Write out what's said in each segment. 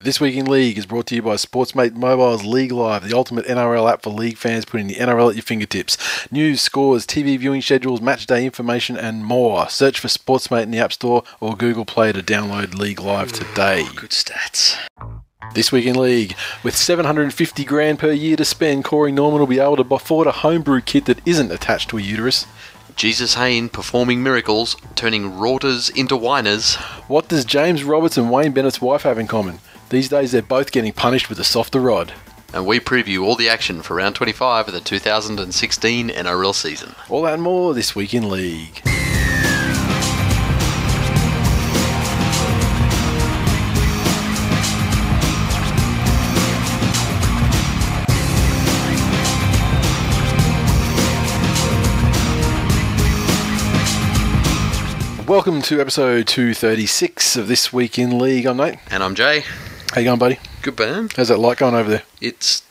This Week in League is brought to you by Sportsmate Mobile's League Live, the ultimate NRL app for league fans, putting the NRL at your fingertips. News, scores, TV viewing schedules, match day information, and more. Search for Sportsmate in the App Store or Google Play to download League Live today. Good stats. This Week in League, with 750 grand per year to spend, Corey Norman will be able to afford a homebrew kit that isn't attached to a uterus. Jesus Hayne performing miracles, turning routers into whiners. What does James Roberts and Wayne Bennett's wife have in common? These days they're both getting punished with a softer rod. And we preview all the action for round 25 of the 2016 NRL season. All that and more this week in League. Welcome to episode 236 of This Week in League. I'm Nate. And I'm Jay. How you going, buddy? Good man. How's that light going over there? It's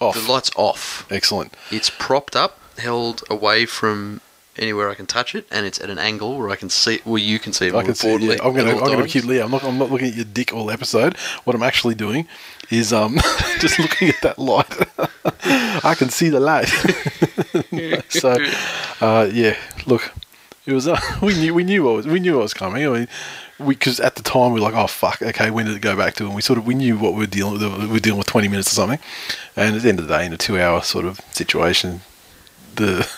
Off. the light's off. Excellent. It's propped up, held away from anywhere I can touch it, and it's at an angle where I can see. Well, you can see. it I can see. broadly Yeah, I'm gonna. I'm gonna keep Leah. I'm not. I'm not looking at your dick all episode. What I'm actually doing is um just looking at that light. I can see the light. so, uh, yeah. Look, it was. Uh, we knew. We knew what was. We knew what was coming. I mean, because at the time we were like, oh fuck, okay, when did it go back to? And we sort of we knew what we were dealing with. We were dealing with 20 minutes or something. And at the end of the day, in a two-hour sort of situation, the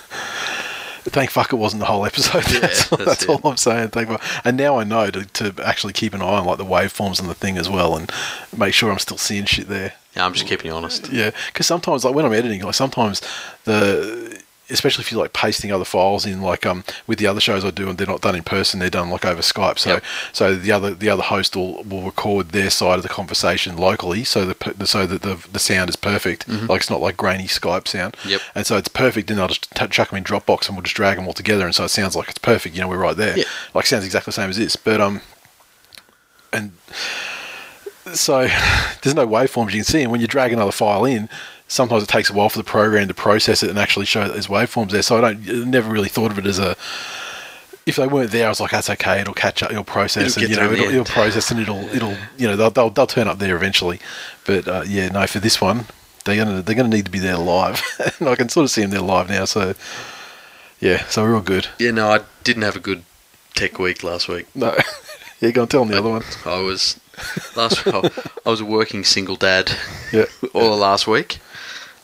thank fuck it wasn't the whole episode. Yeah, that's that's that's all I'm saying. Thank fuck. And now I know to, to actually keep an eye on like the waveforms and the thing as well, and make sure I'm still seeing shit there. Yeah, I'm just keeping you honest. Yeah, because sometimes like when I'm editing, like sometimes the especially if you're like pasting other files in, like um with the other shows I do, and they're not done in person, they're done like over Skype. So Yep. so the other the other host will, will record their side of the conversation locally, so the so that the the sound is perfect. Like it's not like grainy Skype sound. Yep. And so it's perfect. Then I'll just t- chuck them in Dropbox, and we'll just drag them all together, and so it sounds like it's perfect. You know, we're right there. Yeah. Like sounds exactly the same as this, but um and so there's no waveforms you can see, and when you drag another file in, sometimes it takes a while for the program to process it and actually show that there's waveforms there. So I don't never really thought of it as a if they weren't there, I was like, that's okay. It'll catch up. It'll process, It'll and you know, there in the it'll, it'll process, and it'll it'll you know they'll they'll, they'll turn up there eventually. But uh, yeah, no, for this one, they're gonna they're gonna need to be there live, and I can sort of see them there live now. So yeah, so we're all good. Yeah, no, I didn't have a good tech week last week. No, yeah, go and tell them the other one. I was last. I was a working single dad Yeah, all of last week,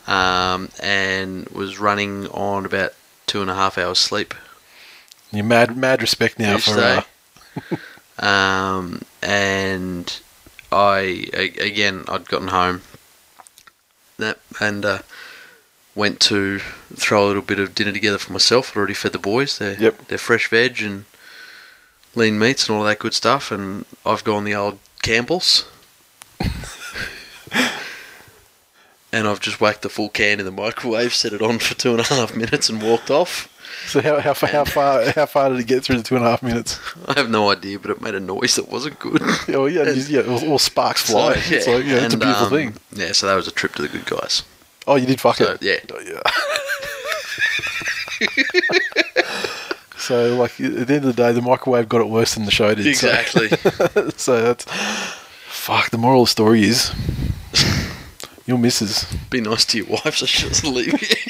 um, and was running on about two and a half hours sleep you mad mad respect now each for day. uh, um, and I again I'd gotten home that and uh, went to throw a little bit of dinner together for myself. I'd already fed the boys. They're Yep. they're fresh veg and lean meats and all that good stuff. And I've gone the old Campbell's. And I've just whacked the full can in the microwave, set it on for two and a half minutes, and walked off. So how, how, far, how far how far did it get through the two and a half minutes? I have no idea, but it made a noise that wasn't good. Oh yeah, you- yeah, all, sparks fly. So, It's like, yeah, it's a beautiful um, thing. Yeah, so that was a trip to the good guys. Oh, you did fuck So, it. yeah. Oh, yeah. so like at the end of the day, the microwave got it worse than the show did. so- Exactly. So, that's fuck. The moral of the story is your missus. Be nice to your wife so she doesn't leave you.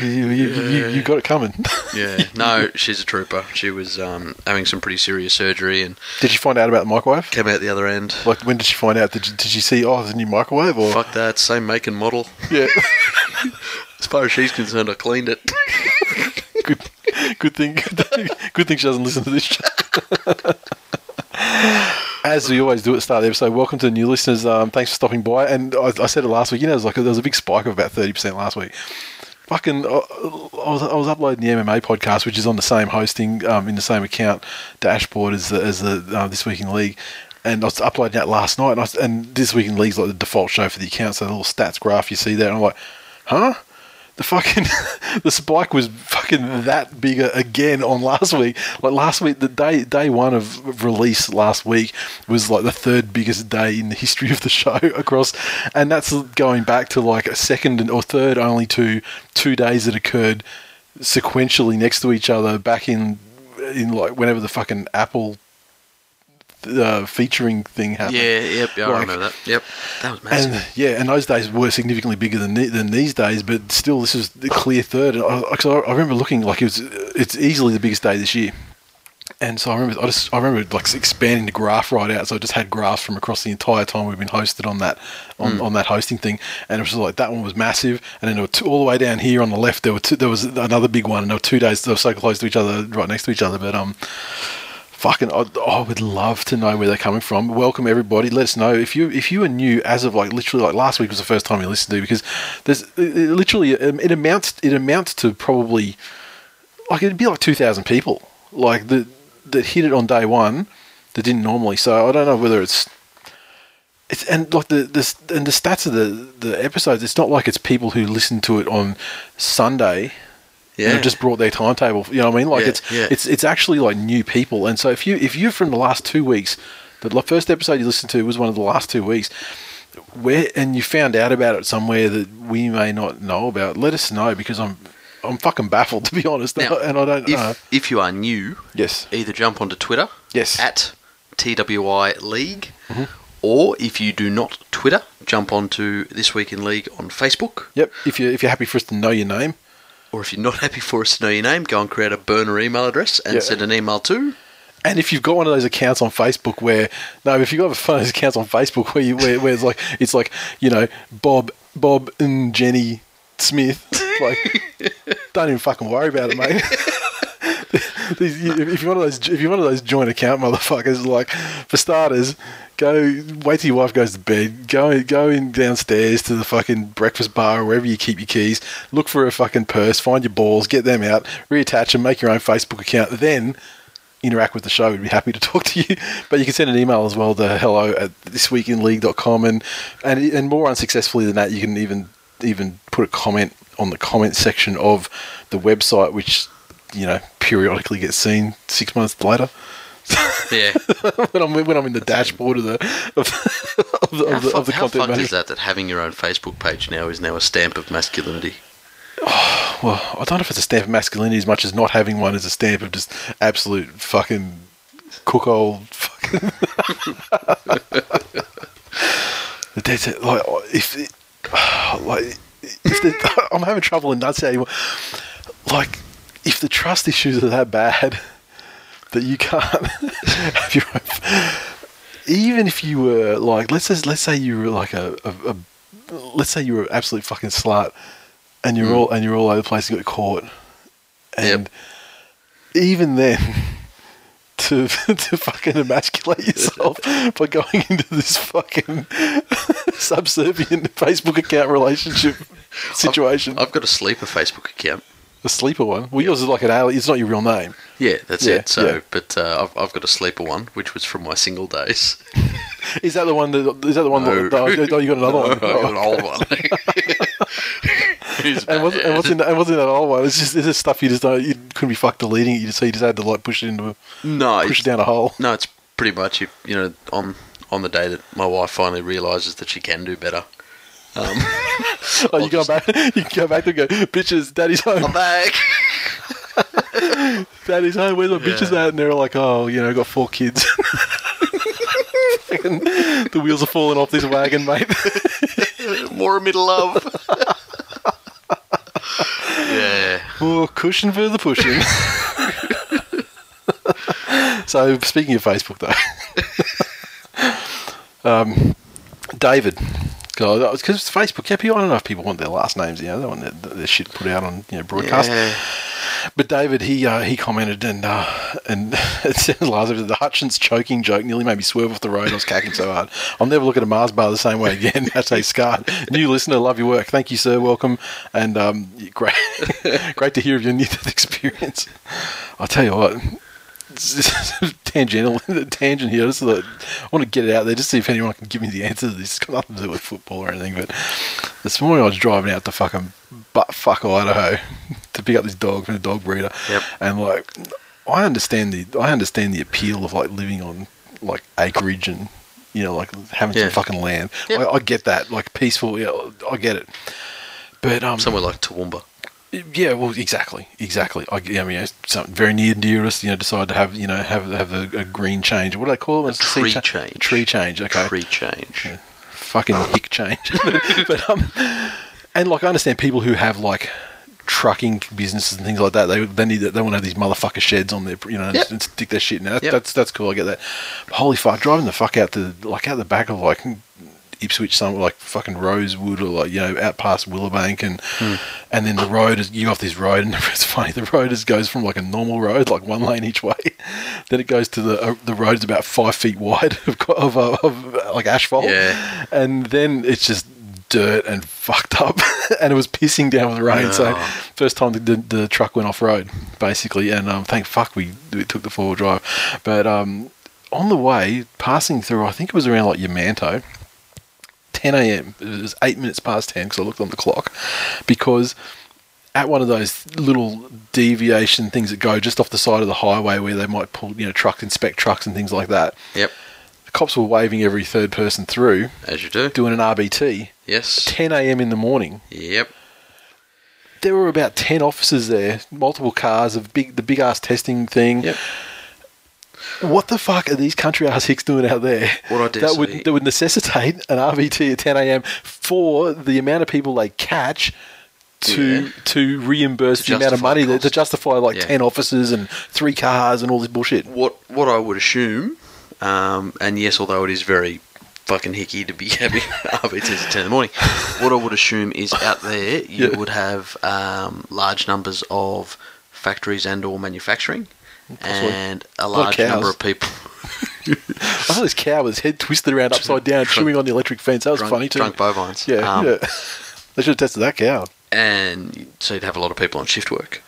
You, you, you, you, got it coming. yeah. No, she's a trooper. She was um, having some pretty serious surgery and did you find out about the microwave? came out the other end. Like when did she find out? Did you, did you see? Oh, there's a new microwave or Fuck that, same make and model. yeah. As far as she's concerned, I cleaned it. good, good thing. Good thing she doesn't listen to this. show. As we always do at the start of the episode, welcome to the new listeners. Um, thanks for stopping by. And I, I said it last week. You know, there was like there was a big spike of about thirty percent last week. fucking, I, I was I was uploading the MMA podcast, which is on the same hosting, um, in the same account dashboard as the as the uh, this week in league. And I was uploading that last night, and, and this week in league's like the default show for the account. So the little stats graph you see there, and I'm like, huh? The fucking the spike was fucking that bigger again on last week. Like last week, the day day one of release last week was like the third biggest day in the history of the show across, and that's going back to like a second or third only to two days that occurred sequentially next to each other back in in like whenever the fucking Apple uh, featuring thing happened. Yeah, yep, yeah, I remember that. Yep, that was massive. And yeah, and those days were significantly bigger than the- than these days, but still, this is the clear third. And I, I, I remember looking like it was it's easily the biggest day this year. And so I remember, I just I remember like expanding the graph right out. So I just had graphs from across the entire time we've been hosted on that on, on that hosting thing, and it was just like that one was massive. And then there were two, all the way down here on the left, there were two, there was another big one, and there were two days they were so close to each other, right next to each other. But um, fucking I, I would love to know where they're coming from. Welcome everybody. Let us know. If you if you are new as of like literally like last week was the first time you listened to because there's it, it literally um, it amounts it amounts to probably like it'd be like 2000 people like that that hit it on day one that didn't normally. So i don't know whether it's it's and like the the and the stats of the the episodes it's not like it's people who listen to it on sunday yeah, and have just brought their timetable. You know what I mean? Like Yeah, it's yeah. it's it's actually like new people. And so if you if you're from the last two weeks, the first episode you listened to was one of the last two weeks, where and you found out about it somewhere that we may not know about, let us know because I'm I'm fucking baffled to be honest, Now, and I don't if know. if you are new, Yes. either jump onto Twitter Yes. at TWI League, Mm-hmm. or if you do not Twitter, jump onto This Week in League on Facebook. Yep. If you if you're happy for us to know your name, Or if you're not happy for us to know your name, go and create a burner email address and Yeah. send an email to. And if you've got one of those accounts on Facebook where no, if you've got one of those accounts on Facebook where you where, where it's like it's like you know Bob Bob and Jenny Smith, like don't even fucking worry about it, mate. If you're one of those if you're one of those joint account motherfuckers, like for starters, go wait till your wife goes to bed. Go go in downstairs to the fucking breakfast bar or wherever you keep your keys. Look for a fucking purse, find your balls, get them out, reattach them, make your own Facebook account. Then interact with the show. We'd be happy to talk to you. But you can send an email as well to hello at thisweekinleague.com and, and and more unsuccessfully than that, you can even even put a comment on the comment section of the website, which you know periodically gets seen six months later. Yeah. when I'm when I'm in the dashboard of the of, of the, how of the, of the how content fucked is that? That having your own Facebook page now is now a stamp of masculinity. Well, I don't know if it's a stamp of masculinity as much as not having one is a stamp of just absolute fucking cook old fucking. That's it. Like if it, like if I'm having trouble enunciating. Like if the trust issues are that bad that you can't have your own. Even if you were like, let's say, let's say you were like a, a, a let's say you were an absolute fucking slut, and you're mm. all and you're all over the place. You got caught, and even then, to to fucking emasculate yourself by going into this fucking subservient Facebook account relationship situation, I've got a sleeper Facebook account. A sleeper one. Well, yours is like an alien. It's not your real name. Yeah, that's Yeah, it. So, yeah. but uh, I've, I've got a sleeper one, which was from my single days. Is that the one that? Is that the one? No. That, oh, you got another one. I got an Oh. old one. And what's, and what's in and what's in that old one? It's just it's just stuff you just don't you couldn't be fucked deleting it. You just so you just had to like push it into a, no, push it down a hole. no, it's pretty much you, you know on on the day that my wife finally realizes that she can do better. Um, Oh, you go back. You go back and go, bitches. Daddy's home. I'm back. Daddy's home. Where's my bitches Yeah. at? And they're like, oh, you know, got four kids. The wheels are falling off this wagon, mate. More middle love. yeah. oh, cushion for the pushing. so speaking of Facebook, though, um, David. Because it's Facebook, yeah, people, I don't know if people want their last names, you know, they want their, their shit put out on, you know, broadcast. Yeah. But David, he uh, he commented and uh, and it says Lars the Hutchins choking joke nearly made me swerve off the road. I was cacking so hard. I'll never look at a Mars bar the same way again. That's a scarred. New listener, love your work. Thank you, sir. Welcome and um, great great to hear of your near death experience. I'll tell you what. tangential tangent here. Just like, I want to get it out there, just see if anyone can give me the answer to this. It's got nothing to do with football or anything. But this morning I was driving out to fucking butt fuck Idaho to pick up this dog from a dog breeder, Yep. and like I understand the I understand the appeal of like living on like acreage and you know like having Yeah. some fucking land. Yep. I, I get that, like peaceful. Yeah, I get it. But um, Somewhere like Toowoomba. Yeah, well, exactly, exactly. I, I mean, something very near and dear to us. You know, decide to have you know have have a, a green change. What do they call it? A tree cha- change. Tree change. Okay. Tree change. Fucking hick change. but um, and like I understand people who have like trucking businesses and things like that. They they need they want to have these motherfucker sheds on their you know and, Yep. and stick their shit in. there. That, Yep. That's that's cool. I get that. But holy fuck, driving the fuck out the like out the back of like. Ipswich, some like fucking Rosewood, or like you know, out past Willowbank, and and then the road is you off this road, and it's funny. The road is goes from like a normal road, like one lane each way, then it goes to the uh, the road is about five feet wide of of, uh, of uh, like asphalt, Yeah. and then it's just dirt and fucked up, and it was pissing down with the rain. So Oh. first time the, the, the truck went off road, basically, and um, thank fuck we, we took the four wheel drive. But um, on the way, passing through, I think it was around like Yamanto, 10 a.m. It was eight minutes past 10 because I looked on the clock, because at one of those little deviation things that go just off the side of the highway where they might pull, you know, truck inspect trucks and things like that. Yep. The cops were waving every third person through, As you do. doing an RBT. Yes. 10 a.m. in the morning. Yep. There were about 10 officers there, multiple cars, of big the big ass testing thing. Yep. What the fuck are these country ass hicks doing out there? What I dare that would that would necessitate an RBT at 10 a.m. for the amount of people they catch to Yeah. to reimburse To the amount of money that, to justify like Yeah. 10 officers and three cars and all this bullshit. What what I would assume, um, and yes, although it is very fucking hicky to be having RBTs at ten in the morning, what I would assume is out there you Yeah. would have um, large numbers of factories and or manufacturing, Possibly. and a large number of people. I saw this cow with his head twisted around upside down, Drunk- chewing on the electric fence. That was drunk, funny too. drunk bovines. Yeah, Um, yeah. they should have tested that cow. and so you'd have a lot of people on shift work.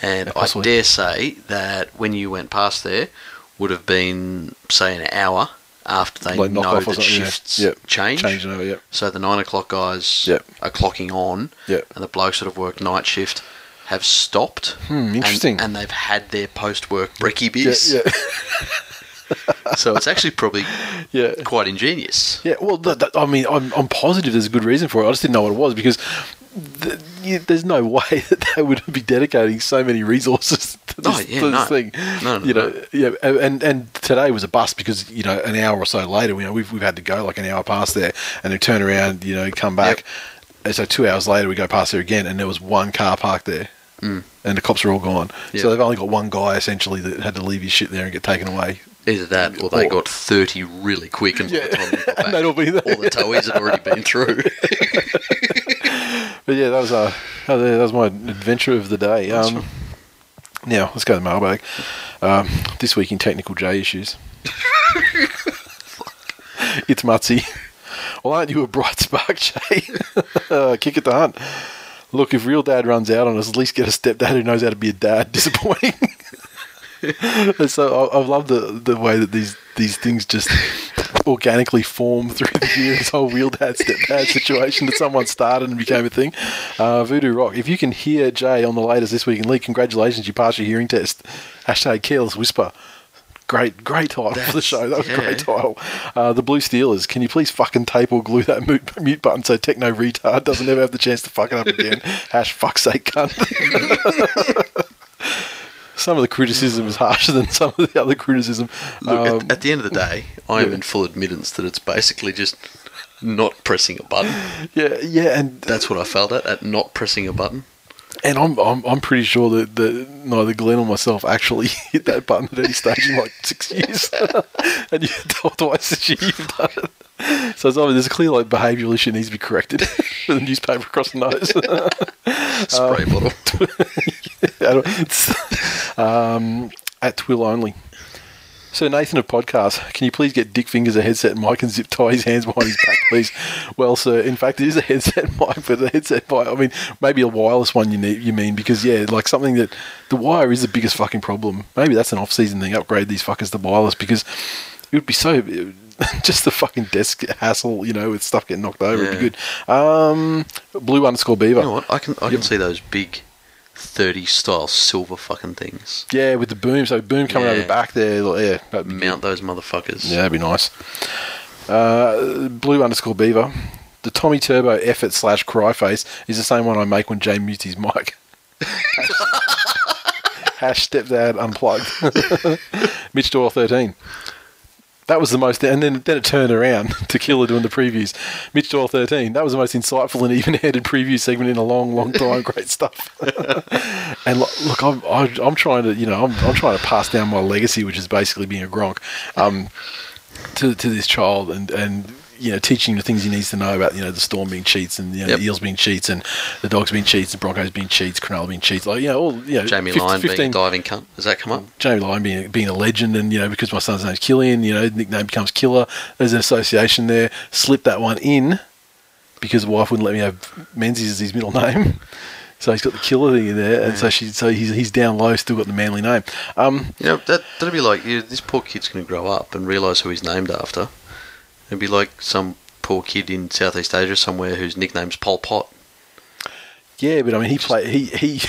And Yeah, I dare say that when you went past there, would have been say an hour after they Like know that something, yeah. shifts Yep. change. Changing over, yep. So the nine o'clock guys Yep. are clocking on, Yep. and the blokes that have worked night shift have stopped. Hmm, interesting. And, they've had their post work brekkie Yeah, beers. yeah, So it's actually probably yeah. quite ingenious. Yeah, well, that, that, I mean, I'm, I'm positive there's a good reason for it. I just didn't know what it was because th- you, there's no way that they would be dedicating so many resources to this, Oh, yeah, to this no. thing. No, no, you know, yeah, and and today was a bust because you know an hour or so later, you know, we've we've had to go like an hour past there, and then turn around, you know, come back. And so two hours later, we go past there again, and there was one car parked there. Mm. And the cops are all gone. Yeah. So they've only got one guy essentially that had to leave his shit there and get taken away. Either that, or they Or- got thirty really quick, and by the they got And back, they'd be there. all the towies had already been through. But yeah, that was uh, that was- my adventure of the day. Um, now let's go to the mailbag. Um, this week in technical J issues, it's Mutsy. Well, aren't you a bright spark, Jay? uh, kick at the hunt. Look, if real dad runs out on us, at least get a stepdad who knows how to be a dad. Disappointing. so I, I love the the way that these these things just organically form through the year. This whole real dad stepdad situation that someone started and became a thing. Uh, Voodoo Rock. If you can hear Jay on the latest this week in League, congratulations, you passed your hearing test. Hashtag careless whisper. Great, great title for the show. That was a great title. Uh, the Blue Steelers. Can you please fucking tape or glue that mute, mute button so Techno Retard doesn't ever have the chance to fuck it up again? Hash fuck's sake, cunt. some of the criticism is harsher than some of the other criticism. Look, Um, at, at the end of the day, I am yeah. in full admittance that it's basically just not pressing a button. yeah, yeah, and That's what I felt at, at not pressing a button. And I'm, I'm I'm pretty sure that, that neither Glenn or myself actually hit that button at any stage in like six years, and you told twice this year you've done it. So it's obvious there's a clear like behavioural issue needs to be corrected with a newspaper across the nose. Spray bottle. It's, um, at Twill only. So Nathan of podcast, can you please get Dick Fingers a headset mic and zip tie his hands behind his back, please? well, sir, in fact, it is a headset mic, but a headset mic. I mean, maybe a wireless one. You need, you mean because yeah, like something that the wire is the biggest fucking problem. Maybe that's an off-season thing. Upgrade these fuckers to wireless because it would be so. Just the fucking desk hassle, you know, with stuff getting knocked over. It'd be good. Um, blue underscore beaver. You know what? I can I can see those big, thirty style silver fucking things. Yeah, with the boom. So boom coming Yeah. the back there. like, Yeah, that'd be good. Mount those motherfuckers. Yeah, that'd be nice. Uh, blue underscore beaver. The Tommy Turbo effort slash cry face is the same one I make when Jay mutes his mic. Hash stepdad unplugged. Mitch Doyle thirteen. That was the most, and then then it turned around to Killer doing the previews. Mitch Doyle thirteen. That was the most insightful and even-handed preview segment in a long, long time. Great stuff. and lo- look, I'm I'm trying to, you know, I'm, I'm trying to pass down my legacy, which is basically being a Gronk, um, to to this child, and and you know, teaching him the things he needs to know about, you know, the Storm being cheats, and you know, Yep. the Eels being cheats, and the Dogs being cheats, the Broncos being cheats, Cronulla being cheats, like you know, all you know, Jamie 50 Lyon being 15 a diving cunt. Does that come up? Jamie Lyon being being a legend, and you know because my son's name's Killian, you know nickname becomes Killer. There's an association there. Slip that one in because the wife wouldn't let me have Menzies as his middle name, so he's got the Killer thing in there, and so she so he's he's down low, still got the manly name. Um, You know that that'd be like you this poor kid's going to grow up and realise who he's named after. It'd be like some poor kid in Southeast Asia somewhere whose nickname's Pol Pot. yeah, but I mean he played he he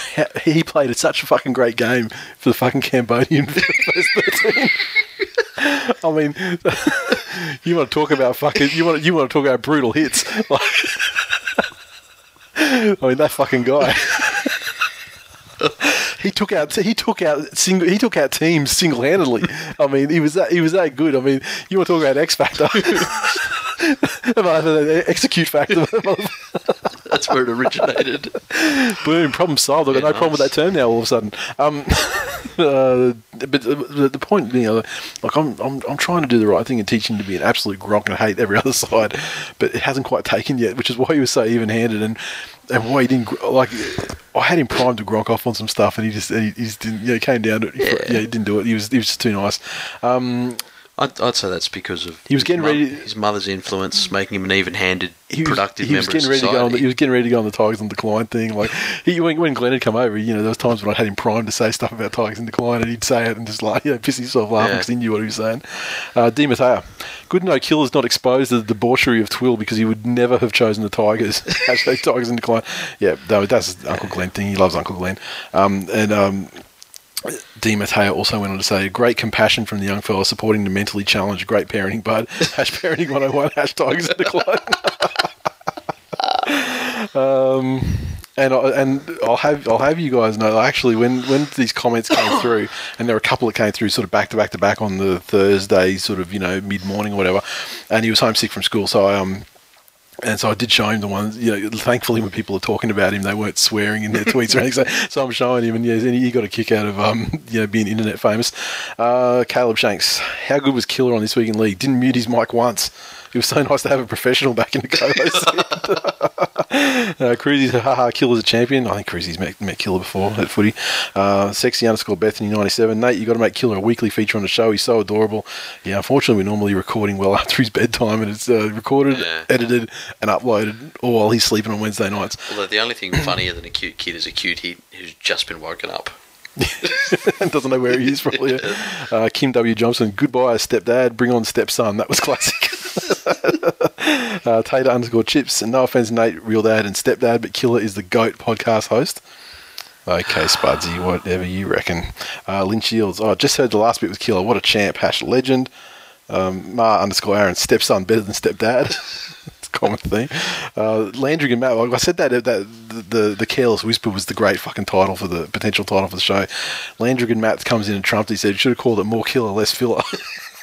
he played at such a fucking great game for the fucking Cambodian first thirteen. I mean, you want to talk about fucking you want you want to talk about brutal hits. Like, I mean that fucking guy. He took out he took out single he took out teams single handedly. I mean he was that he was that good. I mean you want to talk about X Factor. Execute factor. That's where it originated. Boom, problem solved. I've got Yeah, no problem with that term now. All of a sudden, um, uh, but the, the point, you know, like I'm, I'm, I'm trying to do the right thing and teach him to be an absolute gronk and hate every other side, but it hasn't quite taken yet, which is why he was so even-handed and and why he didn't like. I had him primed to gronk off on some stuff, and he just he, he just didn't. You know, came down to it. Yeah. Yeah, he didn't do it. He was he was just too nice. Um, I'd, I'd say that's because of He was his getting mo- His mother's influence, making him an even-handed, was, productive he was member getting of ready to go on. society. The, he was getting ready to go on the Tigers and decline thing. Like he, when, when Glenn had come over, you know, there was times when I had him primed to say stuff about Tigers and decline, and he'd say it and just like you know, piss himself laughing Yeah. because he knew what he was saying. Uh, Di Matteo, good know Killer's not exposed to the debauchery of Twill because he would never have chosen the Tigers. Actually, Tigers and decline. Yeah, no, that's Uncle Glenn thing. He loves Uncle Glenn. Um, and um, Di Matteo also went on to say, great compassion from the young fella supporting the mentally challenged. Great parenting, bud. Hash parenting 101, hash tigers in decline. um, and I, and I'll have I'll have you guys know actually when when these comments came through and there were a couple that came through sort of back to back to back on the Thursday sort of you know mid morning or whatever and he was homesick from school so I um and so I did show him the ones, you know, thankfully when people are talking about him, they weren't swearing in their tweets or anything. So, so I'm showing him, and yeah, he got a kick out of, um, you know, being internet famous. Uh, Caleb Shanks, how good was Killer on this week in league? Didn't mute his mic once. It was so nice to have a professional back in the co-host. uh, Cruzy's haha, Killer's a champion. I think Cruzy's met, met Killer before at footy. Uh, sexy underscore Bethany ninety seven. Nate, you got to make Killer a weekly feature on the show. He's so adorable. Yeah, unfortunately, we're normally recording well after his bedtime, and it's uh, recorded, Yeah. edited, and uploaded all while he's sleeping on Wednesday nights. Although the only thing funnier than a cute kid is a cute kid who's just been woken up. and doesn't know where he is probably. yeah. Uh, Kim W. Johnson, goodbye, stepdad. Bring on stepson. That was classic. uh, Tater underscore chips. And no offense, Nate, real dad and stepdad, but Killer is the goat podcast host. Okay, Spudsy, whatever you reckon. Uh, Lynn Shields. Oh, just heard the last bit with Killer. What a champ. Hash legend. Um, Ma underscore Aaron. Stepson better than stepdad. common theme. Uh, Landry and Matt. Like I said that that the, the the careless whisper was the great fucking title for the potential title for the show. Landry and Matt comes in and trumped. He said you should have called it more killer, less filler.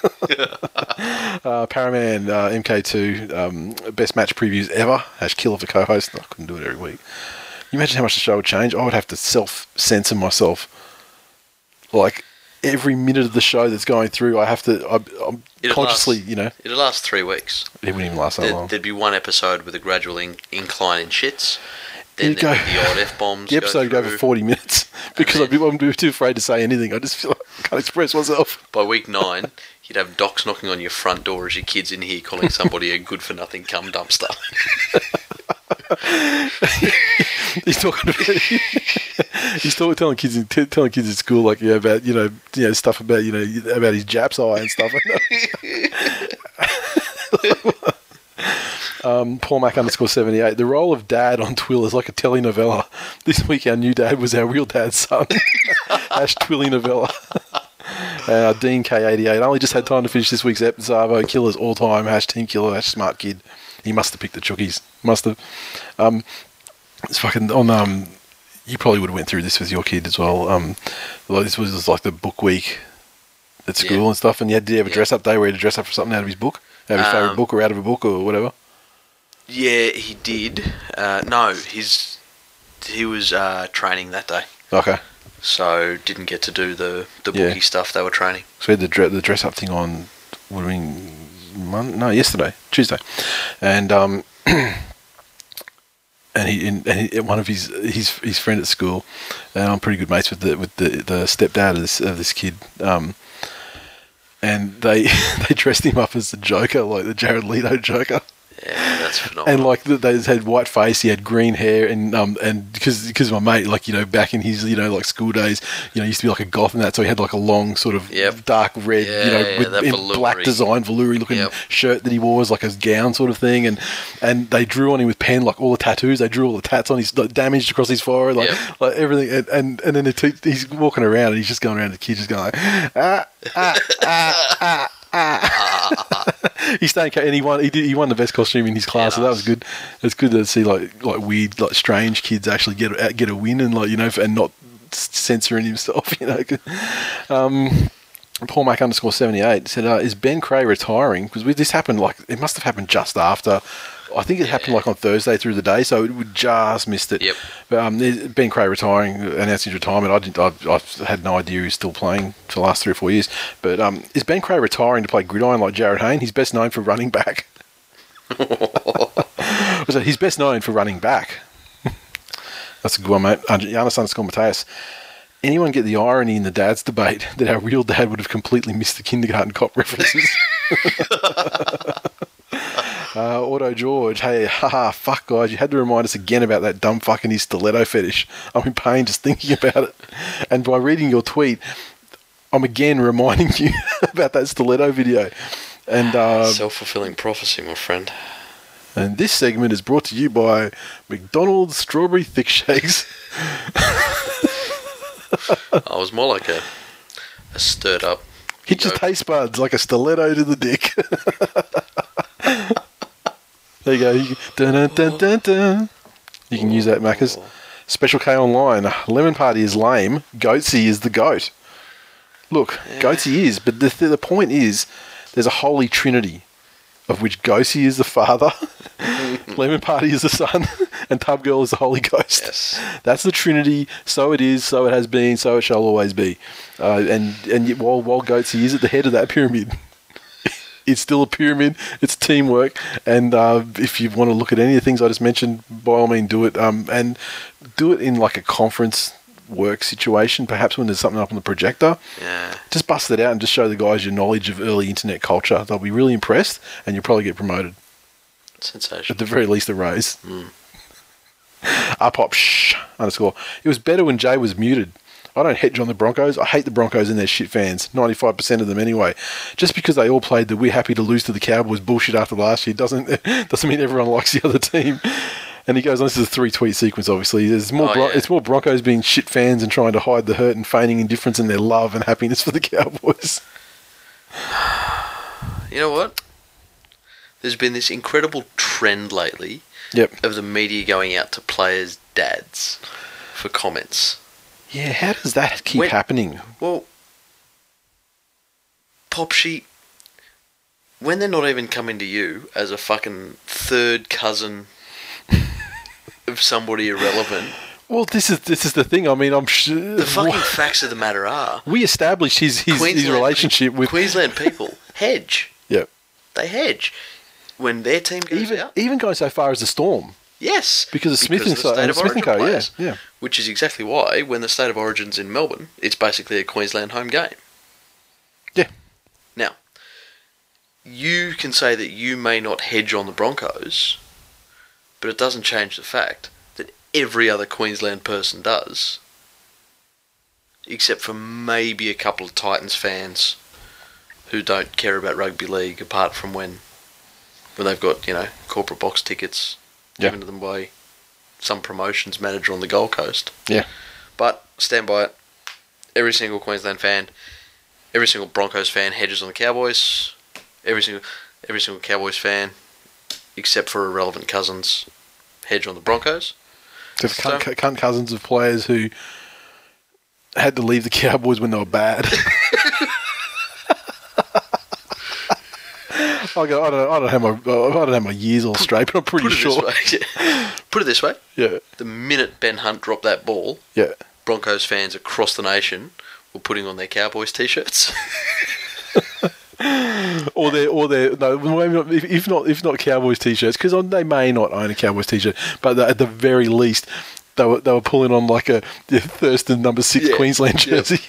uh, Paraman uh, MK2 um, best match previews ever. Hash killer for co-host. I couldn't do it every week. You imagine how much the show would change? I would have to self censor myself. Like every minute of the show that's going through, I have to. I, I'm It'll consciously, last- you know, It'll last three weeks. it wouldn't even last that There, long. there'd be one episode with a gradual in- incline in shits. then the, go- the odd f bombs. The episode would go for 40 minutes because then- I'm, I'm too afraid to say anything. I just feel like I can't express myself. By week nine, you'd have docs knocking on your front door as your kids in here calling somebody a good for nothing cum dumpster. He's talking about, he's talking, telling kids in, t- telling kids at school like yeah about you know you know stuff about you know about his Japs eye and stuff. um, Paul Mac underscore seventy eight. The role of dad on Twill is like a telenovela. This week our new dad was our real dad's son. Ash Twilly novella. Uh, Dean K88. I only just had time to finish this week's episode. Killers all time. Hash Team Killer. Hash Smart Kid. He must have picked the Chookies. Must have. Um, it's fucking on. Um, you probably would have went through this with your kid as well. Um, like this was like the book week at school Yeah. and stuff, and you had to have a Yeah. dress up day where you had to dress up for something out of his book, out of his favorite Um, book, or out of a book, or whatever. yeah, he did. Uh, no, he's he was uh, training that day, Okay, so didn't get to do the the Yeah. bookie stuff they were training. so we had the dre- the dress up thing on. Would have been No yesterday, Tuesday, and um. And he, and he, one of his his his friend at school, and I'm pretty good mates with the with the, the stepdad of this of this kid. Um, and they they dressed him up as the Joker, like the Jared Leto Joker. Yeah, that's phenomenal. and like th- they had white face, he had green hair, and um and because because my mate like you know back in his you know like school days, you know used to be like a goth and that, so he had like a long sort of Yep. dark red, you know, Yeah, yeah, with in velour-y. black design velour looking Yep. shirt that he wore as like a gown sort of thing, and and they drew on him with pen like all the tattoos, they drew all the tats on his like, damaged across his forehead, like Yep. like everything, and and, and then the t- he's walking around and he's just going around the kid just going like ah ah ah ah. He's staying, and he won. He did. He won the best costume in his class, so that was good. It's good to see like like weird, like strange kids actually get a- get a win and like you know and not censoring himself. You know. Um, Paul Mac underscore seventy eight said, uh, "Is Ben Creagh retiring? Because this happened like it must have happened just after. I think it happened like on Thursday through the day, so we just missed it. Yep. But um, Ben Creagh retiring, announcing his retirement. I didn't. I, I had no idea he was still playing for the last three or four years. But um, is Ben Creagh retiring to play gridiron like Jarryd Hayne? He's best known for running back. Was it? He's best known for running back. That's a good one, mate. Giannis underscore Mateus. Anyone get the irony in the dad's debate that our real dad would have completely missed the kindergarten cop references? uh, Auto George, hey, haha, fuck guys, you had to remind us again about that dumb fucking his stiletto fetish. I'm in pain just thinking about it. And by reading your tweet, I'm again reminding you about that stiletto video. And uh, Self fulfilling prophecy, my friend. and this segment is brought to you by McDonald's Strawberry Thick Shakes. I was more like a a stirred up. Hit your taste buds like a stiletto to the dick. There you go. You can, dun, dun, dun, dun. You can use that, Macca's. Special K online. Lemon Party is lame. Goatsy is the goat. Look, Goatsy is, but the, the point is, there's a holy trinity, of which Goatsy is the father, Lemon Party is the son, and Tub Girl is the Holy Ghost. Yes. That's the Trinity. So it is. So it has been. So it shall always be. Uh, and and while while Goatsy is at the head of that pyramid, it's still a pyramid. It's teamwork. And uh, if you want to look at any of the things I just mentioned, by all means, do it. Um, and do it in like a conference work situation. Perhaps when there's something up on the projector, Yeah. just bust it out and just show the guys your knowledge of early internet culture. They'll be really impressed, and you'll probably get promoted. At the very least, a raise. Up hop shh underscore. It was better when Jay was muted. I don't hedge on the Broncos. I hate the Broncos and their shit fans. Ninety five percent of them anyway. Just because they all played the we're happy to lose to the Cowboys bullshit after last year doesn't doesn't mean everyone likes the other team. And he goes on. This is a three tweet sequence. Obviously, there's more. Oh, Bron- yeah. It's more Broncos being shit fans and trying to hide the hurt and feigning indifference in their love and happiness for the Cowboys. You know what? There's been this incredible trend lately Yep. of the media going out to players' dads for comments. Yeah. How does that keep When- happening? Well, Pop Sheet, when they're not even coming to you as a fucking third cousin of somebody irrelevant, Well, this is this is the thing. I mean, I'm sure the fucking facts of the matter are we established his his, his relationship with Queensland people hedge. Yep. They hedge when their team goes even out. even going so far as the Storm. Yes, Because of Smith and the State of Smith Origin yeah, yeah. Which is exactly why when the State of Origin's in Melbourne, it's basically a Queensland home game. Yeah. Now, you can say that you may not hedge on the Broncos, but it doesn't change the fact that every other Queensland person does, except for maybe a couple of Titans fans who don't care about rugby league apart from when when they've got, you know, corporate box tickets Yeah. given to them by some promotions manager on the Gold Coast. Yeah. But stand by it. Every single Queensland fan, every single Broncos fan hedges on the Cowboys. Every single every single Cowboys fan, except for irrelevant cousins, hedge on the Broncos. The cunt, cunt cousins of players who had to leave the Cowboys when they were bad. I, go, I, don't, I don't have my I don't have my years all straight, but I'm pretty Put it sure. this way. yeah. Put it this way. Yeah, The minute Ben Hunt dropped that ball, yeah. Broncos fans across the nation were putting on their Cowboys t-shirts. Or they, or they, no, maybe not, if, if not, if not Cowboys t-shirts, because they may not own a Cowboys t-shirt, but at the very least, they were they were pulling on like a Thurston number six Yeah, Queensland yeah. jersey.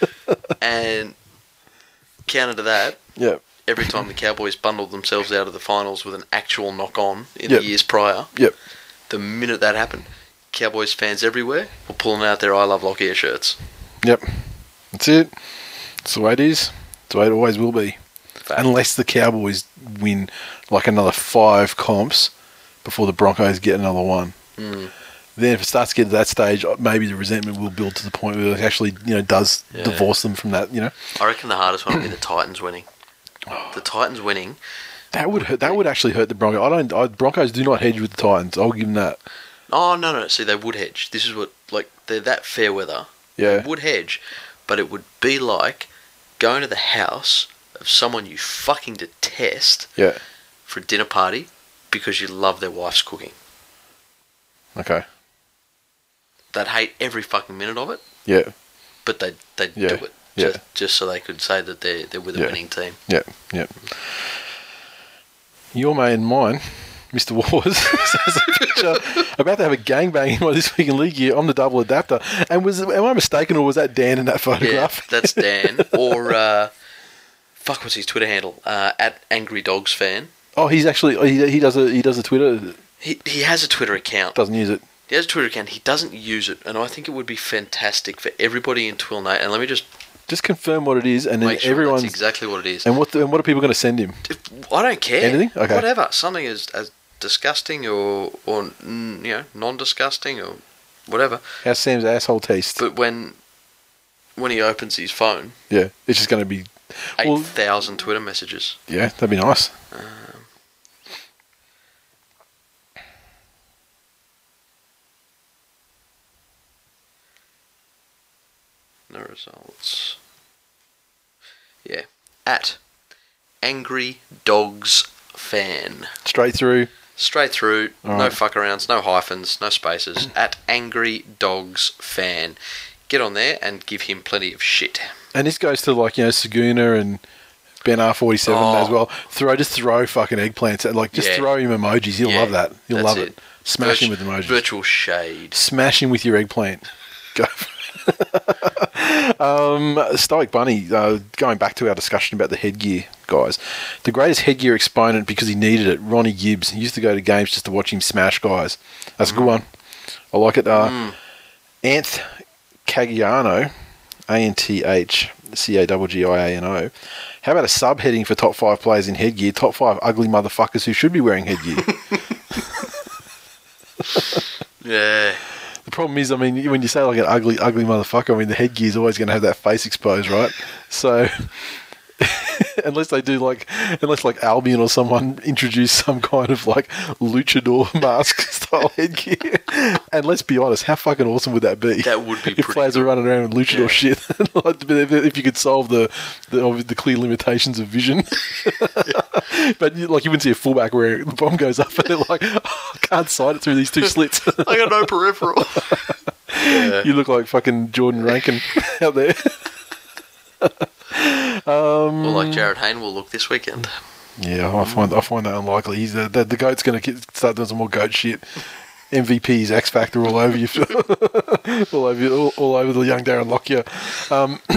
and counter to that, Yeah, every time the Cowboys bundled themselves out of the finals with an actual knock-on in Yep. the years prior, yep. the minute that happened, Cowboys fans everywhere were pulling out their I Love Lockyer shirts. Yep. That's it. That's the way it is. That's the way it always will be. Fact. Unless the Cowboys win like another five comps before the Broncos get another one. Mm. Then if it starts to get to that stage, maybe the resentment will build to the point where it actually, you know, does Yeah. divorce them from that, you know. I reckon the hardest one will be the Titans winning. The Titans winning. That would hurt, that would actually hurt the Broncos. I don't I, Broncos do not hedge with the Titans. I'll give them that. Oh no no! See, they would hedge. This is what like they're that fair weather. Yeah. They would hedge, but it would be like going to the house of someone you fucking detest Yeah. for a dinner party because you love their wife's cooking. Okay. They'd hate every fucking minute of it, Yeah. but they they'd Yeah, do it yeah. just, just so they could say that they're they're with a Yeah. winning team. Yeah. Yeah. Your mate and mine, Mr. Wars, about to have a gangbang in my this week in league year on the double adapter. And was am I mistaken or was that Dan in that Yeah, photograph? that's Dan or uh, fuck, what's his Twitter handle? Uh, at Angry Dogs Fan. oh, he's actually he, he does a he does a Twitter He he has a Twitter account. doesn't use it. He has a Twitter account. He doesn't use it, and I think it would be fantastic for everybody in Twilnate. And let me just Just confirm what it is, and then make sure everyone's that's exactly what it is. and what the, and what are people going to send him? I don't care. Anything? Okay. Whatever. Something as as disgusting or or you know non-disgusting or whatever. How's Sam's asshole taste? But when when he opens his phone, yeah, it's just going to be eight Well- thousand Twitter messages. yeah, that'd be nice. Um, no results. Yeah. At Angry Dogs Fan. Straight through. Straight through, All no right. fuck arounds, no hyphens, no spaces. At Angry Dogs Fan. Get on there and give him plenty of shit. And this goes to like you know Saguna and Ben R forty seven Oh. as well. Throw just throw fucking eggplants at like just Yeah. throw him emojis. He'll Yeah, love that. He'll that's love it. Smash him with emojis. Virtual shade. Smash him with your eggplant. Go. um, Stoic Bunny. Uh, going back to our discussion about the headgear, guys. The greatest headgear exponent because he needed it. Ronnie Gibbs. He used to go to games just to watch him smash guys. That's a good one. I like it. Uh, Anth Caggiano, A N T H C A G G I A N O. How about a subheading for top five players in headgear? Top five ugly motherfuckers who should be wearing headgear. Yeah. The problem is, I mean, when you say like an ugly, ugly motherfucker, I mean, the headgear is always going to have that face exposed, right? So. unless they do like, unless like Albion or someone introduce some kind of like luchador mask style headgear, and let's be honest, how fucking awesome would that be? That would be if pretty players are running around with luchador Yeah. shit. If, if you could solve the the, the clear limitations of vision, but you, like you wouldn't see a fullback where the bomb goes up and they're like, oh, I can't sight it through these two slits. I got no peripheral. yeah. you look like fucking Jordan Rankin out there. Well, like Jarryd Hayne will look this weekend. Yeah, I find I find that unlikely. He's uh, the, the goat's going to start doing some more goat shit. MVP's X Factor all over you, all over you, all, all over the young Darren Lockyer. Um,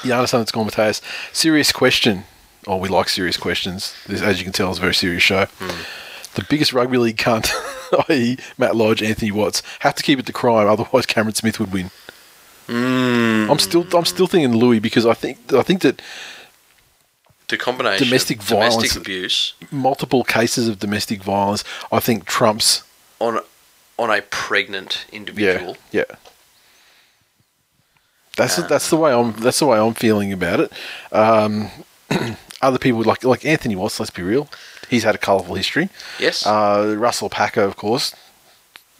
Giannis Antetokounmpo. Serious question. Oh, we like serious questions. This, as you can tell, it's a very serious show. Hmm. The biggest rugby league cunt, i.e., Matt Lodge, Anthony Watts, have to keep it to crime. Otherwise, Cameron Smith would win. Hmm. I'm still, I'm still thinking Louis because I think, I think that The combination Domestic violence- domestic abuse multiple cases of domestic violence, I think trumps. on on a pregnant individual. Yeah, yeah. That's that's the um, way I'm. That's the way I'm feeling about it. Um, other people like like Anthony Watts. Let's be real. He's had a colourful history. Yes. Uh, Russell Packer, of course.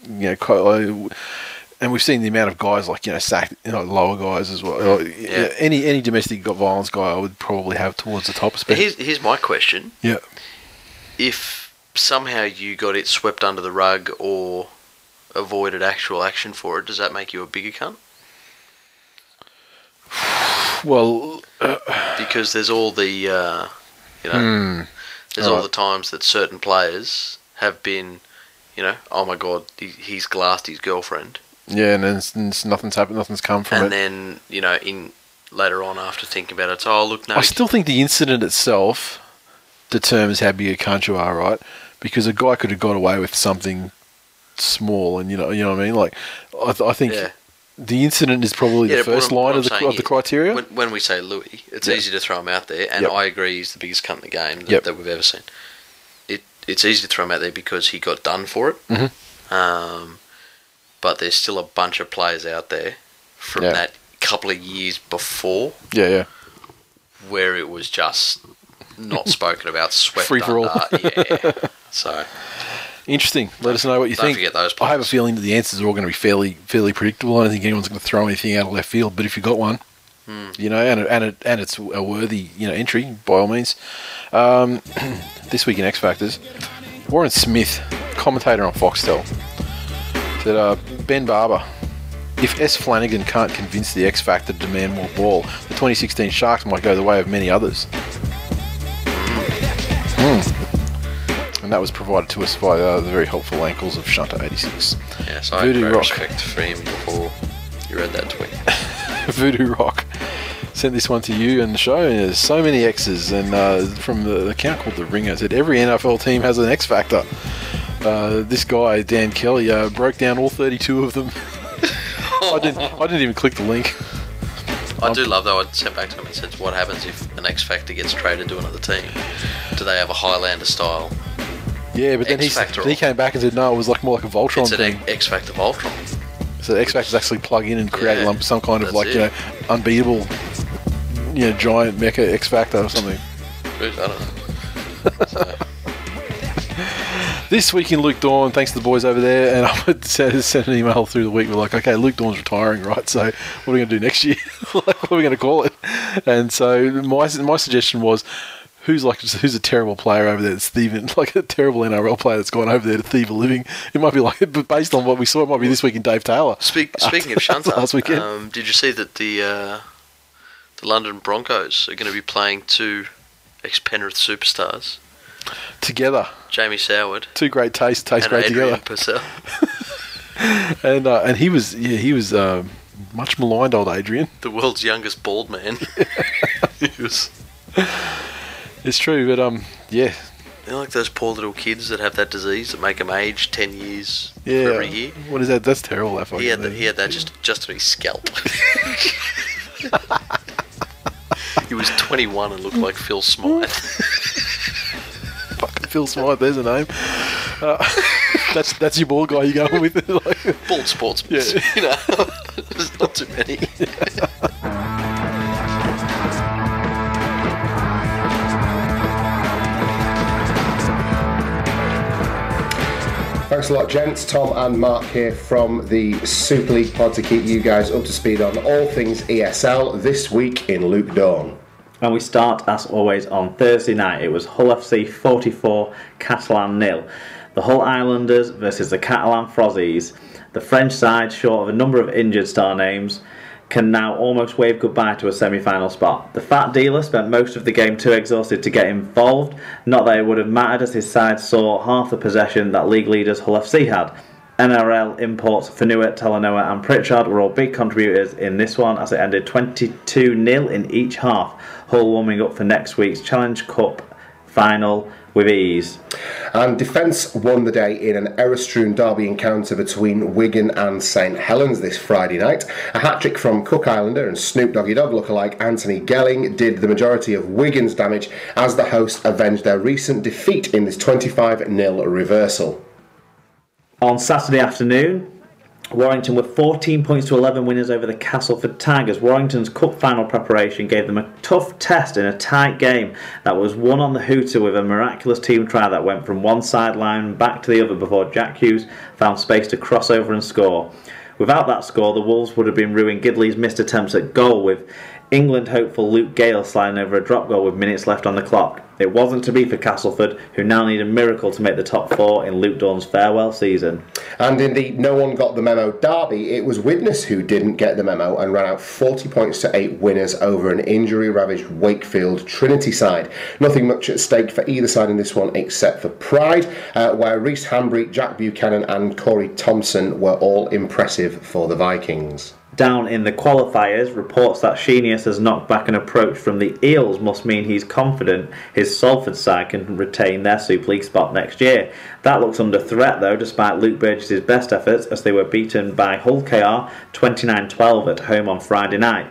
You know, uh, and we've seen the amount of guys like you know sacked, you know, lower guys as well. Uh, Yeah. Any any domestic violence guy, I would probably have towards the top. But Especially. here's here's my question: Yeah. If somehow you got it swept under the rug or avoided actual action for it, does that make you a bigger cunt? Well, Because there's all the uh, you know hmm. there's all Alright. the times that certain players have been you know oh my god he, he's glassed his girlfriend yeah, and then s- and s- nothing's happened. Nothing's come from and it. then you know in later on after thinking about it it's, oh look no I still think the incident itself determines how big a cunt you are, right? Because a guy could have got away with something small, and you know, you know what I mean. Like, I, th- I think Yeah. The incident is probably Yeah, the first line of the of the criteria. When, when we say Louis, it's Yeah. easy to throw him out there, and Yep. I agree he's the biggest cunt in the game that, Yep. that we've ever seen. It it's easy to throw him out there because he got done for it. Mhm. Um, but there's still a bunch of players out there from Yeah. that couple of years before yeah, yeah. where it was just not spoken about, swept Free for all. Yeah. So Interesting. Let us know what you Don't think. forget those I have a feeling that the answers are all going to be fairly fairly predictable. I don't think anyone's going to throw anything out of left field. But if you've got one, Hmm. you know, and and it, and it's a worthy you know entry by all means. Um, this week in X Factors, Warren Smith, commentator on Foxtel, said uh, Ben Barba. If S. Flanagan can't convince the X Factor to demand more ball, the 2016 Sharks might go the way of many others. And that was provided to us by uh, the very helpful ankles of Shunter86. yes, I Voodoo Rock. respect for him before you read that tweet. Voodoo Rock sent this one to you and the show. And there's so many X's, and uh, from the account called The Ringer, it said every NFL team has an X factor. Uh, this guy Dan Kelly uh, broke down all 32 of them. I didn't. I didn't even click the link. I do love though. I sent back to him and said, "What happens if an X Factor gets traded to another team? Do they have a Highlander style? Yeah, but then he, he came back and said no, it was like more like a Voltron It's thing. X Factor Voltron. So X Factors actually plug in and create Yeah, some kind of like it. you know unbeatable, you know giant mecha X Factor or something. I don't know. So, This week in Luke Dorn, thanks to the boys over there, and I would send, send an email through the week. We're like, okay, Luke Dorn's retiring, right? So what are we going to do next year? like, what are we going to call it? And so my my suggestion was, who's like who's a terrible player over there that's thieving, like a terrible NRL player that's gone over there to thieve a living. It might be like, but based on what we saw, it might be this week in Dave Taylor. speak, speaking of Shunter, Last weekend. um, did you see that the uh, the London Broncos are going to be playing two ex Penrith superstars, Together, Jamie Soward two great tastes taste great Adrian together. And uh, and he was yeah he was uh, much maligned, old Adrian. the world's youngest bald man. he was. It's true, but um yeah know, like those poor little kids that have that disease that make them age ten years yeah. for every year. What is that? That's terrible. That He had thing. He had that just just on his scalp. he was 21 and looked like Phil Smythe. Fucking Phil Smythe, there's a name. Uh, that's that's your ball guy you're going with. like, Bald sportsman. Yeah. You know, there's not too many. Thanks a lot, gents. Tom and Mark here from the Super League pod to keep you guys up to speed on all things ESL this week in Luke Dorn. And we start, as always, on Thursday night. It was Hull FC 44, Catalan nil. The Hull Islanders versus the Catalan Frozzies. The French side, short of a number of injured star names, can now almost wave goodbye to a semi final spot. The fat dealer spent most of the game too exhausted to get involved, not that it would have mattered as his side saw half the possession that league leaders Hull FC had. NRL imports Fonua, Talanoa, and Pritchard were all big contributors in this one as it ended 22 0 in each half. Hull warming up for next week's Challenge Cup final with ease. And Defence won the day in an error-strewn derby encounter between Wigan and St Helens this Friday night. A hat-trick from Cook Islander and Snoop Doggy Dogg lookalike Anthony Gelling did the majority of Wigan's damage as the hosts avenged their recent defeat in this 25-0 reversal. On Saturday afternoon, Warrington were 14 points to 11 winners over the Castleford Tigers. Warrington's cup final preparation gave them a tough test in a tight game that was won on the hooter with a miraculous team try that went from one sideline back to the other before Jack Hughes found space to cross over and score. Without that score, the Wolves would have been ruining Gidley's missed attempts at goal with England hopeful Luke Gale sliding over a drop goal with minutes left on the clock. It wasn't to be for Castleford, who now need a miracle to make the top four in Luke Dorn's farewell season. And in the no one got the memo derby, it was Widnes who didn't get the memo and ran out 40 points to 8 winners over an injury ravaged Wakefield Trinity side. Nothing much at stake for either side in this one except for pride, uh, where Rhys Hanbury, Jack Buchanan, and Corey Thompson were all impressive for the Vikings. Down in the qualifiers, reports that Sheenius has knocked back an approach from the Eels must mean he's confident his Salford side can retain their Super League spot next year. That looks under threat though, despite Luke Burgess' best efforts as they were beaten by Hull KR 29 12 at home on Friday night.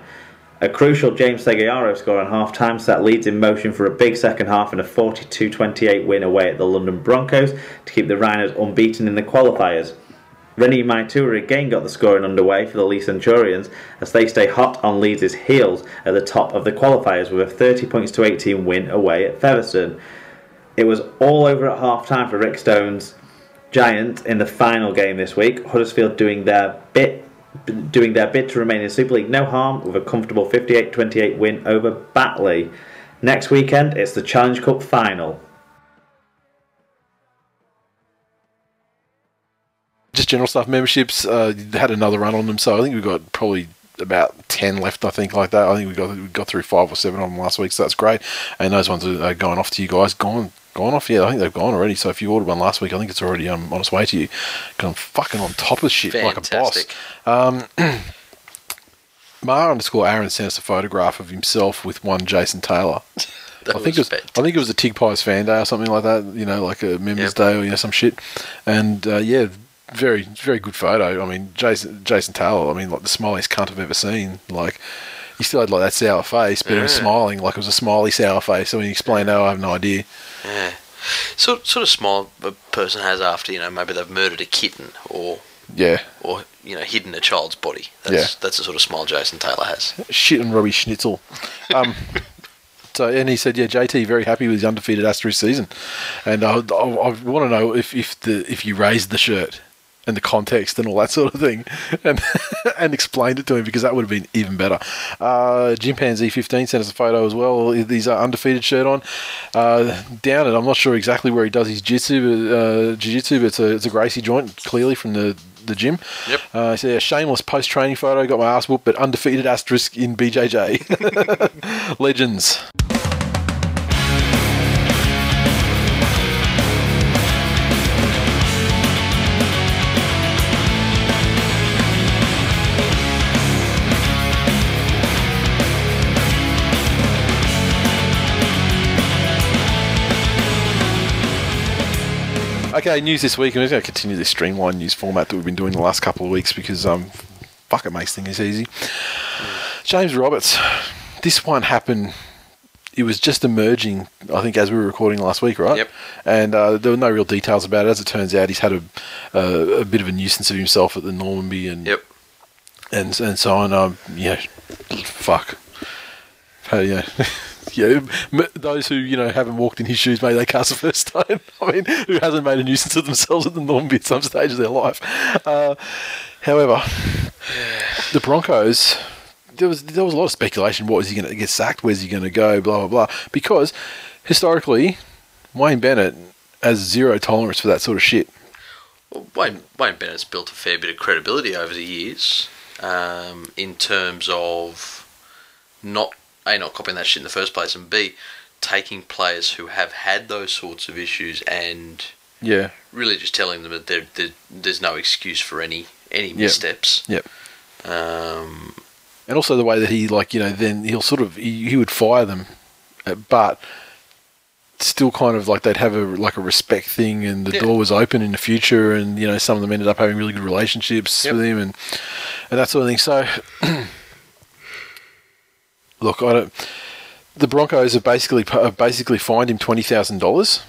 A crucial James Segeyaro score on half time set Leeds in motion for a big second half and a 42 28 win away at the London Broncos to keep the Rhinos unbeaten in the qualifiers. Reni Maitua again got the scoring underway for the Leeds Centurions as they stay hot on Leeds' heels at the top of the qualifiers with a 30 points to 18 win away at Featherstone. It was all over at half time for Rick Stone's Giant in the final game this week. Huddersfield doing their bit doing their bid to remain in Super League no harm with a comfortable 58-28 win over Batley. Next weekend it's the Challenge Cup final. Just general stuff. Memberships uh, had another run on them, so I think we've got probably about ten left. I think like that. I think we got we got through five or seven of them last week, so that's great. And those ones are going off to you guys. Gone. Gone off, yeah. I think they've gone already. So if you ordered one last week, I think it's already um, on its way to you. Because I'm fucking on top of shit Fantastic. like a boss. Um, Mar underscore Aaron sent us a photograph of himself with one Jason Taylor. I think it was fantastic. I think it was a Tig Pies fan day or something like that. You know, like a Members Yep. Day or you know some shit. And uh, yeah, very very good photo. I mean, Jason Jason Taylor. I mean, like the smiliest cunt I've ever seen. Like he still had like that sour face, but he was smiling like it was a smiley sour face. So when he explained, "No, I have no idea." Yeah. Sort sort of smile a person has after you know maybe they've murdered a kitten or Yeah, or you know hidden a child's body. That's Yeah. that's the sort of smile Jason Taylor has. shit and Robbie Schnitzel. Um, so and he said, yeah, JT very happy with his undefeated Asterisk season, and I, I, I want to know if if the if you raised the shirt and the context and all that sort of thing, and and explained it to him because that would have been even better. Uh, Jimpanzee fifteen sent us a photo as well. These are undefeated shirt on. Uh, down it, I'm not sure exactly where he does his jiu-jitsu, uh, jiu-jitsu, but it's a it's a Gracie joint clearly from the the gym. Yep. Uh, so yeah, shameless post training photo. Got my ass whooped, but undefeated asterisk in BJJ. Legends. Okay, news this week. I'm just going to continue this streamlined news format that we've been doing the last couple of weeks because, um, fuck, it makes things easy. James Roberts. This one happened. It was just emerging, I think, as we were recording last week, right? Yep. And uh, there were no real details about it. As it turns out, he's had a, a, a bit of a nuisance of himself at the Normanby and Yep. and and so on. Um, yeah, fuck. Uh, yeah, yeah. Those who you know haven't walked in his shoes, maybe they cast the first stone. I mean, who hasn't made a nuisance of themselves at the Normanby at some stage of their life? Uh, however, the Broncos. There was there was a lot of speculation. What was he going to get sacked? Where's he going to go? Blah blah blah. Because historically, Wayne Bennett has zero tolerance for that sort of shit. Well, Wayne Wayne Bennett's built a fair bit of credibility over the years. um, in terms of not a not copying that shit in the first place, and b taking players who have had those sorts of issues and Yeah. really just telling them that there, there, there's no excuse for any any missteps. Yep. Um, And also the way that he, like, you know, then he'll sort of, he, he would fire them, uh, but still kind of like they'd have a like a respect thing and the Yeah. door was open in the future and you know some of them ended up having really good relationships Yep. with him and and that sort of thing so look I don't the Broncos have basically have basically fined him twenty thousand dollars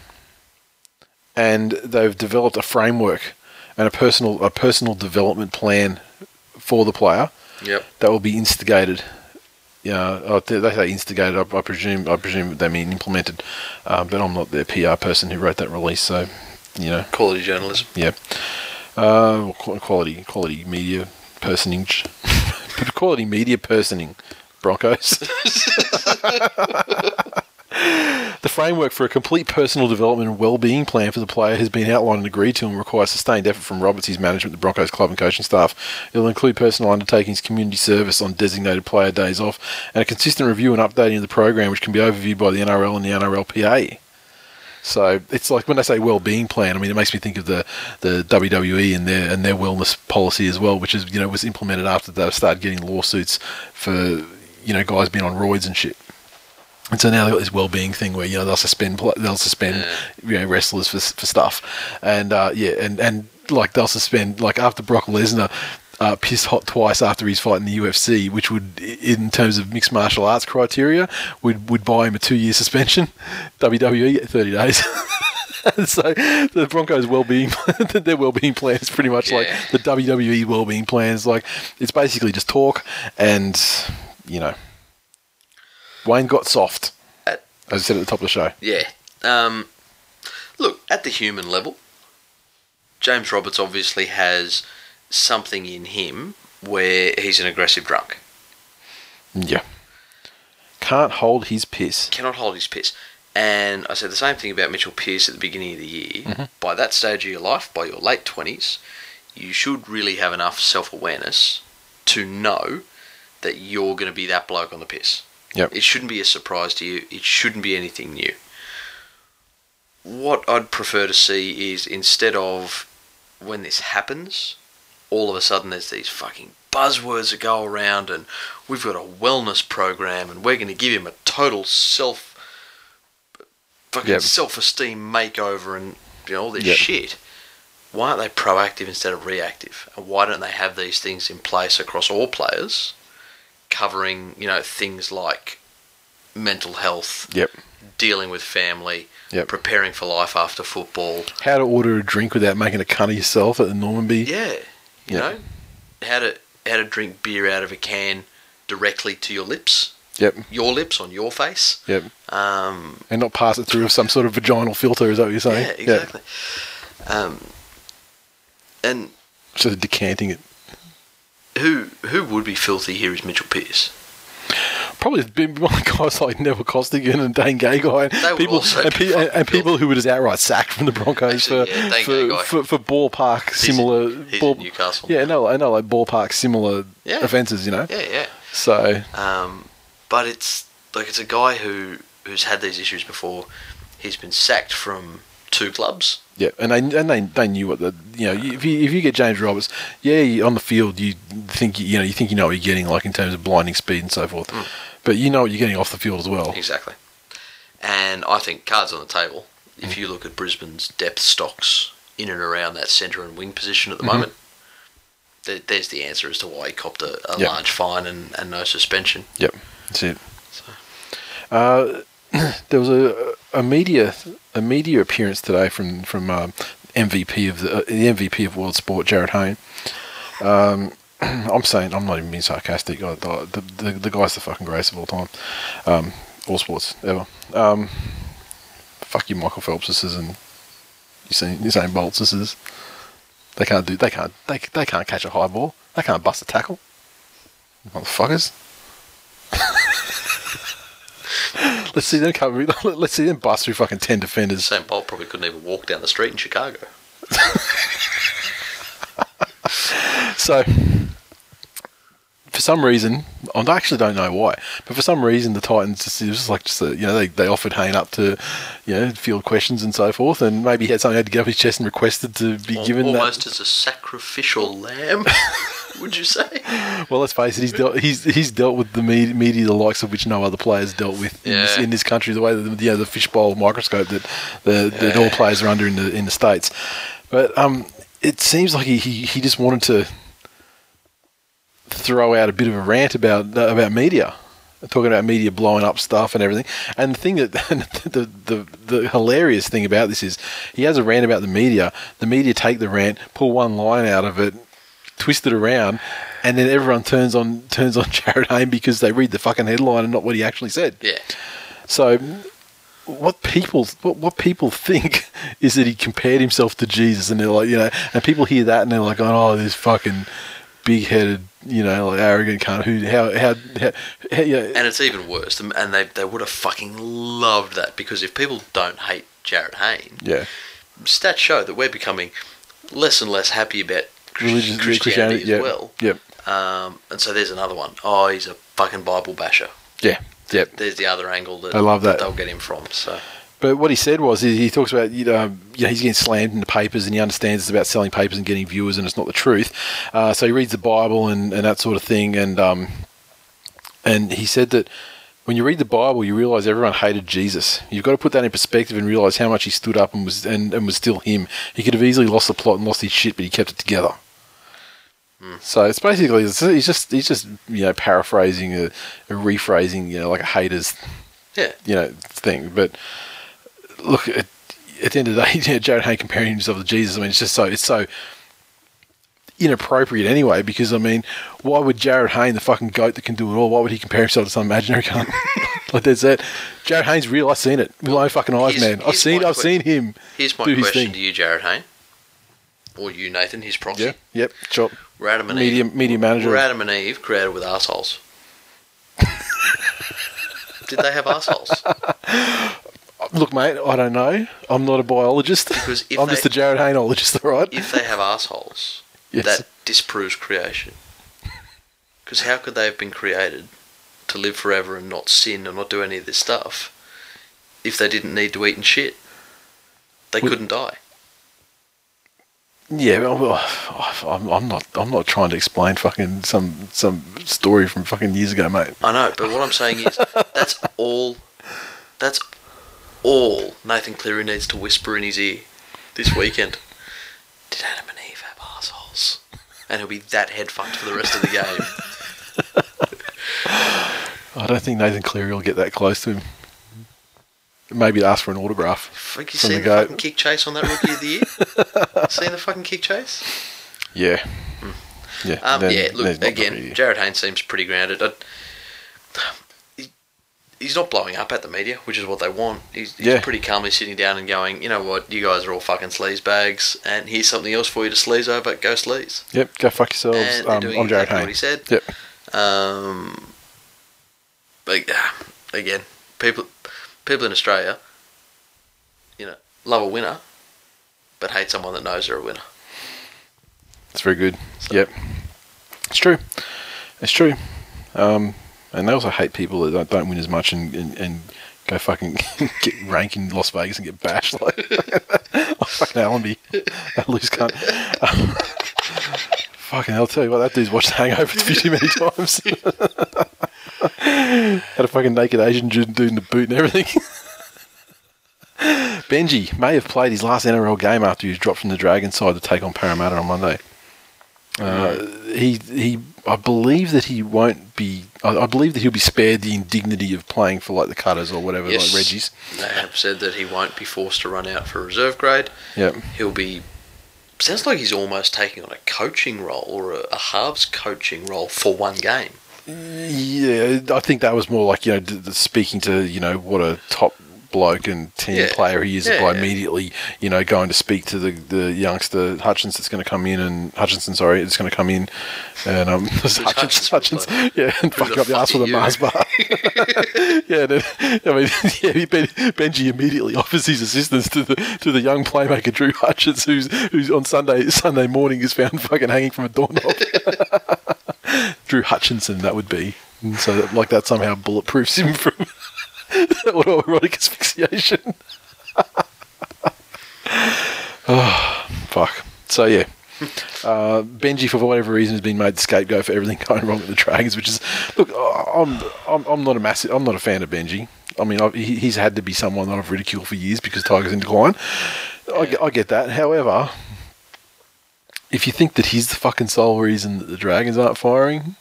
and they've developed a framework and a personal a personal development plan for the player yep. that will be instigated. Yeah, they they say instigated. I, I presume. I presume they mean implemented. Um, but I'm not their PR person who wrote that release, so you know, Quality journalism. yeah. Uh, quality, quality media personage, quality media personing. Broncos. The framework for a complete personal development and well-being plan for the player has been outlined and agreed to and requires sustained effort from Roberts, his management, the Broncos club and coaching staff. It will include personal undertakings, community service on designated player days off, and a consistent review and updating of the program, which can be overviewed by the NRL and the NRLPA. So it's like when they say well-being plan. I mean, it makes me think of the, the WWE and their and their wellness policy as well, which is you know was implemented after they started getting lawsuits for you know guys been on roids and shit. And so now they've got this well-being thing where you know they'll suspend they'll suspend you know wrestlers for for stuff, and uh, yeah, and and like they'll suspend like after Brock Lesnar. Uh, pissed hot twice after his fight in the UFC, which would, in terms of mixed martial arts criteria, would would buy him a two-year suspension. WWE thirty days. So the Broncos' well-being, their well-being plan is pretty much like the WWE well-being plans. Like it's basically just talk, and you know, Wayne got soft, At- as I said at the top of the show. Yeah. Um, look, at the human level, James Roberts obviously has something in him where he's an aggressive drunk. Yeah, can't hold his piss. Cannot hold his piss. And I said the same thing about Mitchell Pearce at the beginning of the year. Mm-hmm. By that stage of your life, by your late 20s, you should really have enough self awareness to know that you're going to be that bloke on the piss. Yep. It shouldn't be a surprise to you. It shouldn't be anything new. What I'd prefer to see is instead of when this happens, all of a sudden there's these fucking buzzwords that go around and we've got a wellness program and we're going to give him a total self fucking Yep. self-esteem makeover and you know all this Yep. shit. Why aren't they proactive instead of reactive? And why don't they have these things in place across all players, covering you know things like mental health, Yep. dealing with family, Yep. preparing for life after football. How to order a drink without making a cunt of yourself at the Normanby. Yeah, you Yeah. know how to how to drink beer out of a can directly to your lips, Yep. your lips on your face. Yep. Um, And not pass it through some sort of vaginal filter. Is that what you're saying? yeah, exactly. Um, and So decanting it. Who who would be filthy here is Mitchell Pearce. Probably been like guys like Neville Costigan and Dane Gagai and people and, pe- and, and people who were just outright sacked from the Broncos Actually, for, yeah, for, for for ballpark similar he's in Newcastle. Yeah, no, I know like ballpark similar Yeah. offences, you know. Yeah, yeah. So Um, but it's like it's a guy who who's had these issues before. He's been sacked from two clubs. Yeah, and they and they, they knew what the you know if you if you get James Roberts, yeah, on the field you think you, know you think you know what you're getting like in terms of blinding speed and so forth, Mm. but you know what you're getting off the field as well. Exactly. And I think cards on the table. If you look at Brisbane's depth stocks in and around that centre and wing position at the Mhm. moment, there, there's the answer as to why he copped a, a Yeah. large fine and, and no suspension. Yep, that's it. Uh, there was a, a media a media appearance today from from um, MVP of the, uh, the MVP of world sport, Jarryd Hayne. Um, I'm saying I'm not even being sarcastic. I, the, the the guy's the fucking greatest of all time, um, all sports ever. Um, fuck you, Michael Phelpses and Usain Usain Boltses. They can't do. They can't. They they can't catch a high ball. They can't bust a tackle. Motherfuckers. Let's see them cover. Let's see them bust through fucking ten defenders. Sam Bolt probably couldn't even walk down the street in Chicago. So, for some reason, I actually don't know why, but for some reason the Titans just, it was just like just a, you know they, they offered Hayne up to you know field questions and so forth, and maybe he had something he had to get off his chest and requested to be given Almost that. as a sacrificial lamb, would you say? Well, let's face it, he's dealt he's he's dealt with the media, media the likes of which no other players dealt with in, this, in this country. The way that the, you know, the fishbowl microscope that the that all players are under in the in the states, but um, it seems like he, he, he just wanted to throw out a bit of a rant about about media, talking about media blowing up stuff and everything. And the thing that the, the the hilarious thing about this is he has a rant about the media. The media take the rant, pull one line out of it, twist it around, and then everyone turns on turns on Jarryd Hayne because they read the fucking headline and not what he actually said. Yeah. So, what people what, what people think is that he compared himself to Jesus, and they're like, you know, and people hear that and they're like, oh, this fucking big headed, you know, like arrogant cunt. Who how how, how, how yeah, And it's even worse, and and they, they would have fucking loved that because if people don't hate Jarryd Hayne, yeah, stats show that we're becoming less and less happy about religious Christianity, yeah, as well. Yep, Um, and so there's another one. Oh, he's a fucking Bible basher. yeah, yep. There's the other angle that I love that. they'll get him from. So But what he said was he, he talks about you know, you know he's getting slammed in the papers and he understands it's about selling papers and getting viewers and it's not the truth. Uh, so he reads the Bible and, and that sort of thing and um, and he said that when you read the Bible you realize everyone hated Jesus. You've got to put that in perspective and realize how much he stood up and was and, and was still him. He could have easily lost the plot and lost his shit, but he kept it together. So it's basically it's, he's just he's just you know paraphrasing a, a rephrasing you know like a haters yeah, you know thing. But look, at, at the end of the day, you know, Jarryd Hayne comparing himself to Jesus. I mean, it's just so it's so inappropriate anyway. Because I mean, why would Jarryd Hayne, the fucking goat that can do it all, why would he compare himself to some imaginary cunt? like that's it. Jarryd Hayne's real. I've seen it with my own fucking eyes, here's- man. I've here's seen I've seen him here's my question to you, Jarryd Hayne, or you, Nathan, his proxy. Yeah. Yep. Chop. We're Adam and Media Eve. media manager. We're Adam and Eve created with assholes. Did they have assholes? Look, mate. I don't know. I'm not a biologist. Because if I'm they- just a Jarryd Hayneologist, all right? If they have assholes, Yes. that disproves creation. Because how could they have been created to live forever and not sin and not do any of this stuff if they didn't need to eat and shit? They Well- couldn't die. Yeah, well, I'm, I'm not. I'm not trying to explain fucking some some story from fucking years ago, mate. I know, but what I'm saying is that's all. That's all Nathan Cleary needs to whisper in his ear this weekend. Did Adam and Eve have assholes? And he'll be that head fucked for the rest of the game. I don't think Nathan Cleary will get that close to him. Maybe ask for an autograph. Fuck, you seen the the, fucking kick chase on that rookie of the year? seen the fucking kick chase? Yeah, yeah. Um, then- yeah, look, again, Jarryd Haynes seems pretty grounded. I, he's not blowing up at the media, which is what they want. He's, he's Yeah. pretty calmly sitting down and going, you know what, you guys are all fucking sleaze bags, and here's something else for you to sleaze over. Go sleaze. Yep, go fuck yourselves. And Um, doing I'm Jarryd exactly Hayne. what he said. Yep. Um, but uh, again, people people in Australia, you know, love a winner, but hate someone that knows they're a winner. It's very good. Yep. It's true. It's true. Um, and they also hate people that don't, don't win as much and, and, and go fucking get rank in Las Vegas and get bashed like oh, fucking Allenby. That loose cunt. Um, fucking I'll tell you what, that dude's watched Hangover too many times. Had a fucking naked Asian dude in the boot and everything. Benji may have played his last NRL game after he was dropped from the Dragon side to take on Parramatta on Monday. Uh, he he. I believe that he won't be. I, I believe that he'll be spared the indignity of playing for like the Cutters or whatever, Yes. like Reggie's. They have said that he won't be forced to run out for a reserve grade. Yep. He'll be. Sounds like he's almost taking on a coaching role or a, a halves coaching role for one game. Yeah, I think that was more like you know speaking to you know what a top bloke and team Yeah. player he is Yeah, by yeah. immediately, you know, going to speak to the, the youngster Hutchins that's going to come in and Hutchinson, sorry, it's going to come in and um, Hutchins, Hutchins bloke? yeah, and fuck up the ass with a Mars bar. yeah, then, I mean, yeah, ben, Benji immediately offers his assistance to the to the young playmaker Drew Hutchins, who's who's on Sunday Sunday morning is found fucking hanging from a doorknob. Drew Hutchinson, that would be. And so, that, like that somehow bulletproofs him from autoerotic asphyxiation. oh, fuck. So yeah, uh, Benji for whatever reason has been made the scapegoat for everything going wrong with the Dragons, which is look. I'm I'm, I'm not a massive. I'm not a fan of Benji. I mean, I've, he's had to be someone that I've ridiculed for years because Tigers in decline. I, I get that. However, if you think that he's the fucking sole reason that the Dragons aren't firing,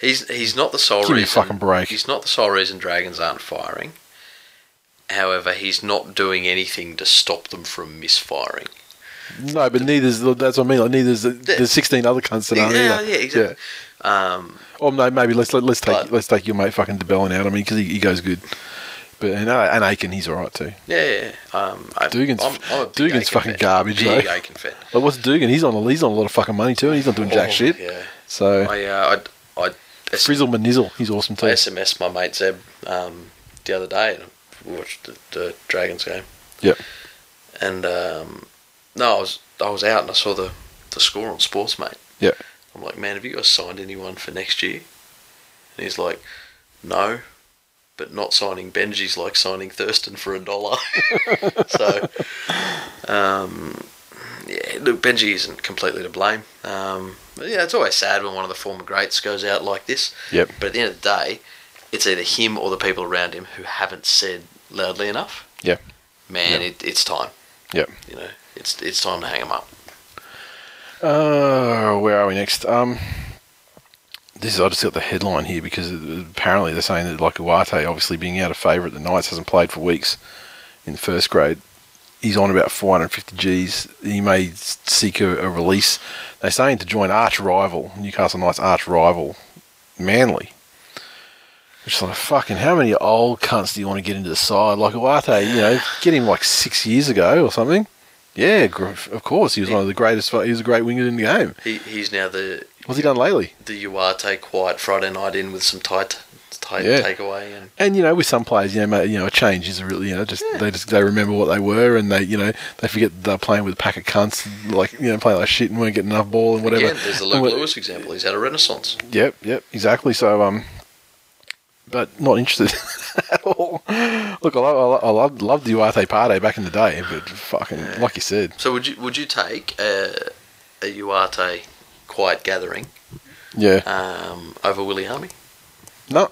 He's he's not the sole Give reason. fucking break. He's not the sole reason Dragons aren't firing. However, he's not doing anything to stop them from misfiring. no, but neither's that's what I mean. Like neither's the, there's 16 other cunts that aren't Yeah, either. yeah, exactly. Um, Or no, maybe let's let, let's take But- let's take your mate fucking de Belin out. I mean, because he, he goes good. But and, uh, and Aitken, he's all right too. yeah, yeah. Um, Dugan's- I'm, I'm Dugan's Aitken fucking fan. garbage, Big though. Aitken fan. Like what's Dugan? He's on a, he's on a lot of fucking money too, and he's not doing jack Oh, shit. Yeah. So I uh, I I S- Frizzle Manizzle, he's awesome too. I SMS my mate Zeb um, the other day and watched the, the Dragons game. Yep. And um, no, I was I was out and I saw the, the score on Sportsmate. Yep. I'm like, man, have you guys signed anyone for next year? And he's like, no, but not signing Benji's like signing Thurston for a dollar. so, um, yeah, look, Benji isn't completely to blame. Um, yeah, it's always sad when one of the former greats goes out like this. Yep. But at the end of the day, it's either him or the people around him who haven't said loudly enough. Yep. Man, Yep. it, it's time. Yep. You know, it's it's time to hang him up. Uh, where are we next? Um, this is I just got the headline here because apparently they're saying that like Uate, obviously being out of favour at the Knights, hasn't played for weeks in first grade. He's on about 450 Gs. He may seek a, a release. They're saying to join arch rival Newcastle Knights arch rival Manly. Which is like fucking how many old cunts do you want to get into the side? Like Uate, you know, get him like six years ago or something. Yeah, gr- of course he was one of the greatest. He was a great winger in the game. He, he's now the What's he done lately? the Uate quiet Friday night in with some tight tight Yeah. takeaway and And you know, with some players, you know, you know, a change is really, you know, just they just they remember what they were, and they, you know, they forget they're playing with a pack of cunts, like you know, playing like shit and weren't getting enough ball and whatever. again there's the Luke Lewis example. He's had a renaissance. Yep, yep, exactly. So, um, but not interested at all. Look, I love, I love, loved the Uate Pate back in the day, but fucking, like you said, So would you would you take a, a Uate quiet gathering yeah, um, over Willie Army? No,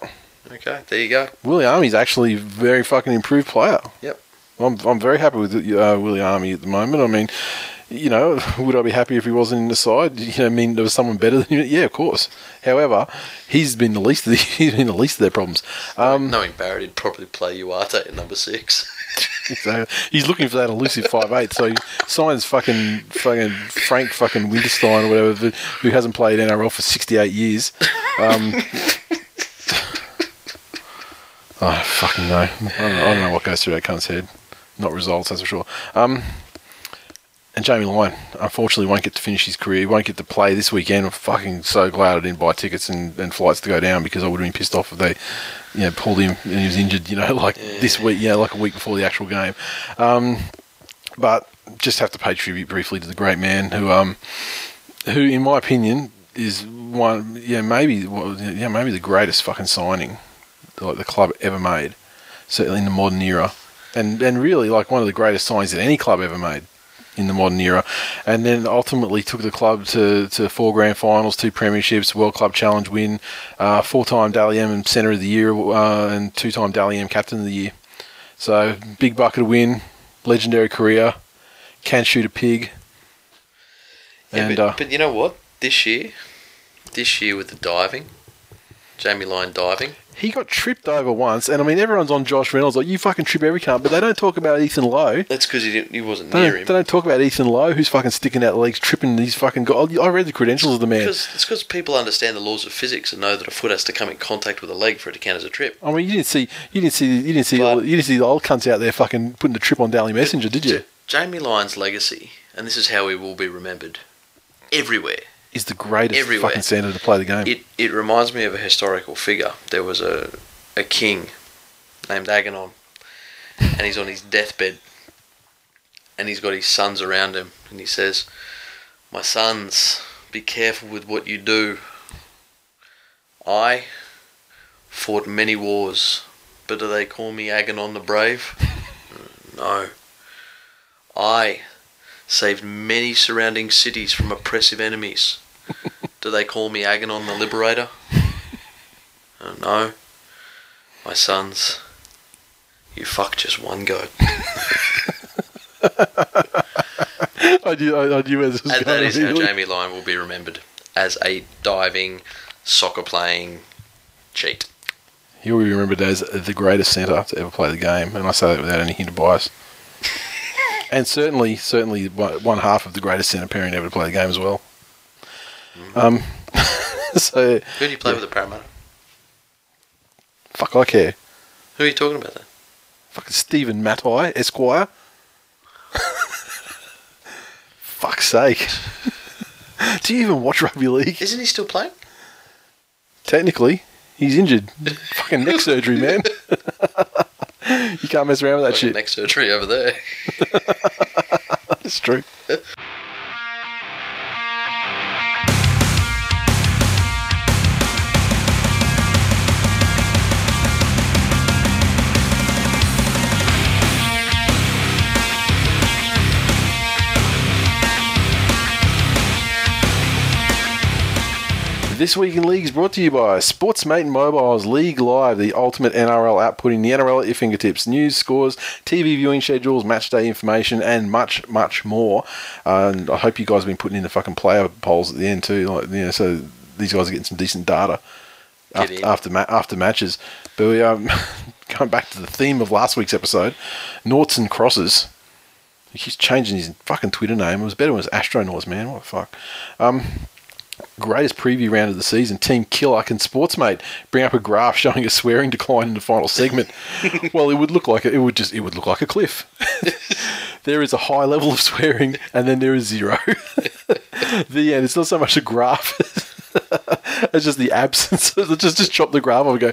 Okay, there you go. Willie Army's actually a very fucking improved player. Yep. I'm I'm very happy with uh, Willie Army at the moment. I mean, you know, would I be happy if he wasn't in the side? You know, I mean, there was someone better than him. Yeah, of course. However, he's been the least of the, he's been the least of their problems. Um, Knowing Barrett, he'd probably play Uate at number six. so he's looking for that elusive five eight. So he signs fucking fucking Frank fucking Winterstein or whatever, who hasn't played NRL for sixty eight years. Um, I fucking know. I don't, I don't know what goes through that cunt's head. Not results, that's for sure. Um, and Jamie Lyon, unfortunately, won't get to finish his career. He won't get to play this weekend. I'm fucking so glad I didn't buy tickets and, and flights to go down because I would have been pissed off if they, you know, pulled him and he was injured. You know, like this week, you know, like a week before the actual game. Um, but just have to pay tribute briefly to the great man who, um, who, in my opinion, is one, yeah, maybe, well, yeah, maybe the greatest fucking signing like the club ever made, certainly in the modern era, and and really like one of the greatest signings that any club ever made in the modern era, and then ultimately took the club to, to four grand finals, two premierships, World Club Challenge win, uh, four-time Dally M Centre of the Year, uh, and two-time Dally M Captain of the Year. So big bucket of win, legendary career, can shoot a pig, Yeah, and but, uh, but you know what? This year, this year with the diving, Jamie Lyon diving, he got tripped over once, and I mean everyone's on Josh Reynolds like you fucking trip every cunt, but they don't talk about Ethan Lowe. That's because he didn't. He wasn't They near don't, him. they don't talk about Ethan Lowe, who's fucking sticking out legs, tripping these fucking guys. I read the credentials of the man. Because it's because people understand the laws of physics and know that a foot has to come in contact with a leg for it to count as a trip. I mean, you didn't see, you didn't see, you didn't see, But- all, you didn't see the old cunts out there fucking putting the trip on Dally Messenger, did you? Ja- Jamie Lyon's legacy, and this is how he will be remembered everywhere. Is the greatest Everywhere. fucking center to play the game. It it reminds me of a historical figure. There was a a king named Agamemnon, and he's on his deathbed, and he's got his sons around him, and he says, "My sons, be careful with what you do. I fought many wars, but do they call me Agamemnon the Brave? no. I saved many surrounding cities from oppressive enemies." Do they call me Agamemnon the Liberator? Oh, no. My sons, you fucked just one goat. I knew, I, I knew where this was And going. that is how. Jamie Lyon will be remembered as a diving, soccer playing cheat. He'll be remembered as the greatest centre to ever play the game, and I say that without any hint of bias. And certainly, certainly one half of the greatest centre pairing ever to play the game as well. Um, so Who do you play with the Parramatta? fuck, I care. Who are you talking about then? Fucking Stephen Matai, Esquire. Fuck's sake. Do you even watch rugby league? Isn't he still playing? Technically, he's injured. Fucking neck surgery, man. You can't mess around with that Fucking shit. Neck surgery over there. It's true. This week in league is brought to you by Sportsmate and Mobile's League Live, the ultimate NRL app, putting the NRL at your fingertips. News, scores, TV viewing schedules, match day information, and much, much more. Uh, and I hope you guys have been putting in the fucking player polls at the end too, like you know, so these guys are getting some decent data after after, ma- after matches. But we um, going back to the theme of last week's episode, noughts and crosses. He keeps changing his fucking Twitter name. It was better when it was Astronauts, man. What the fuck? Um, greatest preview round of the season. Team Killer and Sportsmate bring up a graph showing a swearing decline in the final segment. well, it would look like a, it would just it would look like a cliff. there is a high level of swearing, and then there is zero. the end. It's not so much a graph. it's just the absence. just just chop the graph off and go.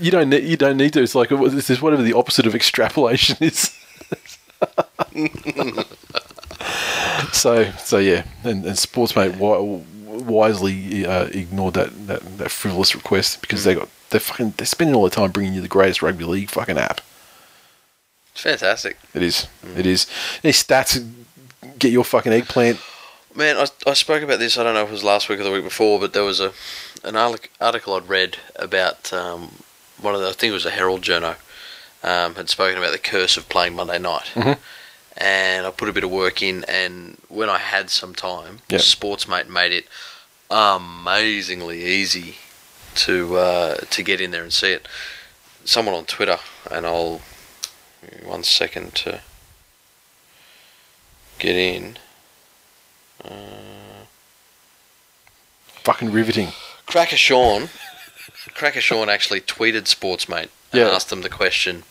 You don't need. You don't need to. It's like this is whatever the opposite of extrapolation is. so so yeah, and, and Sportsmate wi- wisely uh, ignored that, that, that frivolous request because they got they're fucking they're spending all their time bringing you the greatest rugby league fucking app. It's fantastic. It is. It is. Any stats? Get your fucking eggplant. Man, I, I spoke about this. I don't know if it was last week or the week before, but there was a an artic- article I'd read about um, one of the. I think it was a Herald journo um, had spoken about the curse of playing Monday night, Mhm. and I put a bit of work in. And when I had some time, Yep. Sportsmate made it amazingly easy to uh, to get in there and see it. Someone on Twitter, and I'll one second to get in. Fucking riveting. Cracker Sean, Cracker Sean actually tweeted Sportsmate and Yeah. asked them the question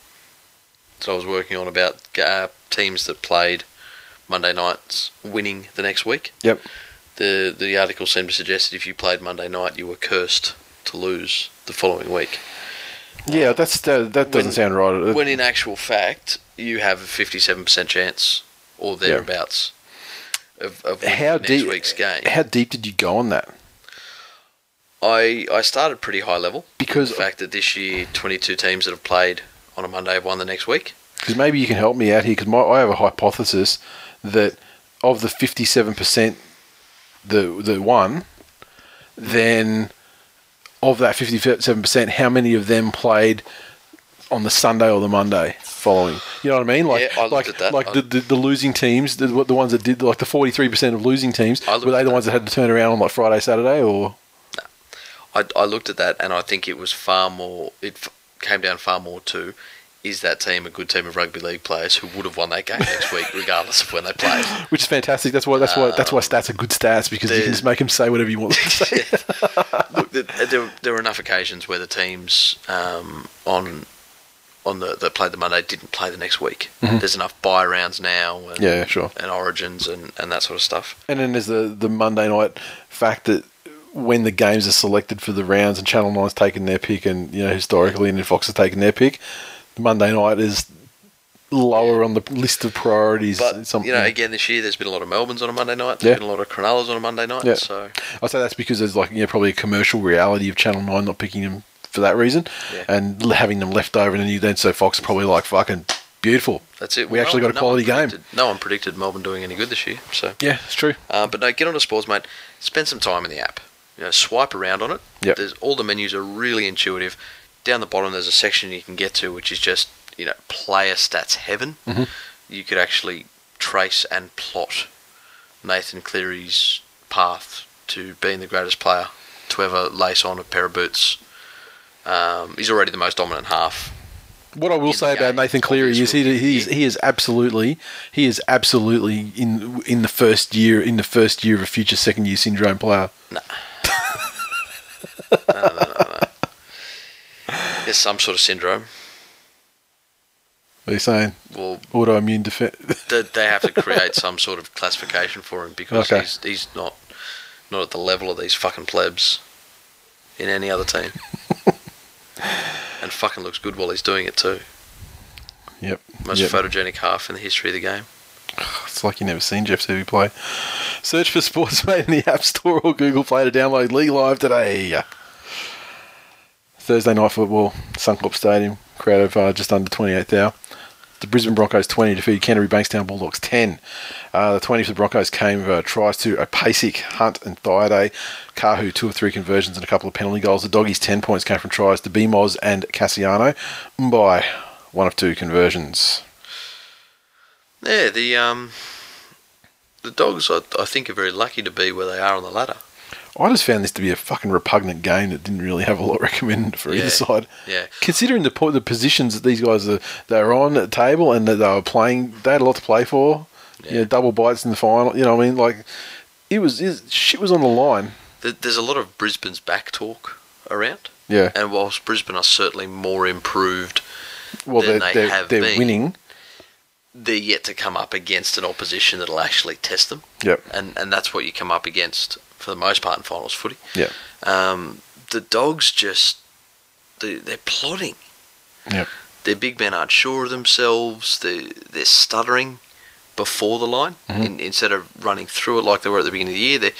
that I was working on about uh, teams that played Monday nights winning the next week. Yep. The the article seemed to suggest that if you played Monday night, you were cursed to lose the following week. Yeah, that's that, that doesn't When- sound right. When in actual fact, you have a fifty-seven percent chance or thereabouts of, of winning how next deep? week's game. How deep did you go on that? I I started pretty high level. Because the fact that this year 22 teams that have played on a Monday have won the next week. because maybe you can help me out here because I have a hypothesis that of the fifty-seven percent the the one, then of that fifty-seven percent, how many of them played on the Sunday or the Monday following? You know what I mean? Like Yeah, I like at that. like I- the, the the losing teams, the the ones that did like the forty-three percent of losing teams, were they the ones that had to turn around on like Friday, Saturday, or I, I looked at that and I think it was far more. It f- came down far more to. Is that team a good team of rugby league players who would have won that game next week, regardless of when they played? Which is fantastic. That's why. That's why. That's why stats are good stats because you can just make them say whatever you want them to say. Look, there, there, were enough occasions where the teams um, on on the that played the Monday didn't play the next week. There's enough buy rounds now, and, Mm-hmm. Yeah, sure. and origins and, and that sort of stuff. And then there's the the Monday night fact that when the games are selected for the rounds and Channel Nine's taken their pick, and you know historically, and Fox has taken their pick, Monday night is lower on the list of priorities. But Some- you know, again this year there's been a lot of Melbournes on a Monday night. There's Yeah. been a lot of Cronulla's on a Monday night. Yeah. So I say that's because there's like you know probably a commercial reality of Channel Nine not picking them for that reason, Yeah. and having them left over, and then you then so Fox are probably like fucking beautiful. that's it. We actually got a no quality game. No one predicted Melbourne doing any good this year. So, Yeah, it's true. uh, but no, get on to sports, mate. Spend some time in the app. You know, swipe around on it. Yep. There's all the menus are really intuitive. Down the bottom, there's a section you can get to, which is just you know player stats heaven. Mhm. You could actually trace and plot Nathan Cleary's path to being the greatest player to ever lace on a pair of boots. Um, he's already the most dominant half. What I will say about Nathan Cleary is he, he is he is absolutely he is absolutely in in the first year in the first year of a future second year syndrome player. There's some sort of syndrome. What are you saying? Well, Autoimmune defense. they, they have to create some sort of classification for him because Okay. he's he's not not at the level of these fucking plebs in any other team. and fucking looks good while he's doing it too. yep. Most yep. photogenic half in the history of the game. It's like you never seen Jeff Seavey play. Search for Sportsmate in the App Store or Google Play to download League Live today. Thursday night football, Suncorp Stadium, crowd of uh, just under 28,000. The Brisbane Broncos 20 defeated Canterbury Bankstown Bulldogs 10. Uh, the 20 for the Broncos came uh, tries to Opasic, Hunt, and Thaiday. Kahu, two or three conversions and a couple of penalty goals. The Doggies 10 points came from tries to Bimoz and Kasiano. Mbye, one of two conversions. Yeah, the um the dogs I, I think are very lucky to be where they are on the ladder. I just found this to be a fucking repugnant game that didn't really have a lot recommended for Yeah. either side. Yeah. Considering the po- the positions that these guys are they were on at the table and that they were playing, they had a lot to play for. You know, Yeah. double bites in the final. You know, what I mean, like it was it, shit was on the line. There's a lot of Brisbane's back talk around. Yeah. And whilst Brisbane are certainly more improved, Well, than they're they they're, have they're been. winning. they're yet to come up against an opposition that'll actually test them. Yep. And and that's what you come up against for the most part in finals footy. Yep. Um, the dogs just they, they're plotting. Yep. Their big men aren't sure of themselves. They they're stuttering before the line Mm-hmm. in, instead of running through it like they were at the beginning of the year. They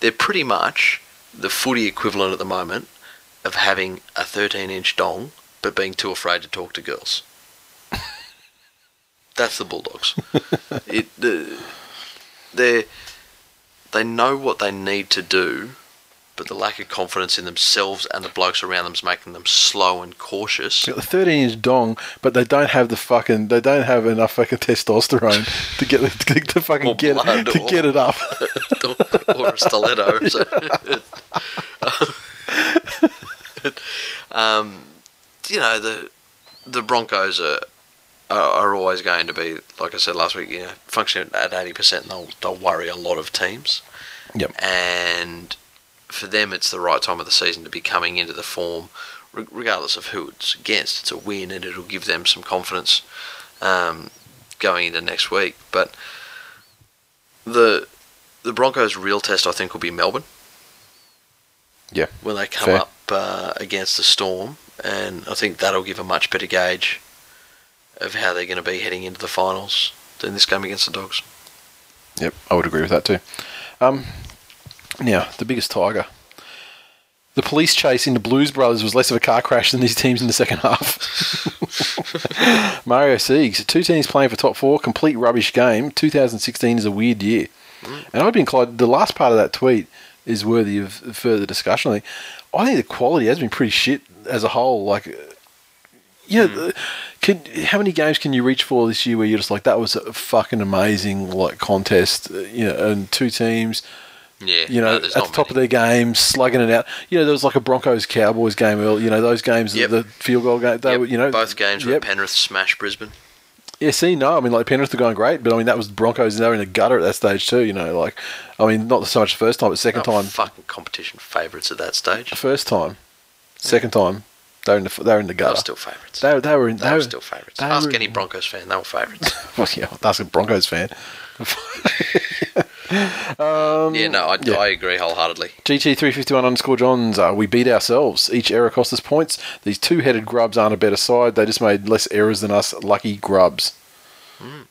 they're pretty much the footy equivalent at the moment of having a 13 inch dong but being too afraid to talk to girls. That's the Bulldogs. it the, they they know what they need to do, but the lack of confidence in themselves and the blokes around them is making them slow and cautious. Got the 13 inch dong, but they don't have the fucking. They don't have enough fucking testosterone to get to, to fucking Or get blood to or- get it up. or a stiletto. So. um, you know the the Broncos are, are are always going to be like I said last week. You know, function at eighty percent. They'll they'll worry a lot of teams. Yep. And for them, it's the right time of the season to be coming into the form, re- regardless of who it's against. It's a win, and it'll give them some confidence um, going into next week. But the the Broncos' real test, I think, will be Melbourne Yeah. when they come Fair. up uh, against the Storm, and I think that'll give a much better gauge of how they're going to be heading into the finals than this game against the Dogs. Yep, I would agree with that too. Um, now, the biggest tiger. The police chase into Blues Brothers was less of a car crash than these teams in the second half. Mario Siegs, two teams playing for top four, complete rubbish game. 2016 is a weird year. And I'd be inclined, the last part of that tweet is worthy of further discussion. I think, I think the quality has been pretty shit as a whole. Like, yeah, the- can, how many games can you reach for this year where you're just like that was a fucking amazing like contest, uh, you know, and two teams Yeah, you know, no, at the top of their game, slugging it out. You know, there was like a Broncos Cowboys game earlier. You know, those games, Yep. the field goal game. They Yep, were, you know, both games were Penrith smash Brisbane. Yeah, see, no, I mean, like Penrith are going great, but I mean that was the Broncos, and they were in the gutter at that stage too. You know, like, I mean, not so much the first time, but second Oh, time, fucking competition favourites at that stage. first time, second time, they were in the they were in the They were gutter. still favourites. They, they were in. They They were were still favourites. Ask were- any Broncos fan, they were favourites. Well, yeah, that's a Broncos fan. Um, yeah, no, I, yeah. I agree wholeheartedly. GT three fifty one underscore Johns. Uh, we beat ourselves. Each error cost us points. These two headed grubs aren't a better side. They just made less errors than us. Lucky grubs. Hmm.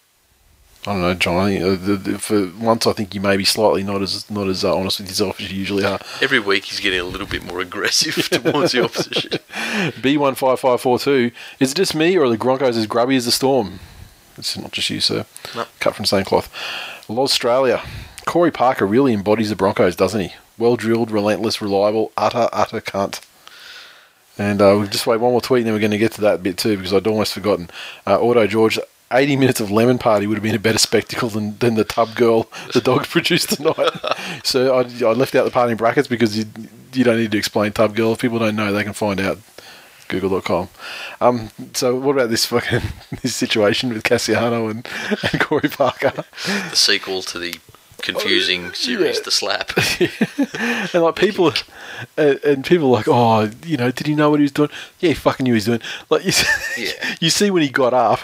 I don't know, Johnny. Uh, the, the, for once, I think you may be slightly not as not as uh, honest with yourself as you usually are. Every week he's getting a little bit more aggressive towards the opposition. B one five five four two. Is it just me or are the Broncos as grubby as the Storm? It's not just you, sir. No. Cut from the same cloth. Australia. Corey Parker really embodies the Broncos, doesn't he? Well drilled, relentless, reliable, utter, utter cunt. And uh, we'll just wait one more tweet and then we're going to get to that bit too because I'd almost forgotten. Uh, Auto George, 80 minutes of Lemon Party would have been a better spectacle than, than the Tub Girl the dogs produced tonight. so I, I left out the party in brackets because you, you don't need to explain Tub Girl. If people don't know, they can find out. Google.com. Um, so what about this fucking this situation with Kasiano and, and Corey Parker? the sequel to the confusing series, yeah. The Slap. and like people, and, and people are like, oh, you know, did he know what he was doing? Yeah, he fucking knew he was doing. Like you, see- Yeah. you see when he got up,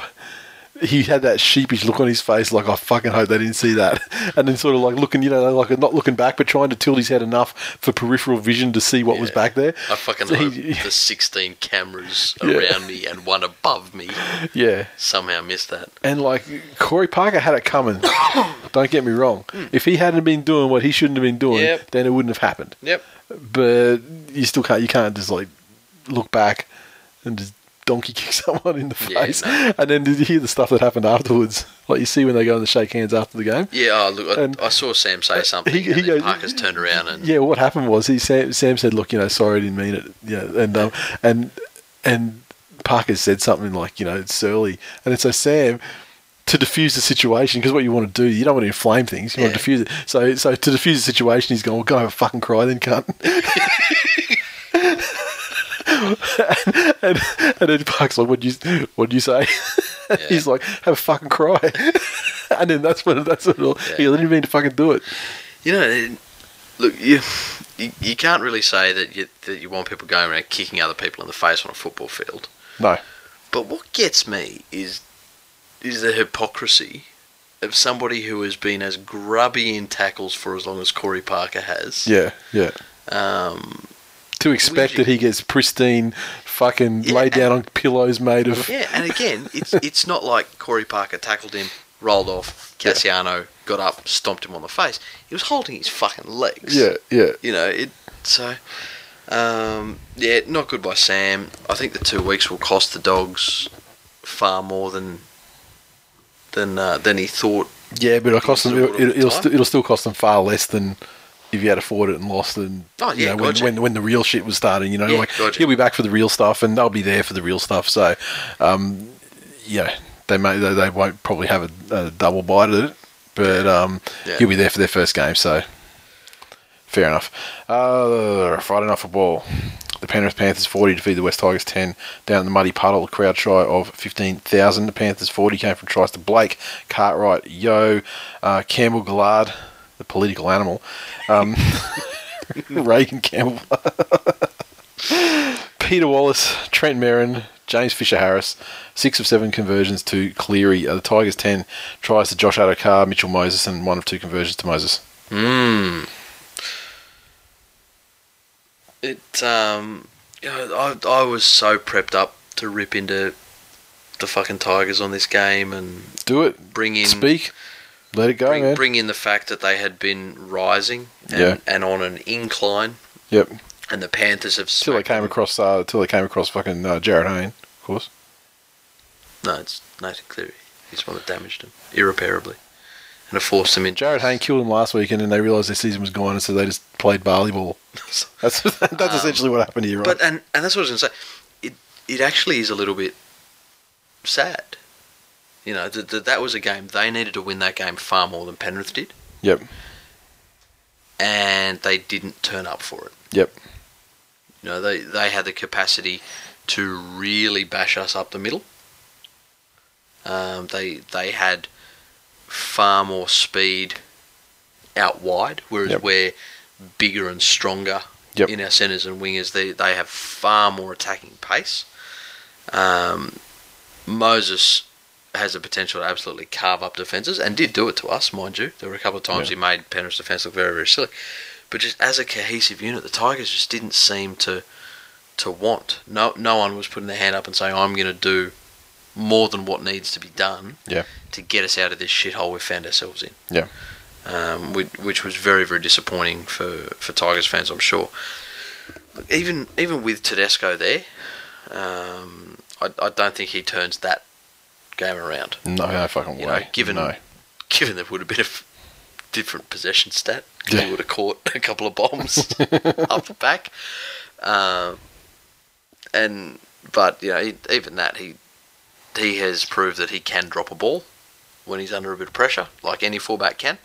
he had that sheepish look on his face, like I fucking hope they didn't see that, and then sort of like looking, you know, like not looking back, but trying to tilt his head enough for peripheral vision to see what was back there. I fucking So hope he- the 16 cameras Yeah. around me and one above me yeah, somehow missed that. and like Corey Parker had it coming. Don't get me wrong. Hmm. If he hadn't been doing what he shouldn't have been doing. Yep. then it wouldn't have happened. Yep. but you still can't. You can't just like look back and just donkey kick someone in the Yeah, face, no. and then did you hear the stuff that happened afterwards? Like you see when they go and shake hands after the game. Yeah, oh, look, I, And- I saw Sam say something, he- he and goes- Parker's turned around and Yeah, what happened was he Sam, Sam said, "Look, you know, sorry, I didn't mean it." Yeah, and um, and and Parker said something like, "You know, it's Surly," and so Sam. To diffuse the situation, because what you want to do, you don't want to inflame things. You want to Yeah. diffuse it. So, so to diffuse the situation, he's going, "Well, go have a fucking cry, then, cunt." and, and then Park's like, "What do you, what do you say?" He's like, "Have a fucking cry." and then that's when that's when all, Yeah. he didn't mean to fucking do it. You know, look, you, you you can't really say that you that you want people going around kicking other people in the face on a football field. No, But what gets me is is the hypocrisy of somebody who has been as grubby in tackles for as long as Corey Parker has. yeah, yeah. Um, to expect that he gets pristine, fucking Yeah, laid down on pillows made of. yeah, and again, it's it's not like Corey Parker tackled him, rolled off, Kasiano got up, stomped him on the face. He was holding his fucking legs. Yeah, yeah. You know, it so um, yeah, not good by Sam. I think the two weeks will cost the dogs far more than than uh, than he thought. Yeah, but it'll cost them. Still It'll, got a it'll, st- it'll still cost them far less than if you had afforded it and lost. And Oh, you know, when, gotcha. when when the real shit was starting, you know, Yeah, like gotcha. he'll be back for the real stuff, and they'll be there for the real stuff. So, um, yeah, they may they, they won't probably have a, a double bite at it, but um, Yeah. he'll be there for their first game. So, fair enough. Uh, Friday night football. The Penrith Panthers 40 defeat the West Tigers 10 down in the muddy puddle. Crowd shy of 15,000. The Panthers 40 came from tries to Blake, Cartwright, Yeo, uh, Campbell Gillard, the political animal, um, Reagan Campbell, Peter Wallace, Trent Merrin, James Fisher Harris. Six of seven conversions to Cleary. Uh, the Tigers 10 tries to Josh Addo-Carr, Mitchell Moses, and one of two conversions to Moses. Mm. It um, you know, I I was so prepped up to rip into the fucking Tigers on this game and Do it. bring in Speak. Let it go, bring, man. bring in the fact that they had been rising and, Yeah. and on an incline, Yep. and the Panthers have Till they came them. across, uh, till they came across fucking uh, Jarryd Hayne, of course. No, it's Nathan Cleary. He's the one that damaged them irreparably, and it forced them in. Jarryd Hayne killed him last week, and then they realised their season was gone, and so they just played barley ball. That's that's Um, essentially what happened here, right? But and and that's what I was going to say. It it actually is a little bit sad. You know that that that was a game they needed to win that game far more than Penrith did. yep. and they didn't turn up for it. Yep. You know, they they had the capacity to really bash us up the middle. Um, they they had far more speed out wide, whereas Yep. we're bigger and stronger Yep. in our centres and wingers. They they have far more attacking pace. Um, Moses has the potential to absolutely carve up defences and did do it to us, mind you. There were a couple of times Yeah. he made Penrith's defence look very very silly. But just as a cohesive unit, the Tigers just didn't seem to to want. No no one was putting their hand up and saying, I'm going to do more than what needs to be done Yeah. to get us out of this shithole we've found ourselves in. Yeah. Um, which, which was very, very disappointing for, for Tigers fans, I'm sure. Even even with Tedesco there, um, I, I don't think he turns that game around. No, no fucking You way. know, given no. given there would have been a f- different possession stat, Yeah. he would have caught a couple of bombs up the back. Um, and but you know, he, even that he he has proved that he can drop a ball when he's under a bit of pressure, like any fullback can.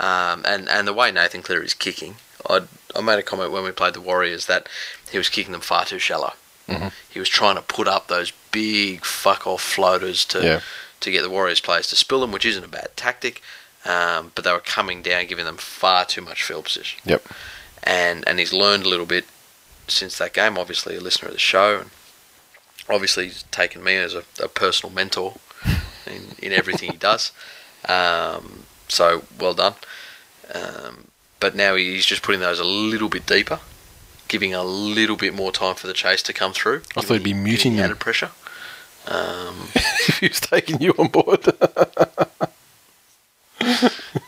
Um, and and the way Nathan Cleary is kicking, I I made a comment when we played the Warriors that he was kicking them far too shallow. Mhm. He was trying to put up those big fuck off floaters to Yeah. to get the Warriors players to spill them, which isn't a bad tactic. Um, but they were coming down, giving them far too much field position. Yep. And and he's learned a little bit since that game. Obviously, a listener of the show, and obviously he's taken me as a, a personal mentor in, in everything he does. Um, so well done. Um, but now he's just putting those a little bit deeper, giving a little bit more time for the chase to come through. I thought he'd be muting them. added pressure. Um, if he was taking you on board.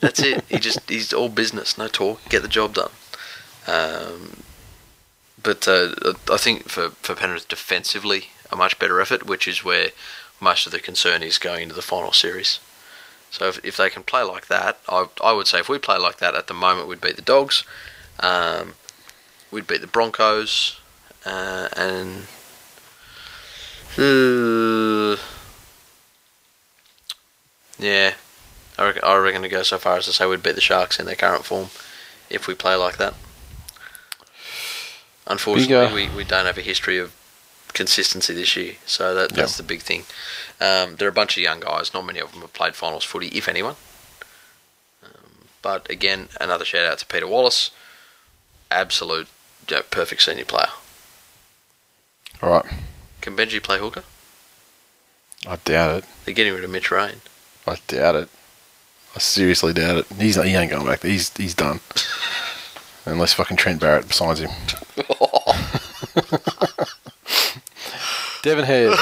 That's it. He just he's all business, no talk. Get the job done. Um, but uh, I think for for Penrith defensively, a much better effort, which is where most of the concern is going into the final series. So if, if they can play like that, I I would say if we play like that at the moment, we'd beat the Dogs, um, we'd beat the Broncos, uh, and. Uh, yeah, I reckon, I reckon to go so far as to say we'd beat the Sharks in their current form if we play like that. Unfortunately, we, we don't have a history of consistency this year, so that, that's Yeah. the big thing. Um, there are a bunch of young guys, not many of them have played finals footy, if anyone. Um, but again, another shout out to Peter Wallace, absolute you know, perfect senior player. All right. Can Benji play hooker? I doubt it. They're getting rid of Mitch Rein. I doubt it. I seriously doubt it. He's he ain't going back. there. He's he's done. Unless fucking Trent Barrett signs him. Devon Head.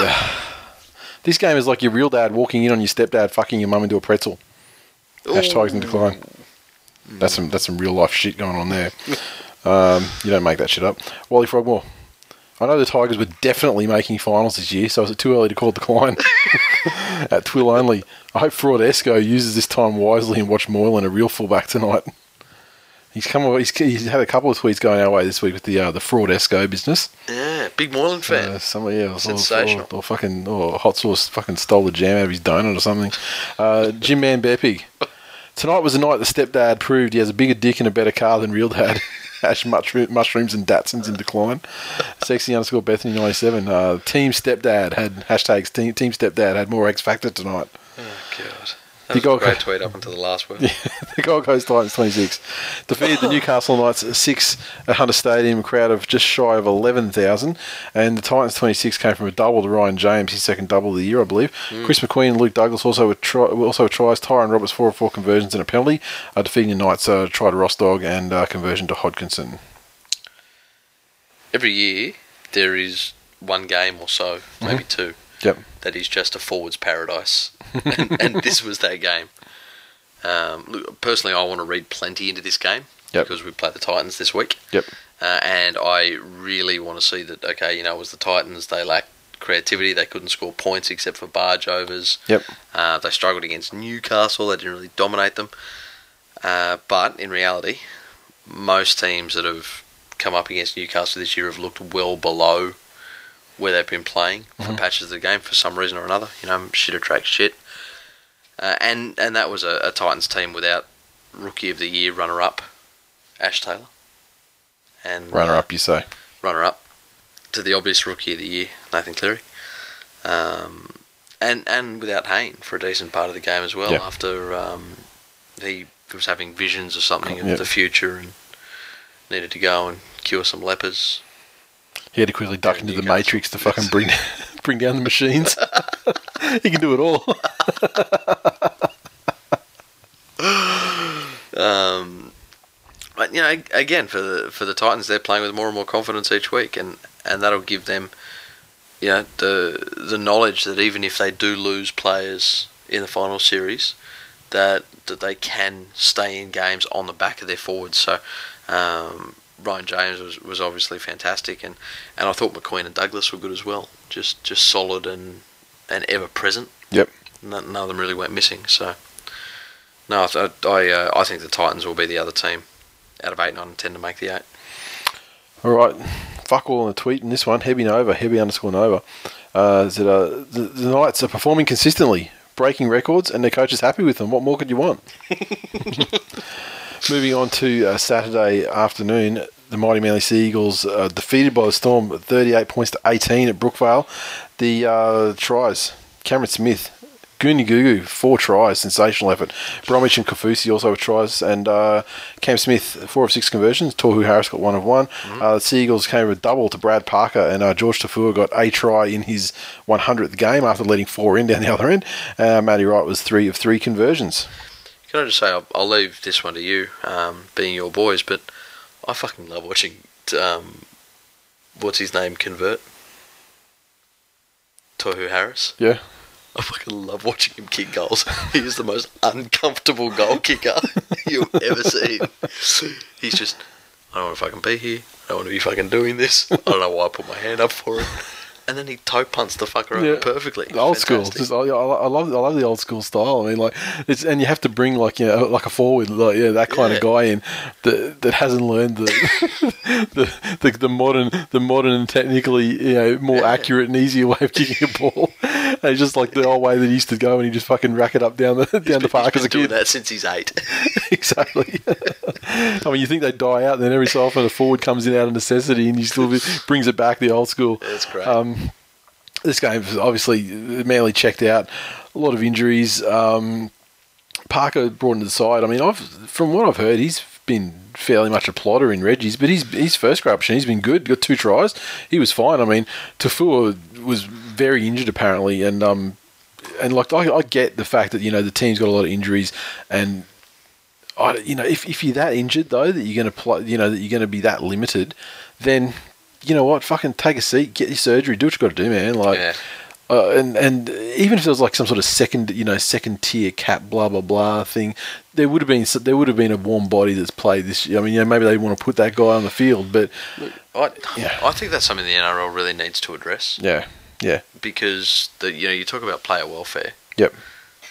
this game is like your real dad walking in on your stepdad fucking your mum into a pretzel. Hashtags in decline. That's some that's some real life shit going on there. Um, you don't make that shit up. Wally Frogmore. I know the Tigers were definitely making finals this year, so is it too early to call decline? At Twill only. I hope Fraud Esco uses this time wisely and watch Moylan a real fullback tonight. He's come. He's, he's had a couple of tweets going our way this week with the uh, the Fraud Esco business. Yeah, big Moreland fan. Uh, somebody else, or, Sensational. or, or fucking, or hot sauce fucking stole the jam out of his donut or something. Uh, Jim Man. Tonight was the night the stepdad proved he has a bigger dick and a better car than real dad. Ash mushroom, mushrooms and Datsuns in decline. Sexy underscore Bethany ninety seven. Uh, team stepdad had hashtags. Team, team stepdad had more X factor tonight. Oh god, that a Gold great Coast- tweet up until the last word. the Gold Coast Titans 26 defeated the Newcastle Knights at 6 at Hunter Stadium, a crowd of just shy of 11,000. And the Titans 26 came from a double to Ryan James, his second double of the year, I believe. Chris McQueen and Luke Douglas also with try, also with tries. Tyrone Roberts 4 4 conversions and a penalty, uh, defeating the Knights, uh, try to Rostog and uh, conversion to Hodkinson. Every year there is one game or so, maybe two, Yep. That is just a forwards paradise, and, and this was that game. Um, look, personally, I want to read plenty into this game Yep. because we play the Titans this week. Yep. Uh, and I really want to see that. Okay, you know, it was the Titans. They lacked creativity. They couldn't score points except for barge overs. Yep. Uh, they struggled against Newcastle. They didn't really dominate them. Uh, but in reality, most teams that have come up against Newcastle this year have looked well below where they've been playing for patches of the game for some reason or another. You know, shit attracts shit. Uh, and and that was a, a Titans team without rookie of the year runner up Ash Taylor. And Runner uh, up, you say? runner up to the obvious rookie of the year, Nathan Cleary. Um, and and without Hayne for a decent part of the game as well. Yeah. After um, he was having visions or something of Yeah. the future and needed to go and cure some lepers. He had to quickly duck into the matrix to fucking bring bring down the machines. he can do it all. Um, but you know, again for the for the Titans, they're playing with more and more confidence each week, and, and that'll give them, you know, the the knowledge that even if they do lose players in the final series, that that they can stay in games on the back of their forwards. So. Um, Ryan James was, was obviously fantastic, and, and I thought McQueen and Douglas were good as well. Just just solid and and ever present. Yep. None, none of them really went missing. So no, I I, uh, I think the Titans will be the other team out of eight, nine, and ten to make the eight. All right, fuck all on the tweet in this one. Heavy Nova, heavy underscore Nova. Uh, is it, uh, the, the Knights are performing consistently, breaking records, and their coach is happy with them. What more could you want? Moving on to uh, Saturday afternoon, the Mighty Manly Sea Eagles uh, defeated by the Storm, 38 points to 18 at Brookvale. The uh, tries, Cameron Smith, Gooney Gugu, four tries, sensational effort. Bromwich and Kaufusi also with tries, and uh, Cam Smith, four of six conversions. Tohu Harris got one of one. Uh, the Sea Eagles came with a double to Brad Parker, and uh, George Taufua got a try in his 100th game after letting four in down the other end. Uh, Matty Wright was three of three conversions. Can I just say I'll, I'll leave this one to you, um, being your boys, but I fucking love watching um, what's his name convert. Tohu Harris. Yeah. I fucking love watching him kick goals. he is the most uncomfortable goal kicker you've ever seen. He's just, I don't want to fucking be here. I don't want to be fucking doing this. I don't know why I put my hand up for it. And then he toe punts the fucker over Yeah. perfectly. The old school. Just, I, I love I love the old school style. I mean, like it's and you have to bring like you know like a forward like yeah that kind Yeah. of guy in that that hasn't learned the the, the the modern the modern and technically you know more Yeah. accurate and easier way of kicking a ball. it's just like the old way that he used to go and he just fucking rack it up down the down the park He's as a been doing kid. that since he's eight. exactly. I mean, you think they die out, and then every so often a forward comes in out of necessity, and he still brings it back the old school. That's great. Um, this game was obviously Manly checked out. A lot of injuries. Um, Parker brought into the side. I mean, I've from what I've heard, he's been fairly much a plotter in Reggie's, but his his first grab option, he's been good. Got two tries. He was fine. I mean, Taufua was very injured apparently, and um, and like I, I get the fact that you know the team's got a lot of injuries, and I you know if if you're that injured though that you're going to play, you know that you're going to be that limited, then you know what, fucking take a seat, get your surgery, do what you got to do, man. Like. Yeah. Uh, and and even if there was like some sort of second you know second tier cap blah blah blah thing, there would have been there would have been a warm body that's played this. I mean, you know, maybe they want to put that guy on the field, but I, Yeah. I think that's something the NRL really needs to address yeah, yeah, because the you know you talk about player welfare. yep,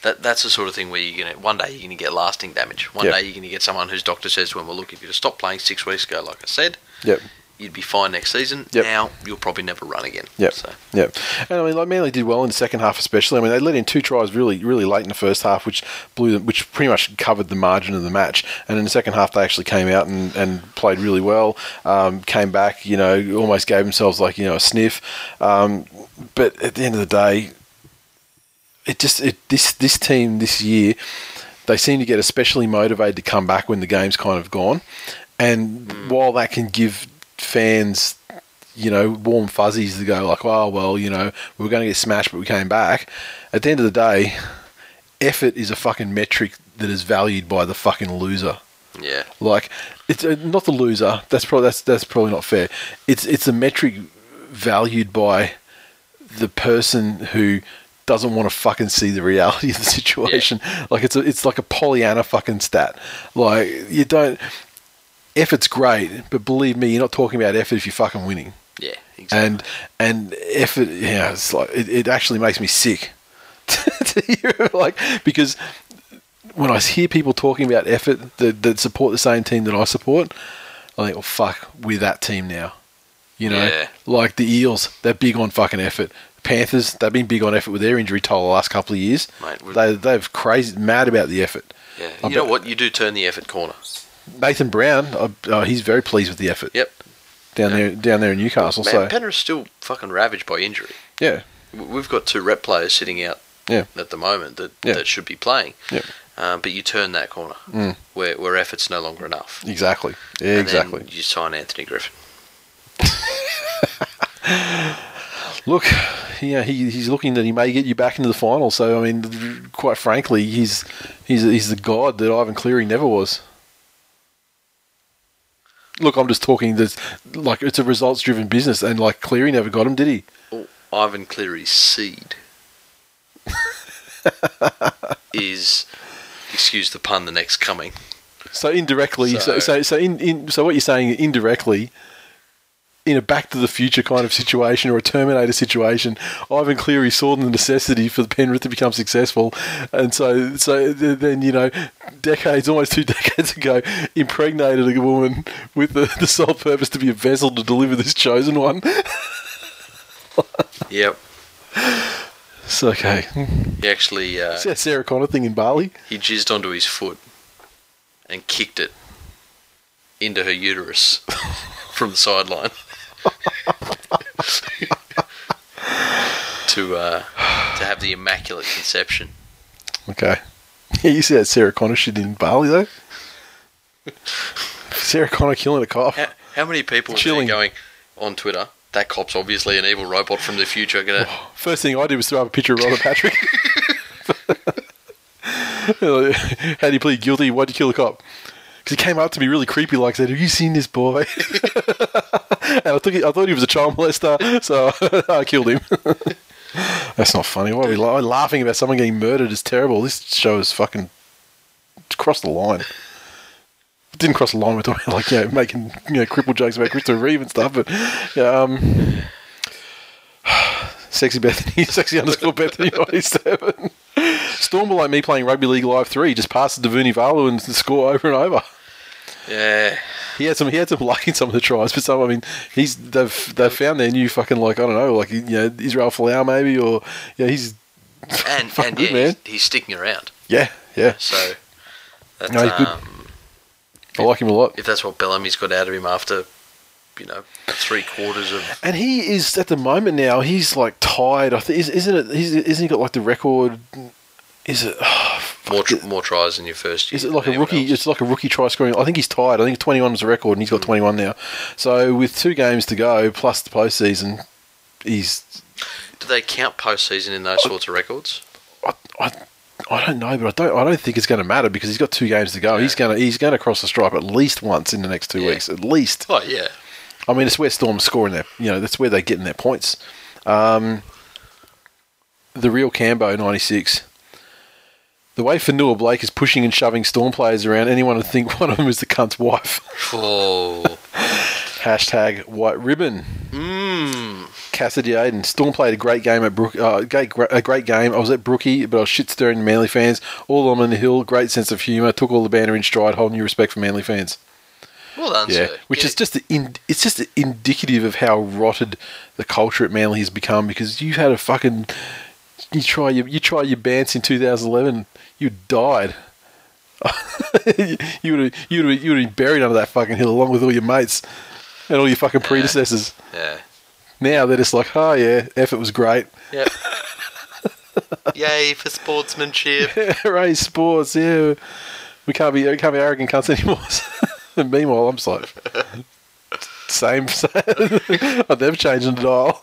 That that's the sort of thing where you're gonna one day you're gonna get lasting damage. One Yeah. day you're gonna get someone whose doctor says to him, "Well, look, if you'd stop playing six weeks ago, like I said, yep. You'd be fine next season. Yep. Now you'll probably never run again." Yep. So Yep. And I mean, like Manly did well in the second half, especially. I mean, they let in two tries really, really late in the first half, which blew them, which pretty much covered the margin of the match. And in the second half, they actually came out and, and played really well. Um, came back, you know, almost gave themselves like you know a sniff. Um, but at the end of the day, it just it this this team this year they seem to get especially motivated to come back when the game's kind of gone. And while that can give fans, you know, warm fuzzies to go like, oh well, you know, we were going to get smashed, but we came back. At the end of the day, effort is a fucking metric that is valued by the fucking loser. yeah, Like, it's uh, not the loser. That's probably that's that's probably not fair. It's it's a metric valued by the person who doesn't want to fucking see the reality of the situation. Like it's a, it's like a Pollyanna fucking stat. Like you don't. Effort's great, but believe me, you're not talking about effort if you're fucking winning. yeah, exactly. And and effort, yeah, it's like it, it actually makes me sick to hear like because when I hear people talking about effort that, that support the same team that I support, I think, well, fuck, we're that team now. You know, Yeah. like the Eels, they're big on fucking effort. Panthers, they've been big on effort with their injury toll the last couple of years. Mate, they they've crazy mad about the effort. yeah. I You know bet- what? You do turn the effort corner. Nathan Brown, uh, uh, he's very pleased with the effort Yep. down there down there in Newcastle. Man, so Penrith's still fucking ravaged by injury. yeah, We've got two rep players sitting out Yeah. at the moment that, Yeah. that should be playing. Yeah. Um, but you turn that corner Mm. where, where effort's no longer enough. exactly, yeah, exactly. You sign Anthony Griffin. Look, yeah, he, he's looking that he may get you back into the final. So I mean, quite frankly, he's he's he's the god that Ivan Cleary never was. Look, I'm just talking this like it's a results driven business, and like Cleary never got him, did he? Oh, Ivan Cleary's seed is, excuse the pun, the next coming. So indirectly, so So- so, so in, in so what you're saying indirectly, in a Back to the Future kind of situation or a Terminator situation, Ivan Cleary saw the necessity for the Penrith to become successful, and so so then you know, decades, almost two decades ago, impregnated a woman with the, the sole purpose to be a vessel to deliver this chosen one. Yep. It's okay. He actually uh, that Sarah Connor thing in Bali? he jizzed onto his foot and kicked it into her uterus from the sideline to uh, to have the immaculate conception. Okay. Yeah, you see that Sarah Connor shit in Bali though. Sarah Connor killing a cop. How, how many people are Chilling. going on Twitter? That cop's obviously an evil robot from the future. Gonna First thing I did was throw up a picture of Robert Patrick. How do you plead guilty? Why'd you kill the cop? Because he came up to me really creepy, like said, "Have you seen this boy?" and I, took it, I thought he was a child molester, so I killed him. That's not funny. Why are we la- laughing about someone getting murdered? Is terrible. This show is fucking crossed the line. It didn't cross the line. We're talking like know making you know cripple jokes about Christopher Reeve and stuff, but yeah, um, Sexy Bethany, sexy underscore Bethany ninety seven. Storm like me playing rugby league live three, just passes to Vunivalu and score over and over. yeah, He had some, he had some luck in some of the tries, but some, I mean, he's they've they've found their new fucking like I don't know, like you know Israel Folau maybe, or yeah, he's and and good, yeah, man. he's, he's sticking around. yeah, yeah, So that's, No, he's good. um, I like him a lot. if that's what Bellamy's got out of him after, you know, three quarters of And he is at the moment now. He's like tied. I think is, isn't it? He's, isn't he got like the record? Is it? more tr- more tries in your first year. Is it like a rookie? else. It's like a rookie try scoring. I think he's tied. I think 21 was the record, and he's got hmm. 21 now. So with two games to go plus the postseason, he's. Do they count postseason in those sorts of records? I, I, I don't know, but I don't. I don't think it's going to matter because he's got two games to go. He's going to. He's going to cross the stripe at least once in the next two Yeah. weeks. At least. Oh yeah, I mean, it's where Storm's scoring their. You know, that's where they're getting their points. Um, the real Cambo 96. The way Fonua Blake is pushing and shoving Storm players around, anyone would think one of them is the cunt's wife. oh, Hashtag white ribbon. mm. Cassidy Aiden. Storm played a great game at Brook. Uh, great, a great game. I was at Brookie, but I was shit stirring Manly fans. All on the hill. Great sense of humour. Took all the banner in stride. Whole new respect for Manly fans. Well done, Yeah, sir. which Yeah. is just in, it's just indicative of how rotted the culture at Manly has become. Because you had a fucking you try your you try your bants in 2011, you died. you would have you would you would been buried under that fucking hill along with all your mates and all your fucking predecessors. yeah, Now they're just like, oh yeah, effort was great. yep. Yay for sportsmanship. Hooray, sports, yeah. We can't be we can't be arrogant cunts anymore. meanwhile, I'm just like, same. same. I've never changed the dial.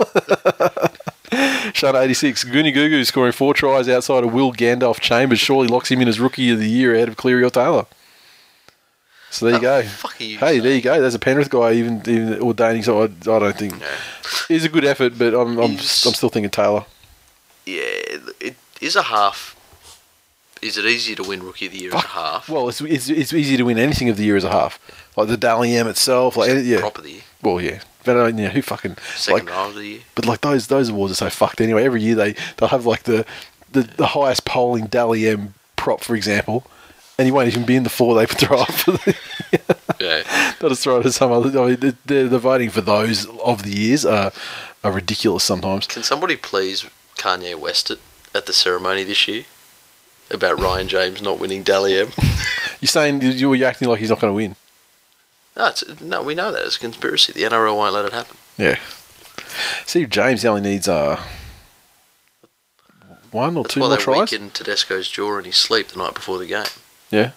Shut 86. Gooney Gugu scoring four tries outside of Will Gandalf Chambers surely locks him in as rookie of the year ahead of Cleary or Taylor. So there you go. Fuck you Hey, there you go. There's a Penrith guy even, even ordaining. So I, I don't think Yeah. it's a good effort, but I'm I'm, I'm still thinking Taylor. Yeah, it is a half. Is it easier to win Rookie of the Year as a half? Well, it's, it's it's easy to win anything of the year as a half, like the Dally M itself. Like yeah, Prop of the Year, well yeah, but uh, yeah, who fucking second like, row of the Year. but like those those awards are so fucked anyway. Every year they they'll have like the the, the highest polling Dally M prop, for example, and you won't even be in the four they throw up. For the, Yeah, they'll just throw it to some other. I mean, the, the, the voting for those of the years are are ridiculous sometimes. can somebody please Kanye West it at the ceremony this year about Ryan James not winning Dally M? You're saying you you're acting like he's not going to win. No, it's, no, we know that it's a conspiracy. The NRL won't let it happen. Yeah. See, James only needs uh one or That's two why more they tries. Tedesco's jaw in his sleep the night before the game. Yeah.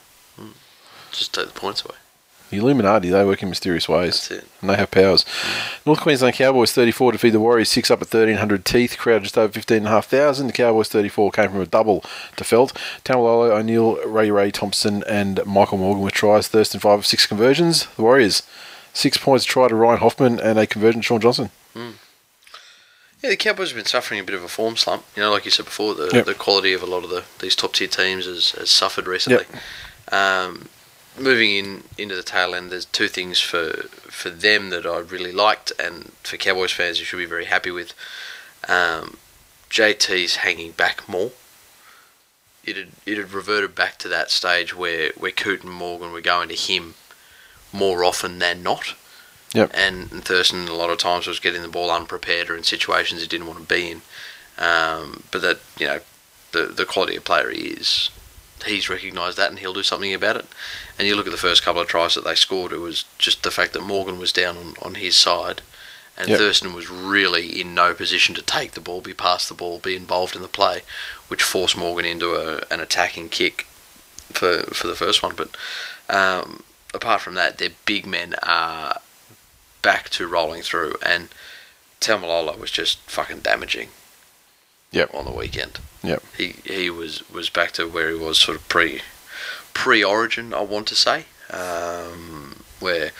Just take the points away. The Illuminati, they work in mysterious ways. That's it. And they have powers. North Queensland Cowboys 34 defeat the Warriors 6 up at 1300 teeth. Crowd just over 15,500. The Cowboys 34 came from a double to Feldt. Taumalolo, O'Neill, Ray Ray Thompson, and Michael Morgan with tries. Thurston 5 of 6 conversions. The Warriors 6 points try to Ryan Hoffman and a conversion to Shaun Johnson. Yeah, the Cowboys have been suffering a bit of a form slump. You know, like you said before, the, Yep. the quality of a lot of the these top tier teams has, has suffered recently. Um, moving in into the tail end, there's two things for for them that I really liked, and for Cowboys fans, you should be very happy with. Um, JT's hanging back more. It had, it had reverted back to that stage where where Coote and Morgan were going to him more often than not. Yep. And Thurston a lot of times was getting the ball unprepared or in situations he didn't want to be in. Um, but that you know, the the quality of player he is, he's recognised that and he'll do something about it. And you look at the first couple of tries that they scored, it was just the fact that Morgan was down on, on his side, and Yep. Thurston was really in no position to take the ball, be past the ball, be involved in the play, which forced Morgan into a, an attacking kick for for the first one. But um, apart from that, their big men are back to rolling through, and Taumalolo was just fucking damaging. Yep. On the weekend. Yep. He he was was back to where he was sort of pre pre Origin, I want to say, um, where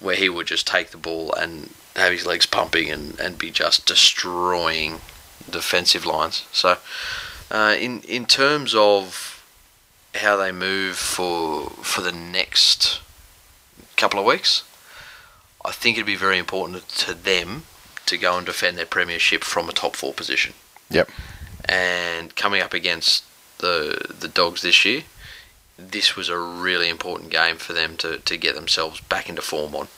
where he would just take the ball and have his legs pumping and, and be just destroying defensive lines. So, uh, in in terms of how they move for for the next couple of weeks, I think it'd be very important to them to go and defend their premiership from a top four position. Yep. And coming up against the the Dogs this year, this was a really important game for them to, to get themselves back into form on.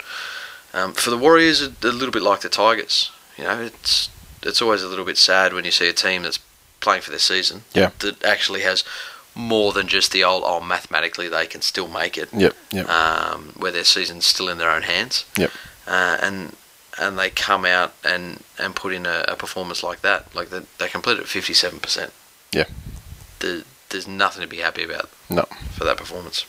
Um, for the Warriors, a, a little bit like the Tigers. You know, it's it's always a little bit sad when you see a team that's playing for their season Yeah. that actually has more than just the old oh mathematically they can still make it Yep. Yep. um, where their season's still in their own hands. Yep. Uh, and and they come out and, and put in a, a performance like that. Like they, they completed at fifty seven percent. Yeah. There, there's nothing to be happy about No. for that performance.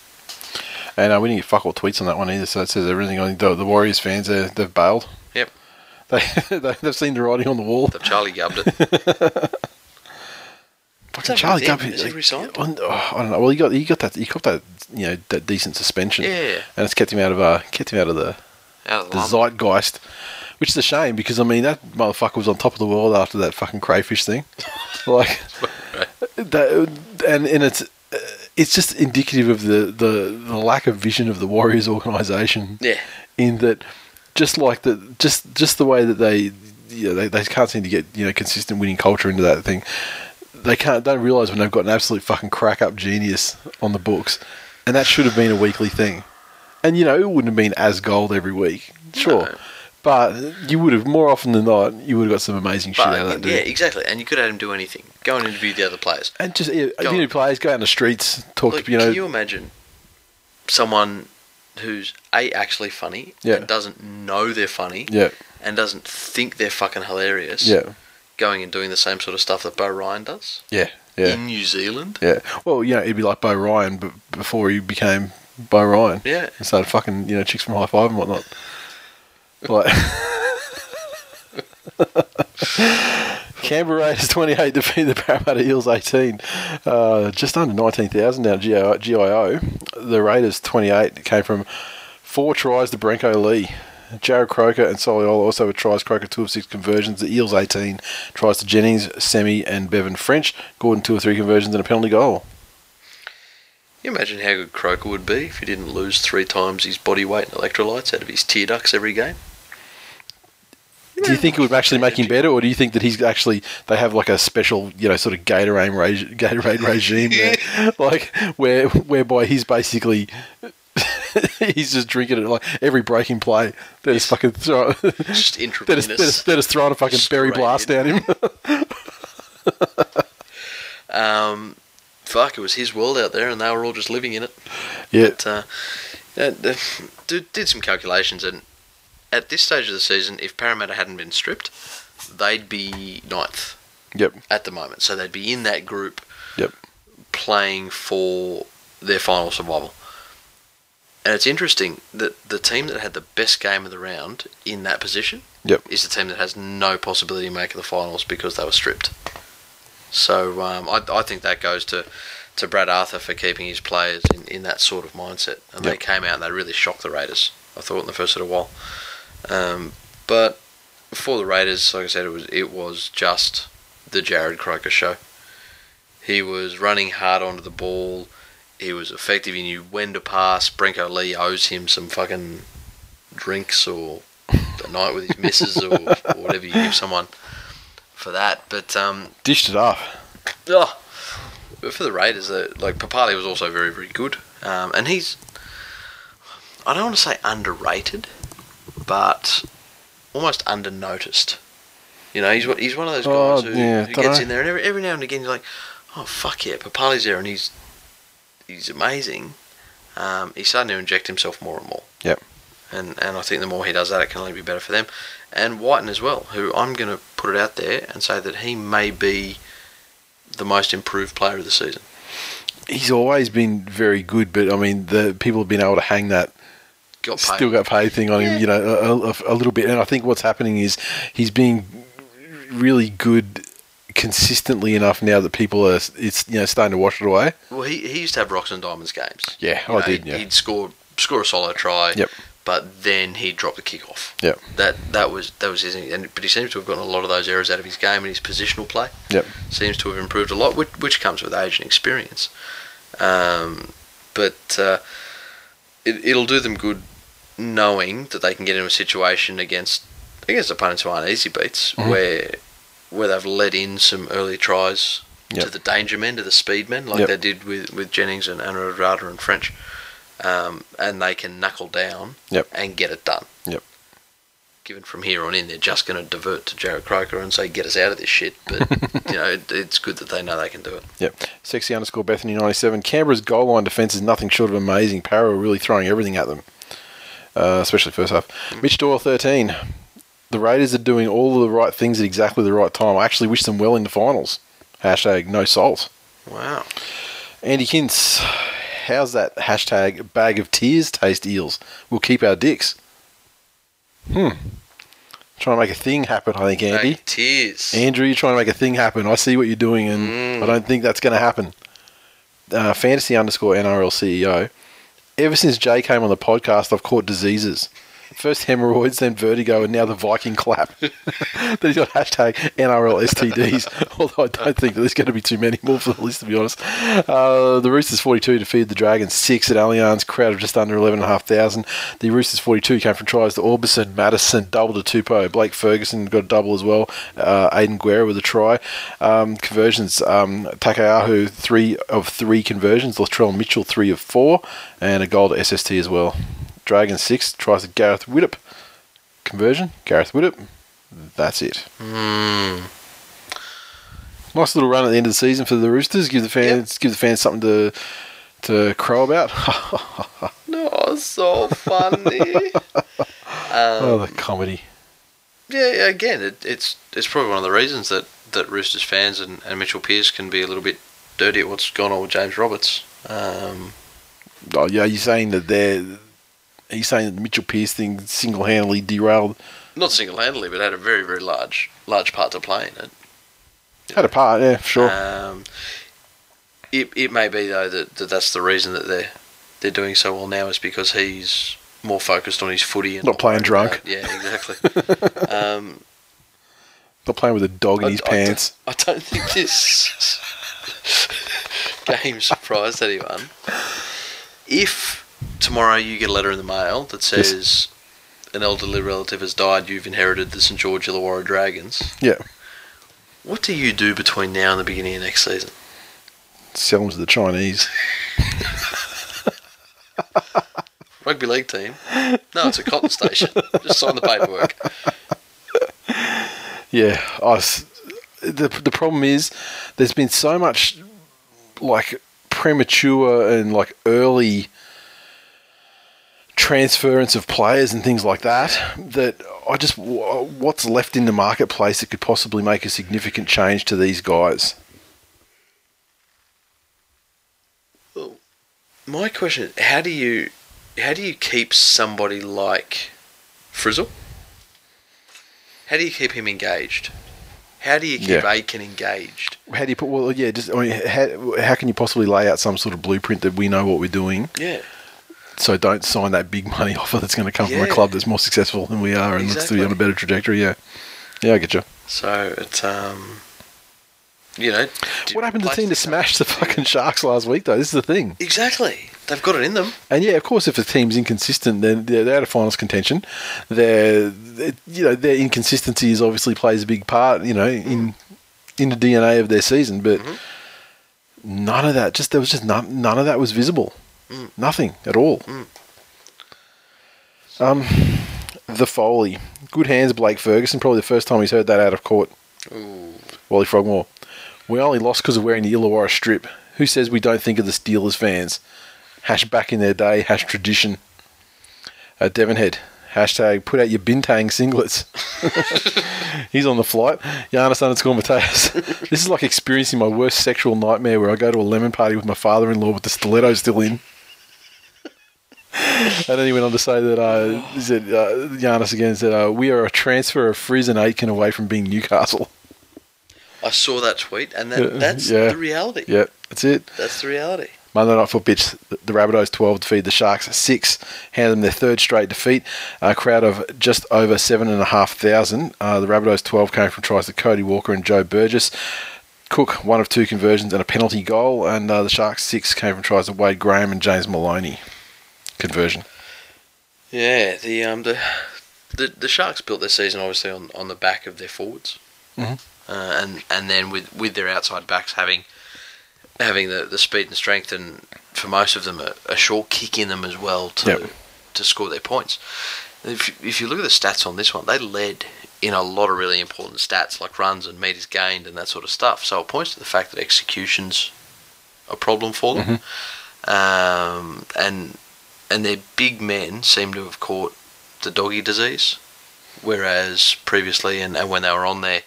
And uh, we didn't get fuck all tweets on that one either, so that says everything. I think the, the Warriors fans, uh, they've bailed. Yep. They, they, they've seen the writing on the wall. They've Charlie gubbed it. Fucking What's Charlie up with him? Guppy. Is he resigned? Oh, I don't know. Well, he got he got that he got that you know that decent suspension, Yeah. and it's kept him out of uh kept him out of the Out of the the lump. zeitgeist, which is a shame because I mean that motherfucker was on top of the world after that fucking crayfish thing, like that, and and it's uh, it's just indicative of the, the the lack of vision of the Warriors organisation. Yeah. in that just like the just just the way that they you know, they, they can't seem to get you know consistent winning culture into that thing. They can't don't realise when they've got an absolute fucking crack up genius on the books, and that should have been a weekly thing. And you know it wouldn't have been as gold every week, sure, No. But you would have more often than not you would have got some amazing shit out of that dude. yeah, exactly. And you could have him do anything. Go and interview the other players. And just yeah, Go you know, on. players go out in the streets, talk Look, to you know, can you imagine someone who's a actually funny Yeah. and doesn't know they're funny yeah, and doesn't think they're fucking hilarious? yeah, Going and doing the same sort of stuff that Bo Ryan does yeah, yeah, in New Zealand. yeah. Well, you know, it'd be like Bo Ryan, but before he became Bo Ryan. Yeah. and started fucking you know chicks from high five and whatnot. Like Canberra Raiders twenty eight defeat the Parramatta Eels eighteen, uh, just under nineteen thousand down GIO, GIO. The Raiders twenty eight came from four tries to Brenko Lee. Jarrod Croker and Soliola also with tries. Croker two of six conversions. The Eels eighteen tries to Jennings, Semi, and Bevan French. Gordon two or three conversions and a penalty goal. You imagine how good Croker would be if he didn't lose three times his body weight and electrolytes out of his tear ducts every game? Do you think it would actually make him better, or do you think that he's actually they have like a special, you know, sort of Gatorade, reg- Gatorade regime there, like where whereby he's basically he's just drinking it like every breaking play. They're just fucking throw, they're Just just, intravenous. they're just, they're just throwing a fucking berry blast in. down him. Um, fuck, it was his world out there, and they were all just living in it. Yeah. But, uh, did some calculations, and at this stage of the season, if Parramatta hadn't been stripped, they'd be ninth Yep. at the moment. So they'd be in that group Yep. playing for their final survival. And it's interesting that the team that had the best game of the round in that position Yep. is the team that has no possibility of making the finals because they were stripped. So um, I, I think that goes to, to Brad Arthur for keeping his players in, in that sort of mindset. And they came out and they really shocked the Raiders, I thought, in the first little while. Um, but for the Raiders, like I said, it was it was just the Jarrod Croker show. He was running hard onto the ball. He was effective. He knew when to pass. Brenko Lee owes him some fucking drinks or a night with his missus or, or whatever you give someone for that. But um, Dished it up. oh, but for the Raiders, uh, like Papalii was also very very good, um, and he's I don't want to say underrated, but almost undernoticed. You know, he's one- he's one of those Oh, guys who, yeah, who gets in there, and every, every now and again you're like, oh fuck yeah, Papalii's there, and he's he's amazing. Um, he's starting to inject himself more and more. Yep. And and I think the more he does that, it can only be better for them. And Whiten as well, who I'm going to put it out there and say that he may be the most improved player of the season. He's always been very good, but I mean, the people have been able to hang that Got paid. still got paid thing on him, you know, a, a, a little bit. And I think what's happening is he's being really good consistently enough now that people are it's you know starting to wash it away. Well, he, he used to have rocks and diamonds games. Yeah, You I know, did, He'd, yeah. he'd score score a solo try. Yep. But then he'd drop the kick off. Yep. That that was that was his. And but he seems to have gotten a lot of those errors out of his game and his positional play. Yep. Seems to have improved a lot, which, which comes with age and experience. Um, but uh, it, it'll do them good knowing that they can get into a situation against against opponents who aren't easy beats, Mhm. where where they've let in some early tries to the danger men, to the speed men, like Yep. they did with, with Jennings and Radradra and French, um, and they can knuckle down Yep. and get it done. Yep. Given from here on in, they're just going to divert to Jarrod Croker and say, "Get us out of this shit." But you know, it, it's good that they know they can do it. Yep. Sexy underscore Bethany ninety seven. Canberra's goal line defence is nothing short of amazing. Para really throwing everything at them, uh, especially first half. Mitch Doyle thirteen. The Raiders are doing all the right things at exactly the right time. I actually wish them well in the finals. Hashtag no salt. Wow. Andy Kintz, how's that hashtag bag of tears taste eels? We'll keep our dicks. Hmm. Trying to make a thing happen, I think, Andy. Like tears. Andrew, you're trying to make a thing happen. I see what you're doing, and Mm. I don't think that's going to happen. Uh, fantasy underscore NRL CEO. Ever since Jay came on the podcast, I've caught diseases. First hemorrhoids, then vertigo, and now the Viking clap. then he's got hashtag NRL STDs. Although I don't think there's going to be too many more for the list, to be honest. Uh, the Roosters 42 defeated the Dragons 6 at Allianz, crowd of just under 11,500. The Roosters 42 came from tries to Aubusson, Madison, double to Tupou. Blake Ferguson got a double as well. Uh, Aidan Guerra with a try. Um, conversions, um, Taukeiaho, three of three conversions. Latrell Mitchell, three of four. And a goal to SST as well. Dragons 6 tries to Gareth Widdop. Conversion, Gareth Widdop. That's it. Mm. Nice little run at the end of the season for the Roosters. Give the fans give the fans something to to crow about. No, so funny. oh, um, the comedy. yeah, yeah, again, it, it's it's probably one of the reasons that, that Roosters fans and, and Mitchell Pearce can be a little bit dirty at what's gone on with James Roberts. Um, Oh, yeah, you're saying that they're. Are you saying that the Mitchell Pearce thing single handedly derailed? not single handedly, but had a very very large large part to play in it. Had a part, yeah, sure. Um, it it may be though that, that that's the reason that they're they're doing so well now is because he's more focused on his footy and Not playing drunk. about- yeah, exactly. um, Not playing with a dog in I- his I pants. don't- I don't think this game surprised anyone. If tomorrow you get a letter in the mail that says an elderly relative has died, you've inherited the St George Illawarra Dragons. Yeah. What do you do between now and the beginning of next season? Sell them to the Chinese. Rugby league team? No, it's a cotton station. Just sign the paperwork. Yeah, I the the problem is there's been so much like premature and like early transference of players and things like that. That I just what's left in the marketplace that could possibly make a significant change to these guys. Well, my question is, how do you how do you keep somebody like Frizell? How do you keep him engaged? How do you keep Yeah. Aitken engaged? How do you put? Well, yeah, just I mean, how, how can you possibly lay out some sort of blueprint that we know what we're doing? Yeah. So don't sign that big money offer that's going to come from a club that's more successful than we are and looks to be on a better trajectory. Yeah, yeah, I get you. So it's um, you know, What happened to the team that smashed the fucking Sharks last week, though? This is the thing. Exactly. They've got it in them. And yeah, of course, if the team's inconsistent, then they're, they're out of finals contention. Their, you know, their inconsistency is obviously plays a big part, you know, in in the DNA of their season. But none of that, just there was just none, none of that was visible. Nothing at all. Um, the Foley, good hands, Blake Ferguson. Probably the first time he's heard that out of court. Wally Frogmore. We only lost because of wearing the Illawarra strip. Who says we don't think of the Steelers fans? Hash back in their day, hash tradition. Uh, Devonhead. Hashtag put out your Bintang singlets. He's on the flight. Giannis underscore Mateus. this is like experiencing my worst sexual nightmare where I go to a lemon party with my father in law with the stiletto still in. And then he went on to say that, uh, he said, uh, Giannis again said, uh, We are a transfer of Frizz and Aitken away from being Newcastle. I saw that tweet, and Yeah, that, that's yeah. the reality. Yeah, that's it. That's the reality. Monday Night Foot pitch, the Rabbitohs 12 defeated the Sharks 6, handed them their third straight defeat. A crowd of just over 7,500. Uh, the Rabbitohs 12 came from tries to Cody Walker and Joe Burgess. Cook, one of two conversions and a penalty goal. And uh, the Sharks 6 came from tries to Wade Graham and James Maloney. Conversion. Yeah, the um the the, the Sharks built their season obviously on, on the back of their forwards, Mhm. uh, and and then with, with their outside backs having having the, the speed and strength, and for most of them a, a short kick in them as well to Yep. to score their points. If if you look at the stats on this one, they led in a lot of really important stats like runs and meters gained and that sort of stuff. So it points to the fact that execution's a problem for them, um, and and their big men seem to have caught the doggy disease, whereas previously and, and when they were on their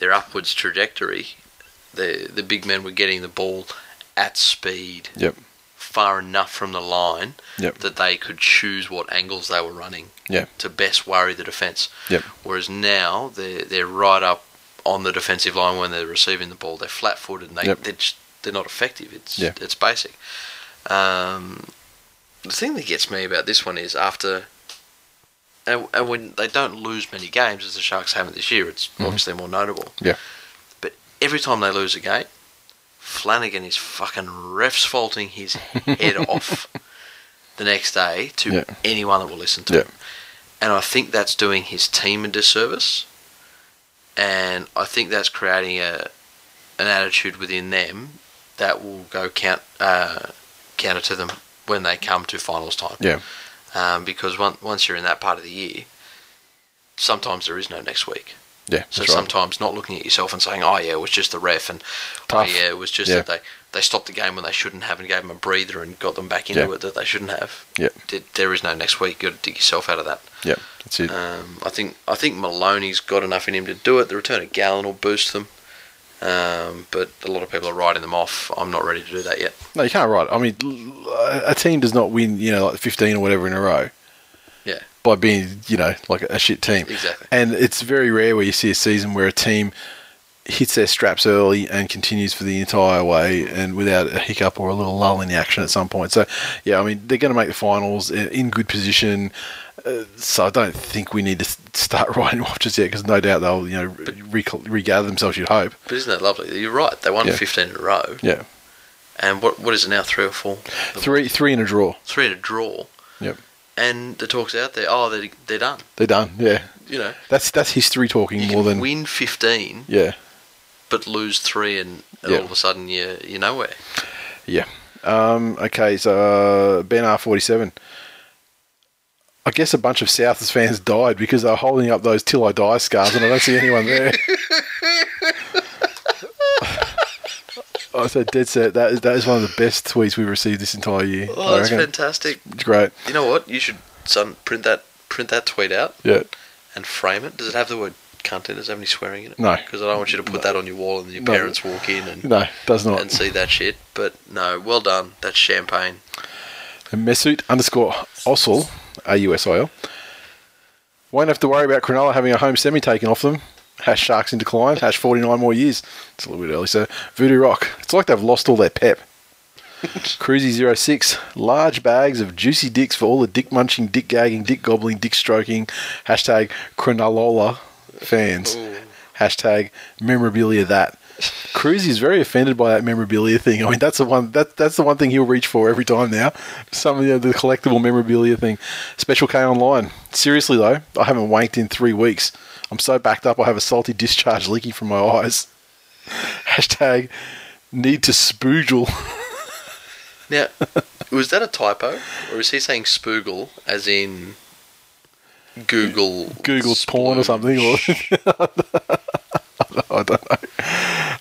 their upwards trajectory, the the big men were getting the ball at speed, Yep. far enough from the line Yep. that they could choose what angles they were running Yeah. to best worry the defence. Yep. Whereas now they're they're right up on the defensive line when they're receiving the ball. They're flat footed and they Yep. they're, just, they're not effective. It's it's basic. Um, the thing that gets me about this one is after. And, and when they don't lose many games, as the Sharks haven't this year, it's obviously more notable. Mm-hmm. Yeah. But every time they lose a game, Flanagan is fucking refs faulting his head off the next day to Yeah. anyone that will listen to Yeah. him. And I think that's doing his team a disservice. And I think that's creating a an attitude within them that will go count uh, counter to them when they come to finals time. Yeah. Um, because once once you're in that part of the year, sometimes there is no next week. Yeah. So that's right. sometimes not looking at yourself and saying, "Oh yeah, it was just the ref," and Tough. "Oh yeah, it was just Yeah. that they they stopped the game when they shouldn't have and gave them a breather and got them back into Yeah. it that they shouldn't have." Yeah. Did- There is no next week. You've got to dig yourself out of that. Yeah. That's it. Um, I think I think Maloney's got enough in him to do it. The return of Gallen will boost them, um, but a lot of people are writing them off. I'm not ready to do that yet. No, you can't write. I mean, a team does not win, you know, like 15 or whatever in a row. Yeah. By being, you know, like a shit team. Exactly. And it's very rare where you see a season where a team hits their straps early and continues for the entire way and without a hiccup or a little lull in the action at some point. So, yeah, I mean, they're going to make the finals in good position. Uh, so I don't think we need to start writing watches yet because no doubt they'll, you know, re- regather themselves, you'd hope. But isn't that lovely? You're right. They won Yeah. 15 in a row, Yeah. and what what is it now? Three or four? Three, three in a draw. Three in a draw. Yep. And the talk's out there. Oh, they're they're done. They're done. Yeah. You know, That's that's history talking you more can than. win 15, Yeah. but lose three, and, and Yeah. all of a sudden you you're nowhere. Yeah. Um, okay, so uh, Ben R47. I guess a bunch of Southers fans died because they were holding up those Till I Die scars, and I don't see anyone there. I said dead set. That is that is one of the best tweets we've received this entire year. Oh, I that's reckon. fantastic. It's great. You know what? You should son print that print that tweet out Yeah. and frame it. Does it have the word cunt in it? Does it have any swearing in it? No. Because I don't want you to put that on your wall and your No. parents walk in and, No, does not. and see that shit. But no, well done. That's champagne. And Mesut underscore Ossel, A-U-S-I-L. Won't have to worry about Cronulla having a home semi taken off them. Hash Sharks in decline. Hash 49 more years. It's a little bit early, so Voodoo Rock. It's like they've lost all their pep. Cruzy06. Large bags of juicy dicks for all the dick munching, dick gagging, dick gobbling, dick stroking. Hashtag Cronulla fans. Hashtag memorabilia that. Cruzy is very offended by that memorabilia thing. I mean, that's the one that that's the one thing he'll reach for every time now. Some of the, the collectible memorabilia thing. Special K online. Seriously though, I haven't wanked in three weeks. I'm so backed up. I have a salty discharge leaking from my eyes. Hashtag need to spoogle. Now, was that a typo, or is he saying spoogle as in Google Google porn or something. Or I don't know.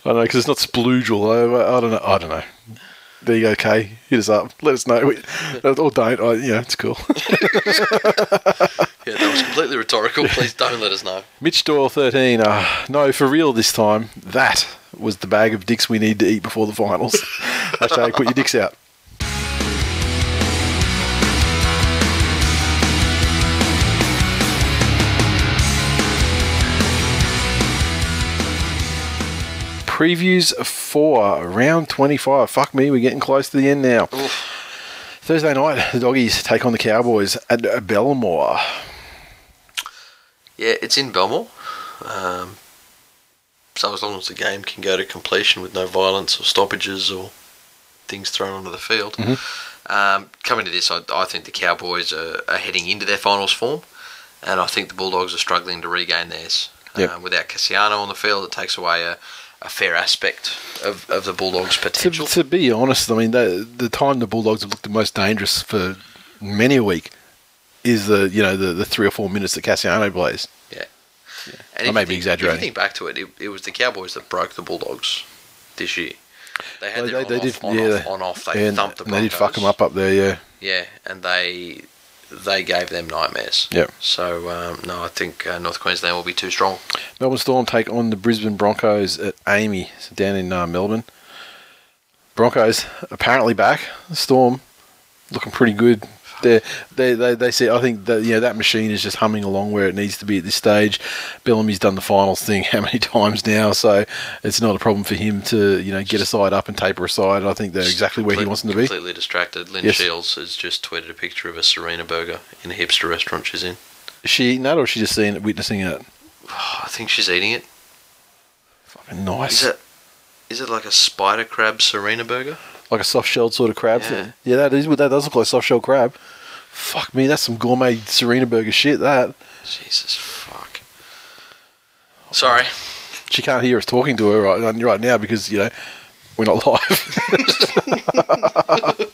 I don't know because it's not sploogle. I, I don't know. I don't know. There you go, Kay. Hit us up. Let us know. We- Or don't. I, yeah, it's cool. Yeah, that was completely rhetorical. Please don't let us know. Mitch Doyle, 13. Uh, no, for real this time. That was the bag of dicks we need to eat before the finals. Hashtag put your dicks out. Previews for round 25. Fuck me, we're getting close to the end now. Thursday night, the doggies take on the Cowboys at Belmore. Yeah, it's in Belmore. Um, so as long as the game can go to completion with no violence or stoppages or things thrown onto the field. Um, coming to this, I, I think the Cowboys are, are heading into their finals form, and I think the Bulldogs are struggling to regain theirs. Yep. Um, without Kasiano on the field, it takes away a, a fair aspect of, of the Bulldogs' potential. to be honest, I mean, the, the time the Bulldogs have looked the most dangerous for many a week is the you know the, the three or four minutes that Kasiano plays. And I may you be think- exaggerating. If you think back to it, it, it was the Cowboys that broke the Bulldogs this year. They had oh, They, them they, on, they off, did, on, yeah, off, on off. They and, thumped the Broncos. they did fuck them up up there. Yeah, Yeah, and they they gave them nightmares. Yeah. So um, no, I think uh, North Queensland will be too strong. Melbourne Storm take on the Brisbane Broncos at AAMI so down in uh, Melbourne. Broncos apparently back. Storm looking pretty good. They they they say I think that you know that machine is just humming along where it needs to be at this stage. Bellamy's done the finals thing how many times now, so it's not a problem for him to you know get a side up and taper a side. I think they're exactly where he wants them to be. Completely distracted. Lynn Yes. Shields has just tweeted a picture of a Serena burger in a hipster restaurant she's in. Is she eating that or is she just seeing it, witnessing it? Oh, I think she's eating it. Fucking nice. Is it? Is it like a spider crab Serena burger? like a soft shelled sort of crab Yeah. thing. Yeah, that is. That does look like a soft shell crab. Fuck me, that's some gourmet Serena burger shit. That Jesus fuck. Sorry. she can't hear us talking to her right right now because you know we're not live.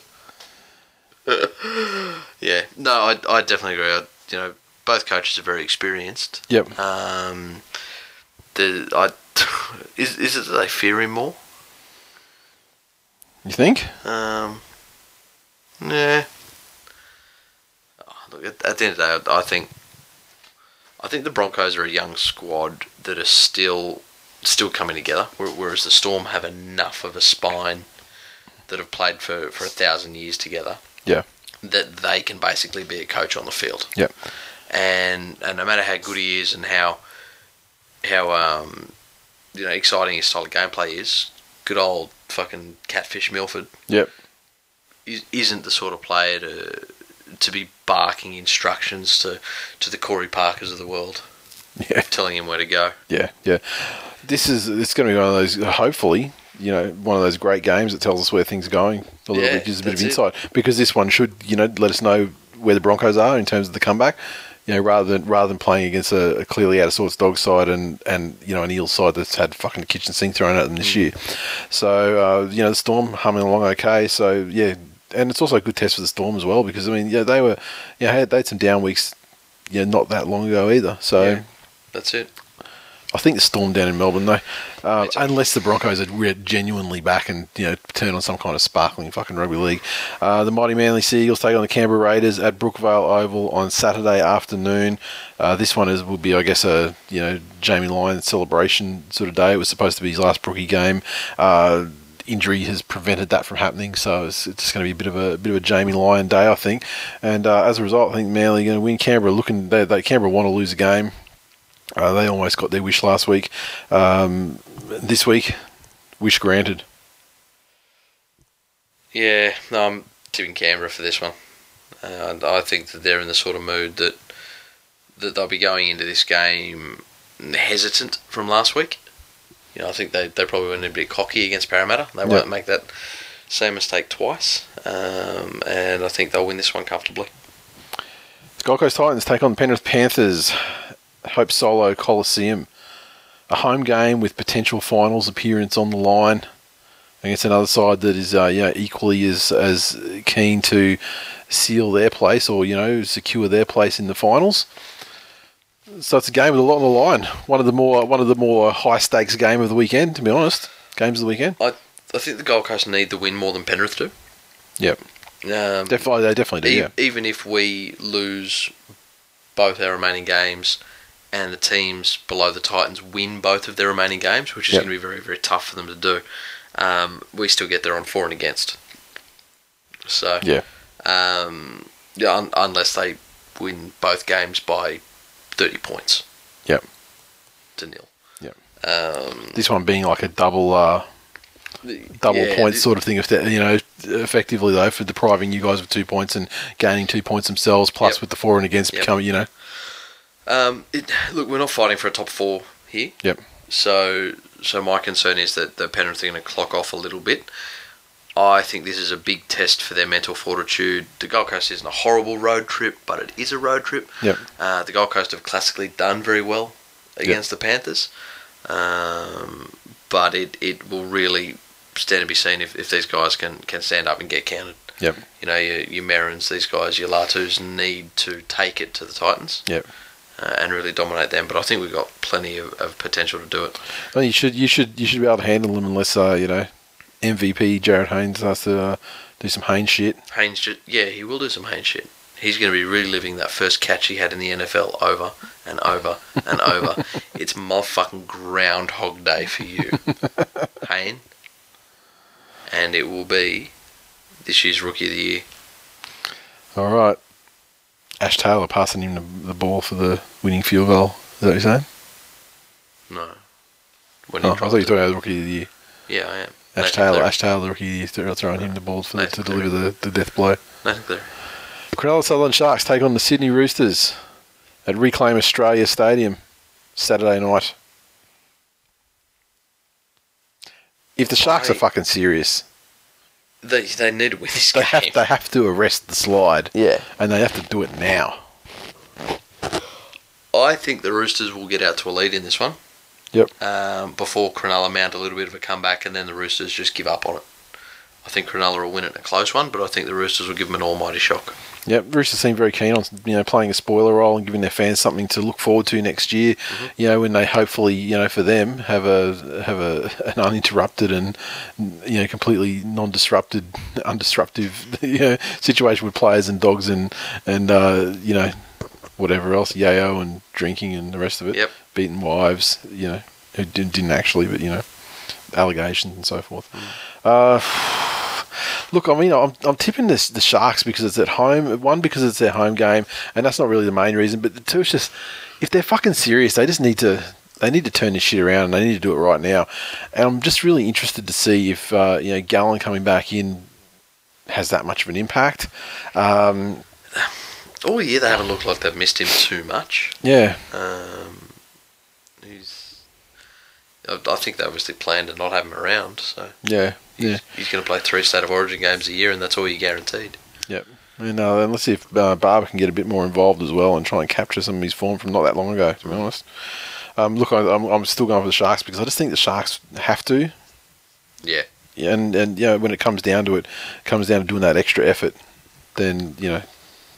Yeah. No, I, I definitely agree. I, you know, both coaches are very experienced. yep. Um, the I is is it that they fear him more? You think? Um, yeah. At, at the end of the day, I, I think I think the Broncos are a young squad that are still still coming together, whereas the Storm have enough of a spine that have played for, for a thousand years together Yeah. that they can basically be a coach on the field. Yep. And and no matter how good he is and how how um you know exciting his style of gameplay is, good old fucking catfish Milford Yep. is, isn't the sort of player to to be barking instructions to to the Corey Parkers of the world, Yeah. telling him where to go. Yeah. Yeah. This is it's going to be one of those. Hopefully, you know, one of those great games that tells us where things are going. A little Yeah, bit gives a bit of that's it. insight because this one should you know let us know where the Broncos are in terms of the comeback. You know, rather than rather than playing against a, a clearly out of sorts dog side and, and you know an eel side that's had fucking kitchen sink thrown at them Mm. this year. So uh, you know the Storm humming along okay. So yeah, and it's also a good test for the Storm as well because I mean yeah they were yeah had they had some down weeks yeah not that long ago either. So Yeah. That's it. I think the Storm down in Melbourne though, uh, unless the Broncos are genuinely back and you know turn on some kind of sparkling fucking rugby league. Uh, the mighty Manly Sea Eagles take on the Canberra Raiders at Brookvale Oval on Saturday afternoon. Uh, this one is will be, I guess, a you know Jamie Lyon celebration sort of day. It was supposed to be his last Brookie game. Injury has prevented that from happening, so it's, it's just going to be a bit of a, bit of a Jamie Lyon day, I think. And uh, as a result, I think Manly are going to win. Canberra looking they, they Canberra want to lose a game. Uh, they almost got their wish last week. Um, this week, wish granted. Yeah, no, I'm tipping Canberra for this one. Uh, I think that they're in the sort of mood that that they'll be going into this game hesitant from last week. You know, I think they, they probably went a bit cocky against Parramatta. They won't make that same mistake twice. Um, and I think they'll win this one comfortably. The Gold Coast Titans take on the Penrith Panthers. Hope Solo Coliseum. A home game with potential finals appearance on the line against another side that is uh, you know, equally as, as keen to seal their place or you know secure their place in the finals. So it's a game with a lot on the line. One of the more one of the more high stakes game of the weekend, to be honest. Games of the weekend. I, I think the Gold Coast need the win more than Penrith do. Yep, Um, definitely they definitely do. E- Yeah, Even if we lose both our remaining games and the teams below the Titans win both of their remaining games, which is Yep. going to be very, very tough for them to do, um, we still get there on for and against. So, yeah. um, yeah, un- unless they win both games by 30 points. Yep. To nil. Yep. Um, This one being like a double. Uh, double yeah, point sort of thing. If that, you know, effectively though, for depriving you guys of two points and gaining two points themselves, plus Yep. with the for and against Yep. becoming, you know, Um, it, look, we're not fighting for a top four here. Yep. So, so my concern is that the Penrith are going to clock off a little bit. I think this is a big test for their mental fortitude. The Gold Coast isn't a horrible road trip, but it is a road trip. Yep. Uh, the Gold Coast have classically done very well against the Panthers, um, but it, it will really stand to be seen if, if these guys can, can stand up and get counted. Yep. You know, your, your Merrins, these guys, your Latus need to take it to the Titans Yep. uh, and really dominate them. But I think we've got plenty of, of potential to do it. Well, you should you should you should be able to handle them unless uh, you know MVP Jarryd Haynes has to uh, do some Haynes shit. Haynes, yeah, he will do some Haynes shit. He's going to be reliving that first catch he had in the NFL over and over and over. It's motherfucking Groundhog Day for you, Hayne. And it will be this year's Rookie of the Year. All right. Ash Taylor passing him the, the ball for the winning field goal. Is that what you're saying? No. When Oh, I thought you were talking about rookie of the year. Yeah, I am. Ash Nathan Taylor. Ash Taylor, the rookie of the throw- throwing him the ball for the, to deliver the, the death blow. Nathan Cleary. Cronulla Sutherland Sharks take on the Sydney Roosters at Reclaim Australia Stadium Saturday night. If the Sharks are fucking serious, They, they need to win this they game. have they have to arrest the slide, yeah. and they have to do it now. I think the Roosters will get out to a lead in this one. Yep. Um, before Cronulla mount a little bit of a comeback, and then the Roosters just give up on it. I think Cronulla will win it in a close one, but I think the Roosters will give them an almighty shock. Yep, Roosters seem very keen on you know playing a spoiler role and giving their fans something to look forward to next year. You know when they hopefully you know for them have a have a an uninterrupted and you know completely non-disrupted, undisruptive you know situation with players and dogs and and uh, you know whatever else yayo and drinking and the rest of it. Yep. Beating wives, you know who didn't, didn't actually, but you know allegations and so forth. Uh, Look, I mean, I'm, I'm tipping this the Sharks because it's at home. One, because it's their home game, and that's not really the main reason. But the two, is just if they're fucking serious, they just need to they need to turn this shit around, and they need to do it right now. And I'm just really interested to see if uh, you know Gallen coming back in has that much of an impact. Um, All year they haven't looked like they've missed him too much. yeah, Um, I, think they obviously planned to not have him around, so yeah, he's, yeah. he's going to play three State of Origin games a year, and that's all you're guaranteed. And, uh, and let's see if uh, Barba can get a bit more involved as well and try and capture some of his form from not that long ago. To be honest, um, look, I, I'm, I'm still going for the Sharks because I just think the Sharks have to. Yeah. Yeah, and and you know when it comes down to it, it comes down to doing that extra effort. Then you know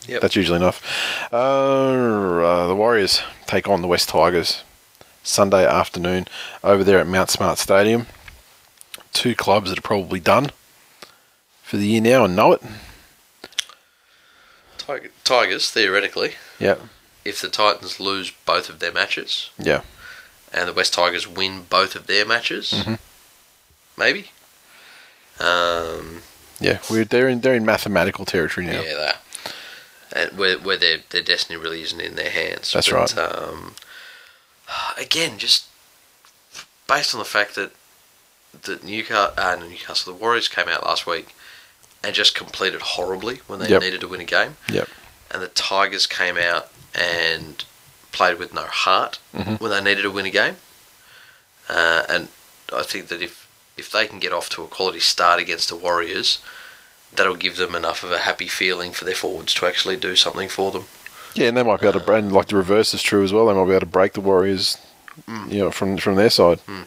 Yep. that's usually enough. Uh, uh, the Warriors take on the West Tigers Sunday afternoon over there at Mount Smart Stadium. Two clubs that are probably done for the year now and know it. Tigers, theoretically, Yeah, if the Titans lose both of their matches yeah. and the West Tigers win both of their matches, Mhm. maybe. Um, Yeah, we're they're in they're in mathematical territory now. Yeah, that. And where, where their their destiny really isn't in their hands. That's right. Um, again, just based on the fact that that Newcastle, uh, Newcastle, the Warriors came out last week and just completed horribly when they Yep. needed to win a game. Yep. And the Tigers came out and played with no heart Mhm. when they needed to win a game. Uh, and I think that if if they can get off to a quality start against the Warriors, that'll give them enough of a happy feeling for their forwards to actually do something for them. Yeah, and they might be able to, and like the reverse is true as well. They might be able to break the Warriors, you know, from from their side. Mm.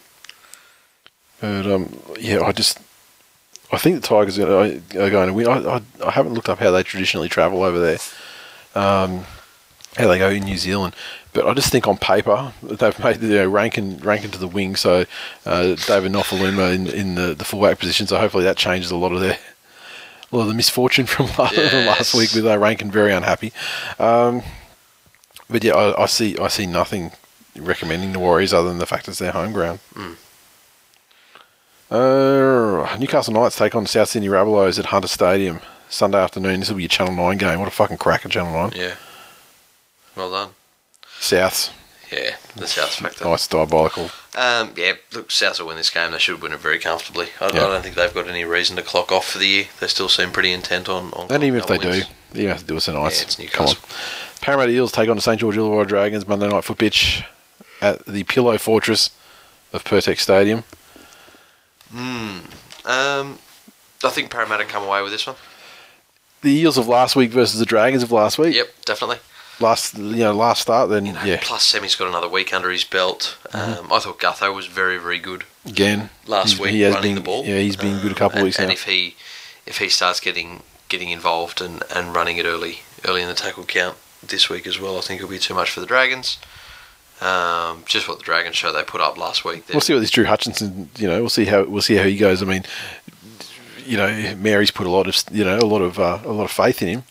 But um, yeah, I just I think the Tigers are going to, are going to win. I, I I haven't looked up how they traditionally travel over there, um, how they go in New Zealand. But I just think on paper they've made you know, Rankin Rankin to the wing, so uh, David Nofoaluma in in the, the fullback position. So hopefully that changes a lot of their a of the misfortune from last, from last week with uh, Rankin very unhappy. Um, but yeah, I, I see I see nothing recommending the Warriors other than the fact it's their home ground. Mm. Uh, Newcastle Knights take on South Sydney Rabbitohs at Hunter Stadium Sunday afternoon. This will be your Channel Nine game. What a fucking cracker, Channel Nine. Yeah. Well done. Souths, Yeah, the South factor. nice diabolical. Um, yeah, look, South will win this game. They should win it very comfortably. I, Yeah. I don't think they've got any reason to clock off for the year. They still seem pretty intent on. on And even if they clocking do, wins. you have to do us a nice. Yeah, it's Come on. Parramatta Eels take on the St George Illawarra Dragons Monday night foot pitch at the Pillow Fortress of Pertex Stadium. Hmm. Um, I think Parramatta come away with this one. The Eels of last week versus the Dragons of last week. Yep, definitely. Last, you know, last start. Then You know, yeah, Mm-hmm. Plus, Semi's got another week under his belt. Um, I thought Gutho was very, very good again last he's- week he running been, the ball. Yeah, he's been good a couple of weeks and now. And if he if he starts getting getting involved and, and running it early early in the tackle count this week as well, I think it'll be too much for the Dragons. Um, just what the Dragons show they put up last week. We'll see what this Drew Hutchison. You know, we'll see how we'll see how he goes. I mean, you know, Mary's put a lot of you know a lot of uh, a lot of faith in him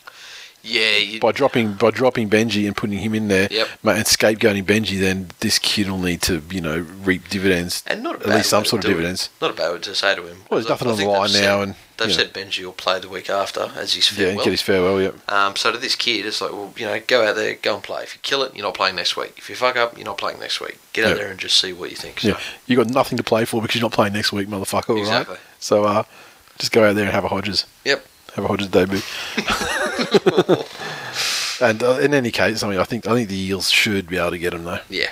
Yeah, you, by dropping by dropping Benji and putting him in there. Yep. ma- And scapegoating Benji, then this kid will need to you know reap dividends. and not at least some sort of do it. dividends. Not a bad word to say to him. Well, there's nothing I on the line now, said- and, they've know. said Benji will play the week after as he's fit Yeah, get his farewell. Yep. Um, so to this kid, it's like, well, you know, go out there, go and play. If you kill it, you're not playing next week. If you fuck up, you're not playing next week. Get out Yeah. there and just see what you think. So, Yeah, you got nothing to play for because you're not playing next week, motherfucker. all right? Exactly. So uh, just go out there and have a Hodges. Yep. Have a Hodges debut. and uh, in any case, I mean, I think I think the Eels should be able to get him though. Yeah.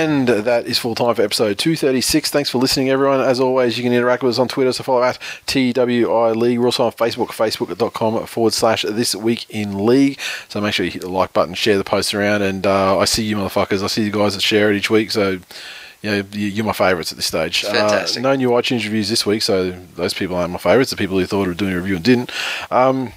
And that is full time for episode 236. Thanks for listening, everyone. As always, you can interact with us on Twitter, so follow at TWI League. We're also on Facebook, facebook.com forward slash This Week in League. So make sure you hit the like button, share the post around, and uh, I see you motherfuckers. I see you guys that share it each week, so you know, you- you're my favourites at this stage. Uh, no new iTunes reviews this week, so those people aren't my favourites. The people who thought of doing a review and didn't. Um,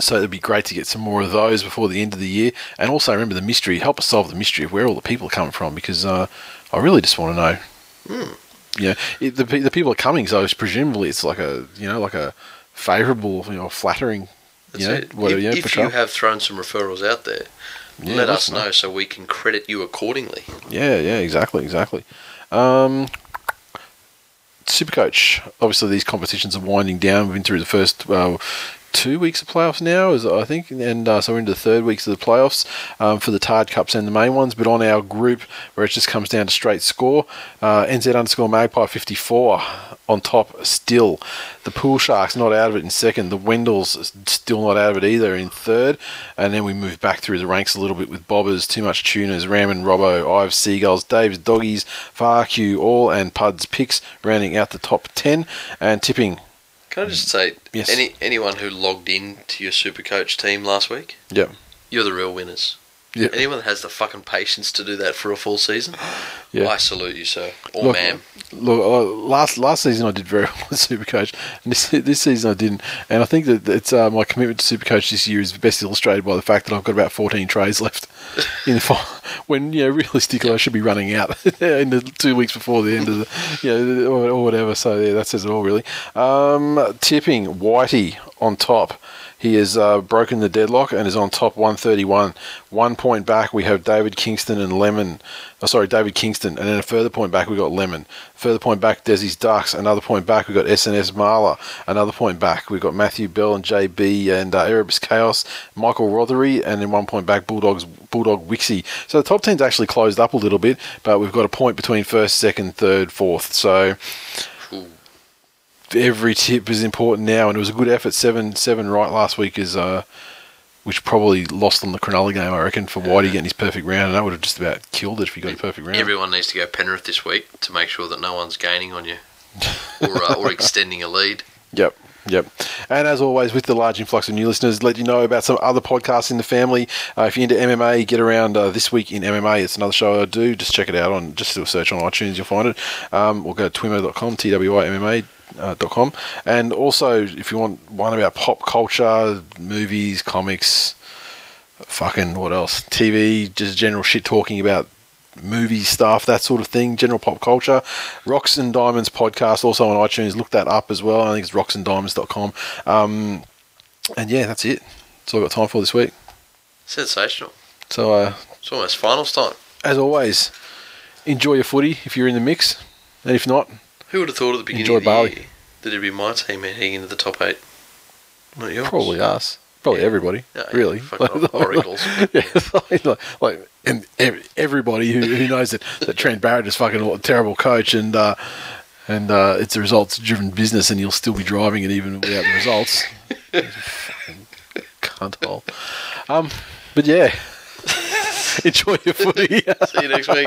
so it'd be great to get some more of those before the end of the year. And also remember the mystery. Help us solve the mystery of where all the people are coming from because uh, I really just want to know. Hmm. Yeah, it, the the people are coming, so it's presumably it's like a you know like a favourable, you know, flattering. That's you know, it. whatever, if yeah, if you have thrown some referrals out there, Yeah, let us know so we can credit you accordingly. Yeah, yeah, exactly, exactly. Um, Supercoach. Obviously, these competitions are winding down. We've been through the first uh, two weeks of playoffs now, is I think, and uh, so we're into the third weeks of the playoffs um, for the Tard Cups and the main ones. But on our group, where it just comes down to straight score, uh, NZ underscore Magpie fifty four on top still. The Pool Sharks not out of it in second. The Wendells still not out of it either in third. And then we move back through the ranks a little bit with Bobbers, Too Much Tuners, Ram and Robbo, Ives Seagulls, Dave's Doggies, Far Q, All, and Puds Picks rounding out the top 10. And tipping, Can I just say, Yes. any anyone who logged in to your Supercoach team last week, yep, you're the real winners. Yeah. Anyone that has the fucking patience to do that for a full season, Yeah. I salute you, sir. Or Look, ma'am. Look, uh, last last season I did very well with Supercoach, and this this season I didn't. And I think that it's uh, my commitment to Supercoach this year is best illustrated by the fact that I've got about 14 trays left in the final. When you know realistically I should be running out in the two weeks before the end of the you know or, whatever. So yeah, that says it all really. Um, tipping Whitey on top. He has uh, broken the deadlock and is on top 131. One point back, we have David Kingston and Lemon. Oh, sorry, David Kingston. And then a further point back, we got Lemon. Further point back, Desi's Ducks. Another point back, we got SNS Marla. Another point back, we've got Matthew Bell and JB and uh, Erebus Chaos, Michael Rothery. And then one point back, Bulldogs Bulldog Wixie. So the top 10's actually closed up a little bit, but we've got a point between first, second, third, fourth. So. Every tip is important now, and it was a good effort. Seven seven right last week is uh, which probably lost on the Cronulla game, I reckon, for Whitey getting his perfect round, and that would have just about killed it if he got a perfect round. Everyone needs to go Penrith this week to make sure that no one's gaining on you or, uh, or extending a lead. Yep. Yep. And as always, with the large influx of new listeners, let you know about some other podcasts in the family. Uh, if you're into MMA, get around uh, this week in MMA. It's another show I do. Just check it out on, just do a search on iTunes, you'll find it. Um, or go to twimo.com, T-W-I-M-M-A. Uh, dot com. And also, if you want one about pop culture, movies, comics, fucking what else? TV, just general shit talking about movie stuff, that sort of thing, general pop culture. Rocks and Diamonds podcast, also on iTunes. Look that up as well. I think it's rocksanddiamonds.com. Um, and yeah, that's it. That's all I've got time for this week. Sensational. So, uh, It's almost finals time. as always, enjoy your footy if you're in the mix. And if not, Who would have thought at the beginning Enjoy of the Bali. year that it'd be my team heading into the top eight? Not yours. probably us. Probably Yeah. everybody, Yeah, yeah, really. fucking oracles. yeah, like, like, like, and ev- everybody who, who knows that, that Trent Barrett is fucking a terrible coach and uh, and uh, it's a results-driven business, and you'll still be driving it even without the results. fucking cunt hole. Um, but yeah, enjoy your footy. See you next week.